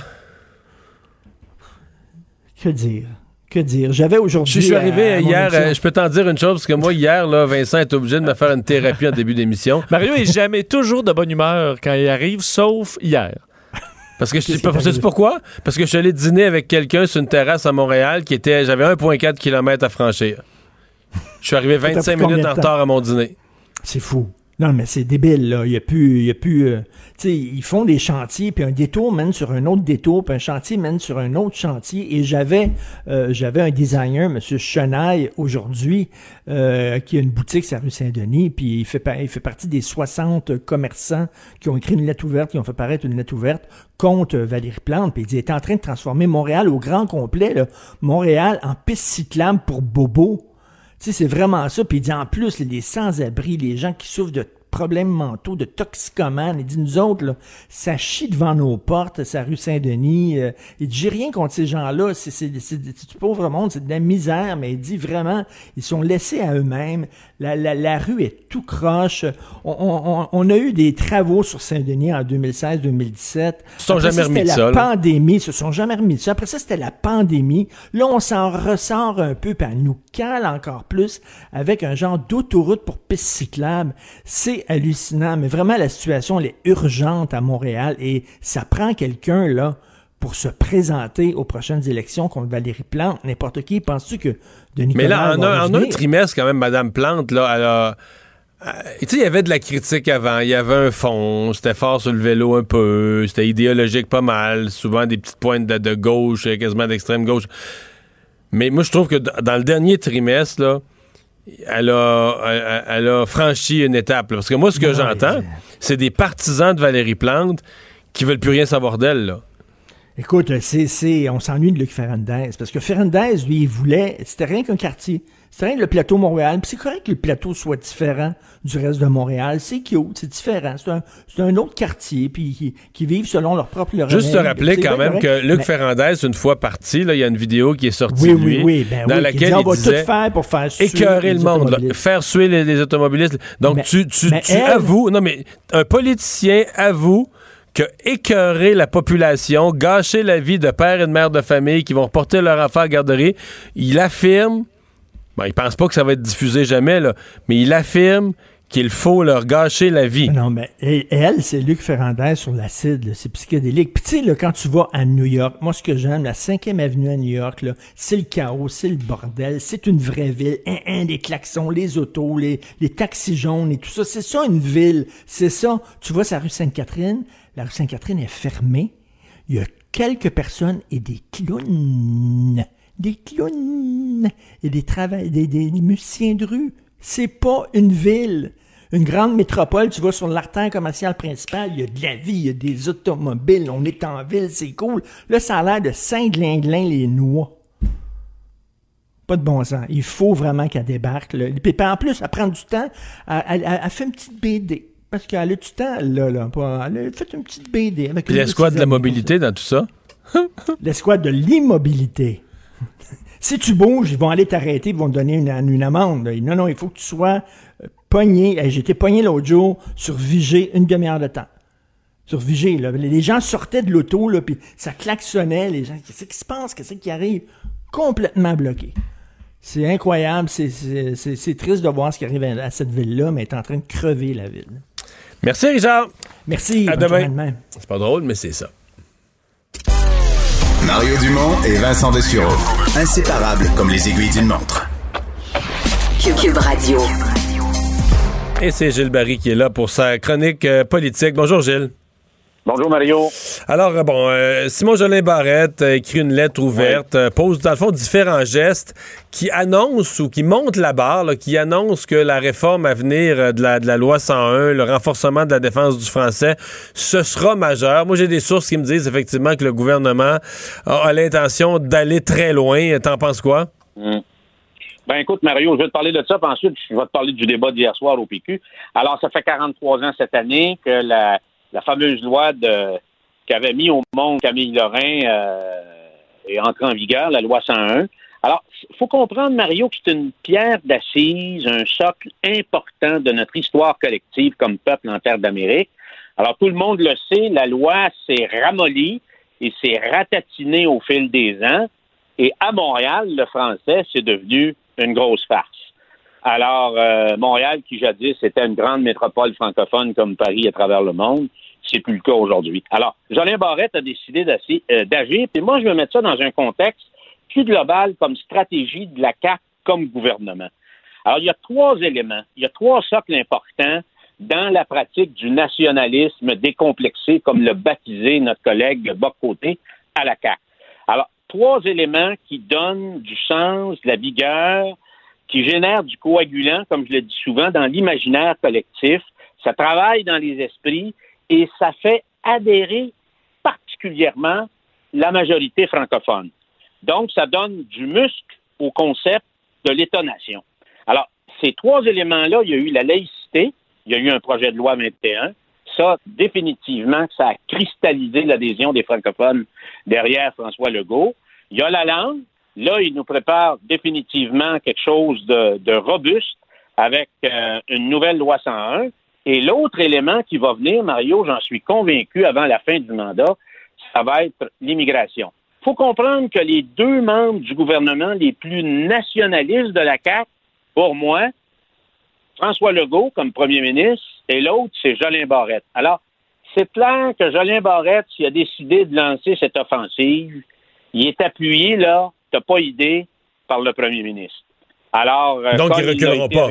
Que dire? Que dire? J'avais Je aujourd'hui. suis arrivé à- à mon hier, euh, je peux t'en dire une chose, parce que moi, hier, là, Vincent est obligé de me faire une thérapie en début d'émission. Mario est jamais toujours de bonne humeur quand il arrive, sauf hier. Parce que je sais arrivé? pourquoi? Parce que je suis allé dîner avec quelqu'un sur une terrasse à Montréal qui était, j'avais 1,4 km à franchir. Je suis arrivé t'a 25 pris combien minutes en retard à mon dîner. C'est fou. Non, mais c'est débile, là. Il y a plus, il y a plus, euh, ils font des chantiers, puis un détour mène sur un autre détour, puis un chantier mène sur un autre chantier. Et j'avais, euh, un designer, Monsieur Chenaille, aujourd'hui, euh, qui a une boutique sur la rue Saint-Denis, puis il fait, il partie des 60 commerçants qui ont écrit une lettre ouverte, qui ont fait paraître une lettre ouverte contre Valérie Plante, puis il est en train de transformer Montréal au grand complet. Montréal en piste cyclable pour Bobo. Sais, c'est vraiment ça. Puis il dit en plus, les sans-abri, les gens qui souffrent de problèmes mentaux, de toxicomanes. Il dit, nous autres, là, ça chie devant nos portes, sa rue Saint-Denis. Euh, il dit, j'ai rien contre ces gens-là. C'est, c'est, c'est, du pauvre monde, c'est de la misère. Mais il dit vraiment, ils sont laissés à eux-mêmes. La, la, la rue est tout croche. On, on, on a eu des travaux sur Saint-Denis en 2016-2017. Ils sont jamais remis la ça, là. pandémie. Ils se sont jamais remis de ça. Après ça, c'était la pandémie. Là, on s'en ressort un peu, puis elle nous cale encore plus avec un genre d'autoroute pour piste cyclable. C'est hallucinant, mais vraiment, la situation, elle est urgente à Montréal et ça prend quelqu'un, là, pour se présenter aux prochaines élections contre Valérie Plante. N'importe qui, penses-tu que Denis Mais là, en, un, en un revenir? trimestre, quand même, Madame Plante, là, elle a. euh, Tu sais, il y avait de la critique avant, il y avait un fond, c'était fort sur le vélo un peu, c'était idéologique pas mal, souvent des petites pointes de, de gauche, quasiment d'extrême gauche. Mais moi, je trouve que dans le dernier trimestre, là, elle a, elle, elle a franchi une étape. là. Parce que moi, ce que j'entends, c'est des partisans de Valérie Plante qui veulent plus rien savoir d'elle. Écoute, c'est, on s'ennuie de Luc Ferrandez, parce que Ferrandez, lui, il voulait, c'était rien qu'un quartier. C'était rien que le plateau Montréal. Puis c'est correct que le plateau soit différent du reste de Montréal. C'est cute, c'est différent. C'est un, c'est un autre quartier, puis qui, qui vivent selon leur propre Juste te rappeler C'est quand même que. Luc Mais- Ferrandez, une fois parti, là, il y a une vidéo qui est sortie Oui, de lui, oui, oui, ben dans oui, qui laquelle dit, on il va disait tout faire pour faire écœurer le monde, là, faire suer les, les automobilistes. Donc Mais- tu, tu, mais tu elle- avoues, non mais un politicien avoue que écœurer la population, gâcher la vie de père et de mère de famille qui vont reporter leur enfant à la garderie, il affirme, bon, il pense pas que ça va être diffusé jamais, là, mais il affirme qu'il faut leur gâcher la vie. Non, mais et- elle, c'est Luc Ferrandez sur l'acide, c'est psychédélique. Puis tu sais, quand tu vas à New York, moi, ce que j'aime, la 5e avenue à New York, c'est le chaos, c'est le bordel, c'est une vraie ville. Les klaxons, les autos, les, les taxis jaunes et tout ça. C'est ça, une ville. C'est ça. Tu sur la rue Sainte-Catherine, la rue Sainte-Catherine est fermée. Il y a quelques personnes et des clowns. Des clowns. Et des, des, des musiciens de rue. C'est pas une ville. Une grande métropole, tu vas sur l'artère commerciale principale, il y a de la vie, il y a des automobiles, on est en ville, c'est cool. Là, ça a l'air de Saint-Glinglin les noix. Pas de bon sens. Il faut vraiment qu'elle débarque. Là. Puis en plus, elle prend du temps. Elle, elle- elle- elle fait une petite BD. Parce qu'elle a du temps, là. là elle a fait une petite BD. Avec Puis l'escouade de la mobilité dans tout ça? L'escouade de l'immobilité. si tu bouges, ils vont aller t'arrêter, ils vont te donner une, une amende. Non, non, il faut que tu sois euh, pogné. J'ai été pogné l'autre jour sur Vigée une demi-heure de temps. Sur Vigée, là. Les gens sortaient de l'auto, là, puis ça klaxonnait. Les gens, qu'est-ce qui se passe? Qu'est-ce qui arrive? Complètement bloqué. C'est incroyable. C'est- triste de voir ce qui arrive à, à cette ville-là, mais elle est en train de crever, la ville. Merci Richard. Merci. À demain. C'est pas drôle, mais c'est ça. Mario Dumont et Vincent Dessureau. Inséparables comme les aiguilles d'une montre. Cube Radio. Et c'est Gilles Barry qui est là pour sa chronique euh, politique. Bonjour Gilles. Bonjour Mario. Alors, euh, bon, euh, Simon Jolin Barrette a écrit une lettre ouverte, euh, pose dans le fond différents gestes qui annoncent ou qui montent la barre, là, qui annoncent que la réforme à venir euh, de, la, de la loi 101, le renforcement de la défense du français, ce sera majeur. Moi, j'ai des sources qui me disent effectivement que le gouvernement a, a l'intention d'aller très loin. T'en penses quoi? Hmm. Ben écoute, Mario, je vais te parler de ça, puis ensuite, je vais te parler du débat d'hier soir au PQ. Alors, ça fait 43 ans cette année que la, la fameuse loi de qu'avait mis au monde Camille Lorrain euh, est entrée en vigueur, la loi 101. Alors, il faut comprendre, Mario, que c'est une pierre d'assise, un socle important de notre histoire collective comme peuple en terre d'Amérique. Alors, tout le monde le sait, la loi s'est ramollie et s'est ratatinée au fil des ans. Et à Montréal, le français, c'est devenu une grosse farce. Alors, euh, Montréal, qui jadis était une grande métropole francophone comme Paris à travers le monde, c'est plus le cas aujourd'hui. Alors, Jolien Barrette a décidé euh, d'agir, puis moi, je vais mettre ça dans un contexte plus global comme stratégie de la CAQ comme gouvernement. Alors, il y a trois éléments, il y a trois socles importants dans la pratique du nationalisme décomplexé, comme l'a baptisé notre collègue Boc Côté à la CAQ. Alors, trois éléments qui donnent du sens, de la vigueur, qui génèrent du coagulant, comme je le dis souvent, dans l'imaginaire collectif. Ça travaille dans les esprits et ça fait adhérer particulièrement la majorité francophone. Donc, ça donne du muscle au concept de l'État-nation. Alors, ces trois éléments-là, il y a eu la laïcité, il y a eu un projet de loi 21. Ça, définitivement, ça a cristallisé l'adhésion des francophones derrière François Legault. Il y a la langue. Là, il nous prépare définitivement quelque chose de, robuste avec euh, une nouvelle loi 101. Et l'autre élément qui va venir, Mario, j'en suis convaincu avant la fin du mandat, ça va être l'immigration. Il faut comprendre que les deux membres du gouvernement les plus nationalistes de la CAQ, pour moi, François Legault comme premier ministre et l'autre, c'est Jolin Barrette. Alors, c'est clair que Jolin Barrette, s'il a décidé de lancer cette offensive, il est appuyé, là, t'as pas idée, par le premier ministre. Alors, euh, Donc, il reculera pas.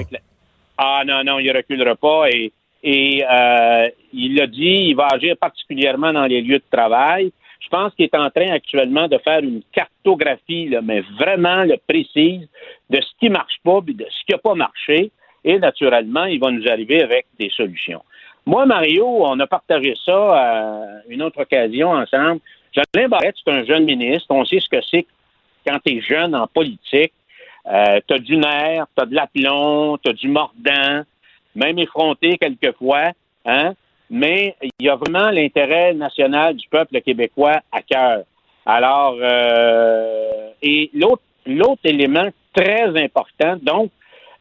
Ah non, non, il reculera pas et, et euh, il a dit, il va agir particulièrement dans les lieux de travail. Je pense qu'il est en train actuellement de faire une cartographie, là, mais vraiment le précise, de ce qui marche pas et de ce qui n'a pas marché. Et naturellement, il va nous arriver avec des solutions. Moi, Mario, on a partagé ça à une autre occasion ensemble. Jolin Barrette, c'est un jeune ministre. On sait ce que c'est quand tu es jeune en politique. Euh, tu as du nerf, tu as de l'aplomb, tu as du mordant, même effronté quelquefois. Hein? Mais il y a vraiment l'intérêt national du peuple québécois à cœur. Alors, euh, et l'autre, l'autre élément très important, donc,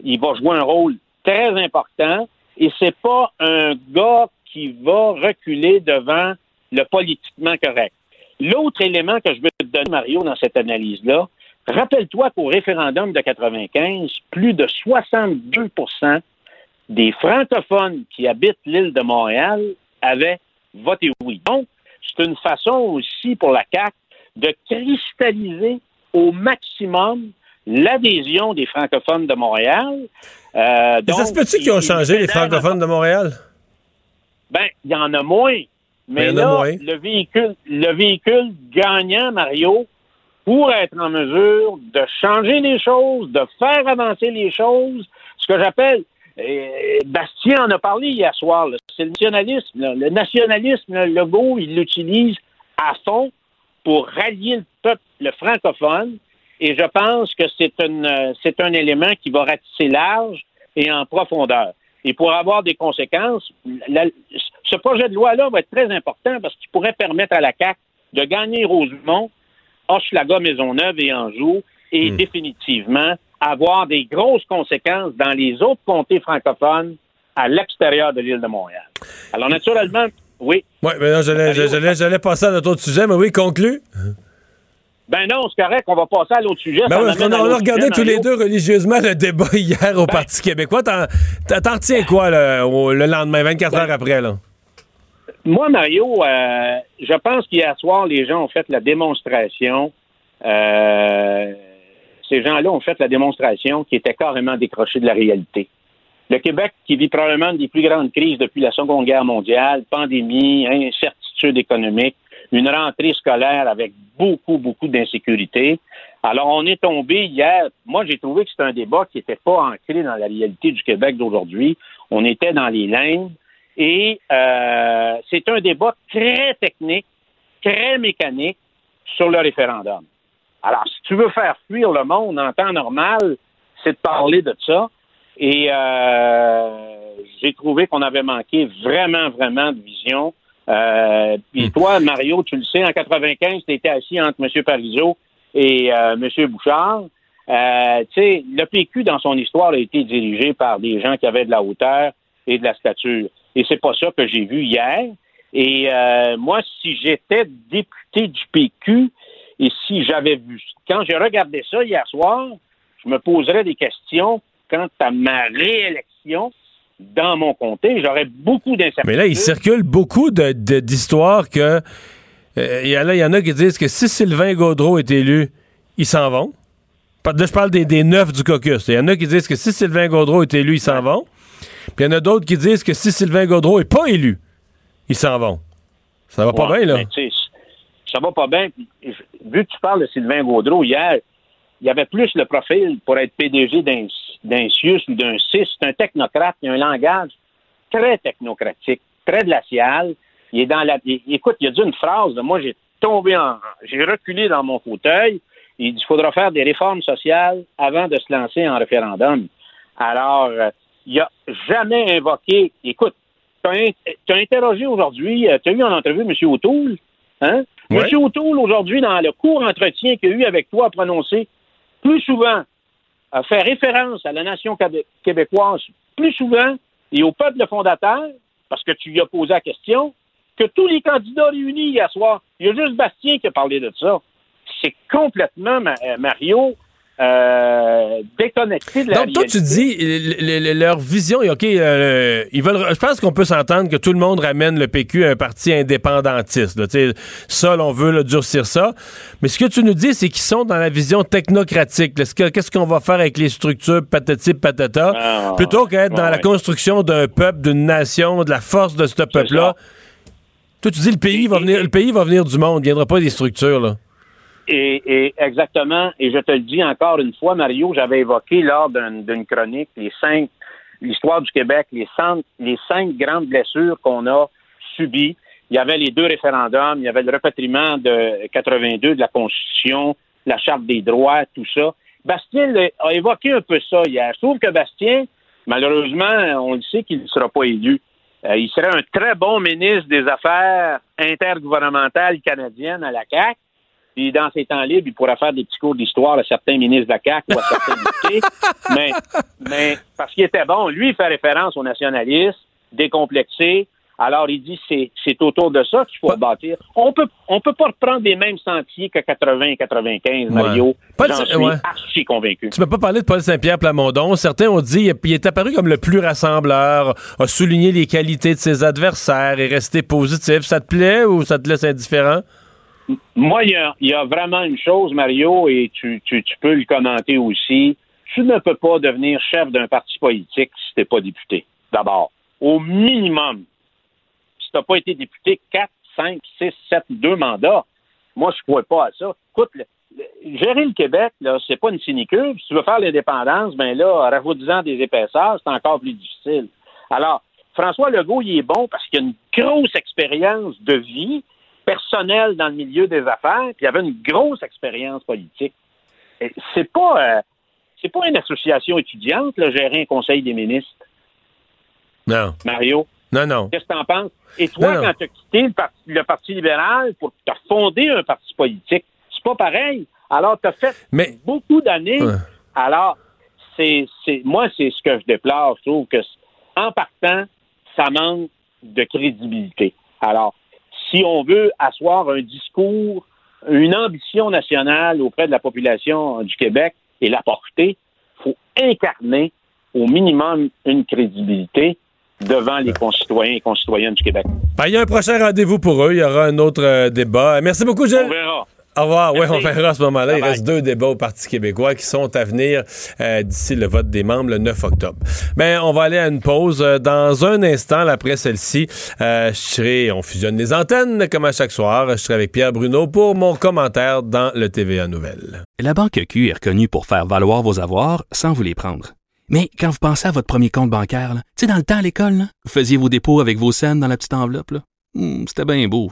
il va jouer un rôle très important et c'est pas un gars qui va reculer devant le politiquement correct. L'autre élément que je veux te donner, Mario, dans cette analyse-là, rappelle-toi qu'au référendum de 95, plus de 62% des francophones qui habitent l'île de Montréal avaient voté oui. Donc, c'est une façon aussi pour la CAQ de cristalliser au maximum l'adhésion des francophones de Montréal. Euh, ça se peut-tu qu'ils ont changé, les francophones de Montréal? Ben, il y en a moins. Mais là, le véhicule, le véhicule gagnant, Mario, pour être en mesure de changer les choses, de faire avancer les choses, ce que j'appelle, euh, Bastien en a parlé hier soir, c'est le nationalisme. Le nationalisme, le logo, il l'utilise à fond pour rallier le peuple, le francophone, et je pense que c'est un, c'est un élément qui va ratisser large et en profondeur. Et pour avoir des conséquences, ce projet de loi-là va être très important parce qu'il pourrait permettre à la CAC de gagner Rosemont, Hochelaga, Maisonneuve et Anjou, et hmm. définitivement avoir des grosses conséquences dans les autres comtés francophones à l'extérieur de l'île de Montréal. Alors, naturellement, oui. Oui, mais non, j'allais passer à notre autre sujet, mais oui, conclu. Ben non, c'est correct, on va passer à l'autre sujet. Ben on, a, regardé tous les deux religieusement le débat hier au ben. Parti québécois. T'en, retiens quoi le lendemain, 24 heures après? Là? Moi, Mario, euh, je pense qu'hier soir, les gens ont fait la démonstration. Euh, ces gens-là ont fait la démonstration qui était carrément décrochée de la réalité. Le Québec, qui vit probablement une des plus grandes crises depuis la Seconde Guerre mondiale, pandémie, incertitude économique, une rentrée scolaire avec beaucoup, beaucoup d'insécurité. Alors, on est tombé hier. Moi, j'ai trouvé que c'était un débat qui n'était pas ancré dans la réalité du Québec d'aujourd'hui. On était dans les lignes. Et euh, c'est un débat très technique, très mécanique sur le référendum. Alors, si tu veux faire fuir le monde en temps normal, c'est de parler de ça. Et euh, j'ai trouvé qu'on avait manqué vraiment, vraiment de vision euh, puis hmm. toi, Mario, tu le sais, en 95, tu étais assis entre M. Parizeau et euh, M. Bouchard. Euh, tu sais, le PQ, dans son histoire, a été dirigé par des gens qui avaient de la hauteur et de la stature. Et c'est pas ça que j'ai vu hier. Et euh, moi, si j'étais député du PQ et si j'avais vu, quand j'ai regardé ça hier soir, je me poserais des questions quant à ma réélection dans mon comté, j'aurais beaucoup d'incertitudes. Mais là, il circule beaucoup d'histoires de, que. Euh, il y, en a qui disent que si Sylvain Gaudreau est élu, ils s'en vont. Là, je parle des, des neuf du caucus. Il y en a qui disent que si Sylvain Gaudreau est élu, ils s'en vont. Puis il y en a d'autres qui disent que si Sylvain Gaudreau est pas élu, ils s'en vont. Ça va pas bien, là. ça va pas bien. Vu que tu parles de Sylvain Gaudreau hier, il y avait plus le profil pour être PDG d'un d'un CIUS ou d'un CIS. C'est un technocrate, il a un langage très technocratique, très glacial. Il est dans la. il- écoute, il a dit une phrase, moi j'ai tombé en. J'ai reculé dans mon fauteuil. Il dit qu'il faudra faire des réformes sociales avant de se lancer en référendum. Alors, euh, il a jamais invoqué. Écoute, tu as, interrogé aujourd'hui, tu as eu en entrevue M. O'Toole. Hein? Ouais. M. O'Toole, aujourd'hui, dans le court entretien qu'il a eu avec toi, a prononcé plus souvent, fait référence à la nation québé- québécoise plus souvent et au peuple fondateur, parce que tu lui as posé la question, que tous les candidats réunis hier soir. Il y a juste Bastien qui a parlé de ça. C'est complètement, euh, Mario, euh, de la Donc, toi, tu dis, le- le- le- leur vision, OK, euh, ils veulent, je pense qu'on peut s'entendre que tout le monde ramène le PQ à un parti indépendantiste. là. Là, on veut là, durcir ça. Mais ce que tu nous dis, c'est qu'ils sont dans la vision technocratique. Qu'est-ce qu'on va faire avec les structures patati patata, Ah, plutôt qu'être dans ouais, la construction d'un peuple, d'une nation, de la force de ce peuple-là. Toi, tu dis, le pays, va venir, le pays va venir du monde, il viendra pas des structures. Là. Et, et exactement, et je te le dis encore une fois, Mario, j'avais évoqué lors d'un- d'une chronique les cinq, l'histoire du Québec, les cinq, les cinq grandes blessures qu'on a subies. Il y avait les deux référendums, il y avait le repatriement de 82 de la Constitution, la Charte des droits, tout ça. Bastien a évoqué un peu ça hier. Trouve que Bastien, malheureusement, on le sait qu'il ne sera pas élu. Euh, il serait un très bon ministre des Affaires intergouvernementales canadiennes à la CAQ. Puis dans ses temps libres, il pourra faire des petits cours d'histoire à certains ministres de la CAQ ou à certains députés. Mais, mais parce qu'il était bon, lui, il fait référence aux nationalistes, décomplexés. Alors, il dit c'est c'est autour de ça qu'il faut bâtir. On peut on peut pas reprendre les mêmes sentiers que 80 et 95, Mario. Ouais. J'en suis ouais. archi convaincu. Tu m'as pas parlé de Paul Saint-Pierre Plamondon. Certains ont dit il est apparu comme le plus rassembleur, a souligné les qualités de ses adversaires et resté positif. Ça te plaît ou ça te laisse indifférent? Moi, il y a, vraiment une chose, Mario, et tu, tu, peux le commenter aussi. Tu ne peux pas devenir chef d'un parti politique si tu n'es pas député, d'abord. Au minimum. Si tu n'as pas été député 4, 5, 6, 7, 2 mandats, moi, je ne crois pas à ça. Écoute, gérer le Québec, là, c'est pas une sinecure. Si tu veux faire l'indépendance, ben là, rajoute-en des épaisseurs, c'est encore plus difficile. Alors, François Legault, il est bon parce qu'il a une grosse expérience de vie personnelle dans le milieu des affaires, puis il avait une grosse expérience politique. C'est pas, euh, c'est pas une association étudiante, là, gérer un conseil des ministres, Non. Mario. Non, non. Qu'est-ce que t'en penses? Et toi, Non, quand tu as quitté le parti, le Parti libéral pour t'as fondé un parti politique, c'est pas pareil. Alors, tu as fait beaucoup d'années. Ouais. Alors, c'est, c'est, moi, c'est ce que je déplore. Je trouve que, en partant, ça manque de crédibilité. Alors, si on veut asseoir un discours, une ambition nationale auprès de la population du Québec et la porter, il faut incarner au minimum une crédibilité devant les concitoyens et concitoyennes du Québec. Ben, il y a un prochain rendez-vous pour eux. Il y aura un autre euh, débat. Merci beaucoup, Gilles. On verra. Au revoir. Oui, on verra à ce moment-là. Il reste deux débats au Parti québécois qui sont à venir euh, d'ici le vote des membres le 9 octobre. Mais on va aller à une pause. Euh, Dans un instant, après celle-ci, euh, je serai, on fusionne les antennes comme à chaque soir. Je serai avec Pierre Bruno pour mon commentaire dans le TVA Nouvelle. La Banque Q est reconnue pour faire valoir vos avoirs sans vous les prendre. Mais quand vous pensez à votre premier compte bancaire, tu sais, dans le temps à l'école, vous faisiez vos dépôts avec vos scènes dans la petite enveloppe. Hmm, C'était bien beau.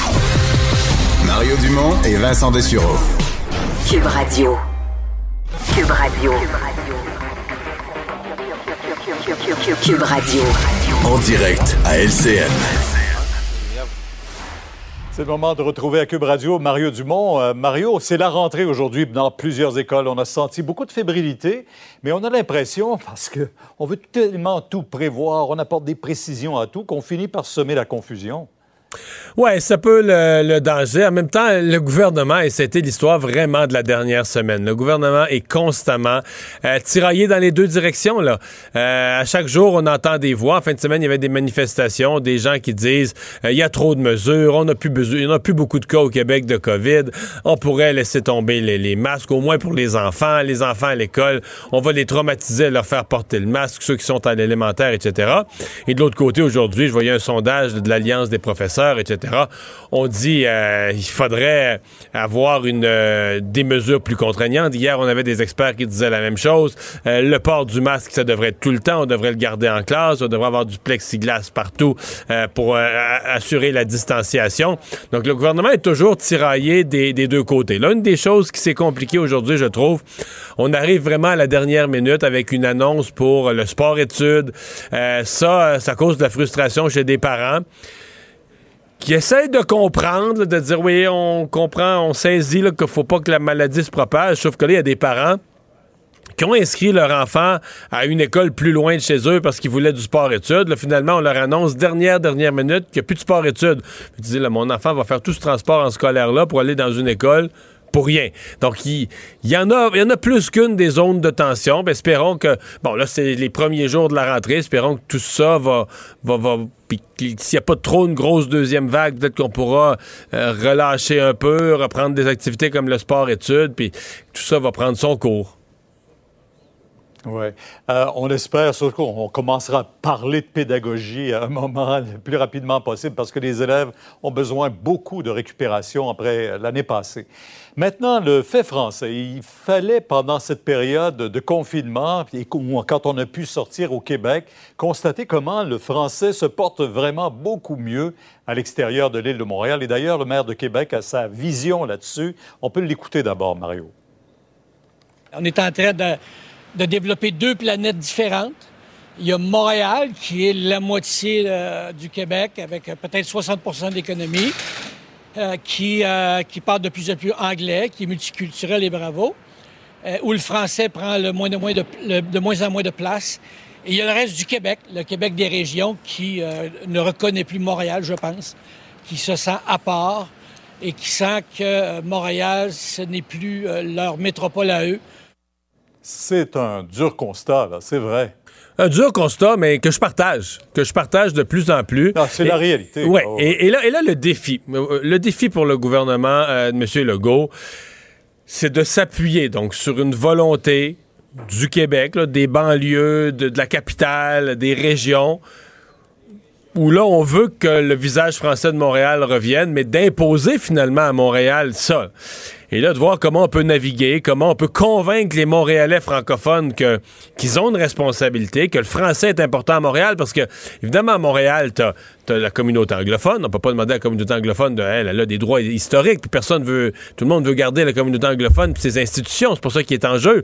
Mario Dumont et Vincent Dessureau. Cube Radio. Cube Radio. Cube Radio. En direct à LCN. C'est le moment de retrouver à Cube Radio Mario Dumont. Euh, Mario, c'est la rentrée aujourd'hui dans plusieurs écoles. On a senti beaucoup de fébrilité, mais on a l'impression, parce qu'on veut tellement tout prévoir, on apporte des précisions à tout, qu'on finit par semer la confusion. Ouais, ça peut le, le, danger. En même temps, le gouvernement, et c'était l'histoire vraiment de la dernière semaine, le gouvernement est constamment euh, tiraillé dans les deux directions. Là. Euh, à chaque jour, on entend des voix. En fin de semaine, il y avait des manifestations, des gens qui disent euh, il y a trop de mesures, on n'a plus besoin, il n'y a plus beaucoup de cas au Québec de COVID, on pourrait laisser tomber les, masques, au moins pour les enfants. Les enfants à l'école, on va les traumatiser, leur faire porter le masque, ceux qui sont à l'élémentaire, etc. Et de l'autre côté, aujourd'hui, je voyais un sondage de l'Alliance des professeurs etc. On dit euh, il faudrait avoir une, euh, des mesures plus contraignantes. Hier, on avait des experts qui disaient la même chose. Euh, le port du masque, ça devrait être tout le temps. On devrait le garder en classe. On devrait avoir du plexiglas partout pour assurer la distanciation. Donc, le gouvernement est toujours tiraillé des, des deux côtés. L'une des choses qui s'est compliquée aujourd'hui, je trouve, on arrive vraiment à la dernière minute avec une annonce pour le sport-études. ça, ça cause de la frustration chez des parents qui essaie de comprendre, de dire oui, on comprend, on saisit qu'il ne faut pas que la maladie se propage, sauf que là, il y a des parents qui ont inscrit leur enfant à une école plus loin de chez eux parce qu'ils voulaient du sport-études. Finalement, on leur annonce dernière, dernière minute qu'il n'y a plus de sport-études. Tu dis, là, mon enfant va faire tout ce transport en scolaire-là pour aller dans une école pour rien. Donc, il, y, en a, y en a plus qu'une des zones de tension. Ben, espérons que, bon, là, c'est les premiers jours de la rentrée. Espérons que tout ça va, va, va s'il n'y a pas trop une grosse deuxième vague, peut-être qu'on pourra euh, relâcher un peu, reprendre des activités comme le sport-études, puis tout ça va prendre son cours. Oui. Euh, on espère surtout qu'on commencera à parler de pédagogie à un moment le plus rapidement possible parce que les élèves ont besoin beaucoup de récupération après l'année passée. Maintenant, le fait français. Il fallait, pendant cette période de confinement, et quand on a pu sortir au Québec, constater comment le français se porte vraiment beaucoup mieux à l'extérieur de l'île de Montréal. Et d'ailleurs, le maire de Québec a sa vision là-dessus. On peut l'écouter d'abord, Mario. On est en train de, de, développer deux planètes différentes. Il y a Montréal, qui est la moitié euh, du Québec, avec euh, peut-être 60% d'économie. Qui, euh, qui parle de plus en plus anglais, qui est multiculturel et bravo, où le français prend moins, moins, de, de moins en moins de place. Et il y a le reste du Québec, le Québec des régions, qui ne reconnaît plus Montréal, je pense, qui se sent à part et qui sent que Montréal, ce n'est plus leur métropole à eux. C'est un dur constat, là, c'est vrai un dur constat, mais que je partage, que je partage de plus en plus. Ah, c'est la réalité. Oui, oh. et, là, et là, le défi, le défi pour le gouvernement euh, de M. Legault, c'est de s'appuyer donc sur une volonté du Québec, des banlieues, de, la capitale, des régions, où là, on veut que le visage français de Montréal revienne, mais d'imposer finalement à Montréal ça. Et là, de voir comment on peut naviguer, comment on peut convaincre les Montréalais francophones que qu'ils ont une responsabilité, que le français est important à Montréal, parce que, évidemment, à Montréal, t'as as la communauté anglophone. On peut pas demander à la communauté anglophone de, elle, a des droits historiques, puis personne veut, tout le monde veut garder la communauté anglophone puis ses institutions. C'est pour ça qu'il est en jeu.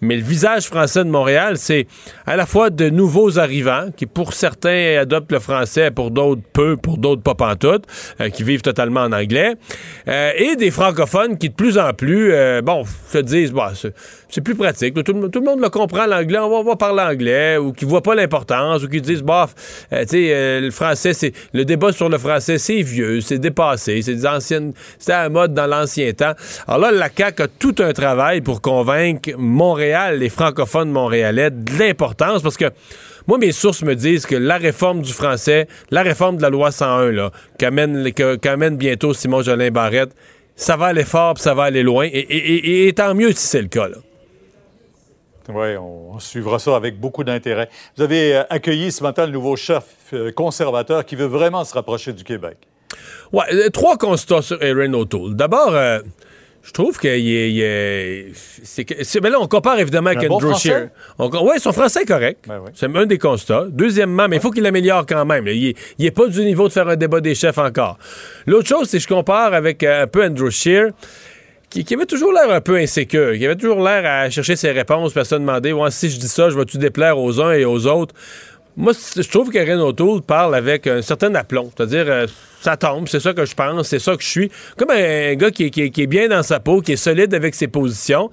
Mais le visage français de Montréal, c'est à la fois de nouveaux arrivants qui, pour certains, adoptent le français, pour d'autres peu, pour d'autres pas pantoute, euh, qui vivent totalement en anglais, euh, et des francophones qui, de plus en plus, euh, bon, se disent, bah, c'est plus pratique. Tout, le monde le comprend l'anglais, on va, parler anglais, ou qui voient pas l'importance, ou qui disent, bof, tu sais, le français, le débat sur le français, c'est vieux, c'est dépassé, c'est des anciennes, c'était à mode dans l'ancien temps. Alors là, la CAQ a tout un travail pour convaincre Montréal, les francophones montréalais, de l'importance, parce que moi, mes sources me disent que la réforme du français, la réforme de la loi 101, là, qu'amène, bientôt Simon Jolin Barrette, ça va aller fort, puis ça va aller loin, et, tant mieux si c'est le cas. Oui, on, suivra ça avec beaucoup d'intérêt. Vous avez euh, accueilli ce matin le nouveau chef euh, conservateur qui veut vraiment se rapprocher du Québec. Oui, euh, trois constats sur Erin O'Toole. D'abord, je trouve qu'il est. c'est, mais là, on compare évidemment avec Andrew Scheer. Oui, son français est correct. Ben c'est un des constats. Deuxièmement, mais il faut qu'il améliore quand même. Il n'est pas du niveau de faire un débat des chefs encore. L'autre chose, c'est que je compare avec un peu Andrew Scheer qui, avait toujours l'air un peu insécure, qui avait toujours l'air à chercher ses réponses, personne demandait ouais, si je dis ça, je vais-tu déplaire aux uns et aux autres? moi, je trouve que Renault Tool parle avec un certain aplomb. C'est-à-dire, euh, ça tombe, c'est ça que je pense, c'est ça que je suis. Comme un, gars qui est, qui est- qui est bien dans sa peau, qui est solide avec ses positions.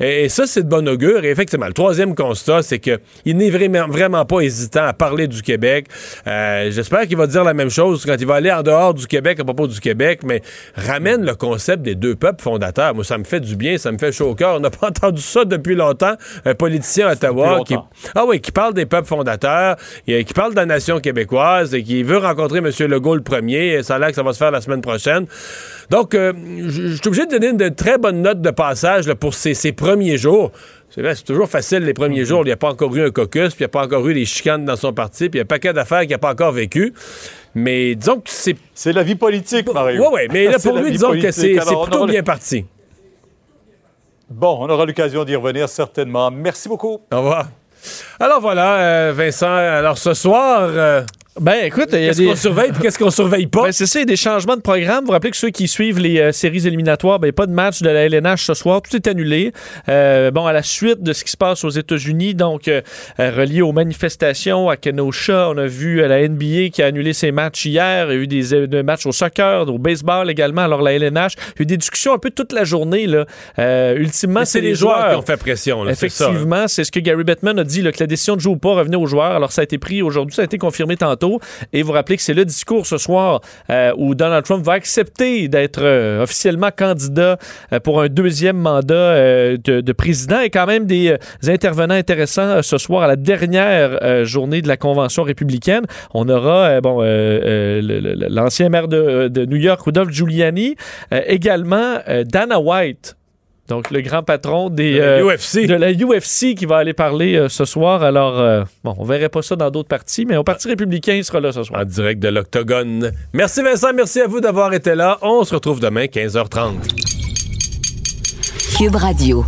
Et, et ça, c'est de bon augure. Et effectivement, le troisième constat, c'est qu'il n'est vraiment, vraiment pas hésitant à parler du Québec. Euh, J'espère qu'il va dire la même chose quand il va aller en dehors du Québec à propos du Québec, mais ramène le concept des deux peuples fondateurs. Moi, ça me fait du bien, ça me fait chaud au cœur. On n'a pas entendu ça depuis longtemps. Un politicien à Ottawa qui, ah oui, qui parle des peuples fondateurs, et, qui parle de la nation québécoise et qui veut rencontrer M. Legault le premier. Ça a l'air que ça va se faire la semaine prochaine. Donc, euh, je suis obligé de donner une très bonne note de passage là, pour ces, ces premiers jours. C'est toujours facile les premiers jours. Il n'y a pas encore eu un caucus, puis il n'y a pas encore eu des chicanes dans son parti, puis il y a un paquet d'affaires qu'il n'a pas encore vécu. Mais disons que c'est. C'est la vie politique, Mario. Oui, oui, mais là, pour lui, disons que politique. c'est plutôt aura bien parti. Bon, on aura l'occasion d'y revenir certainement. Merci beaucoup. Au revoir. Alors voilà, euh, Vincent, alors ce soir. euh, Ben écoute, il y a Qu'est-ce des... qu'on surveille puis qu'est-ce qu'on surveille pas? Ben, c'est ça, il y a des changements de programme. Vous vous rappelez que ceux qui suivent les euh, séries éliminatoires, ben, pas de match de la LNH ce soir. Tout est annulé. Euh, bon, à la suite de ce qui se passe aux États-Unis, donc euh, euh, relié aux manifestations à Kenosha, on a vu la NBA qui a annulé ses matchs hier. Il y a eu des, des matchs au soccer, au baseball également. Alors la LNH, il y a eu des discussions un peu toute la journée. Là. Euh, ultimement, c'est les joueurs qui ont fait pression. là, c'est ça, hein. Effectivement, c'est ce que Gary Bettman a dit, là, que la décision de jouer ou pas revenait aux joueurs. Alors, ça a été pris aujourd'hui, ça a été confirmé tantôt. Et vous rappelez que c'est le discours ce soir euh, où Donald Trump va accepter d'être euh, officiellement candidat euh, pour un deuxième mandat de, de président. Et quand même des, intervenants intéressants ce soir à la dernière journée de la convention républicaine. On aura, bon, l'ancien maire de, New York, Rudolph Giuliani, également Dana White. Donc, le grand patron des, De la euh, UFC. de la UFC qui va aller parler euh, ce soir. Alors, euh, bon, on verrait pas ça dans d'autres partis, mais au Parti républicain, il sera là ce soir. En direct de l'Octogone. Merci Vincent, merci à vous d'avoir été là. On se retrouve demain, 15h30. Cube Radio.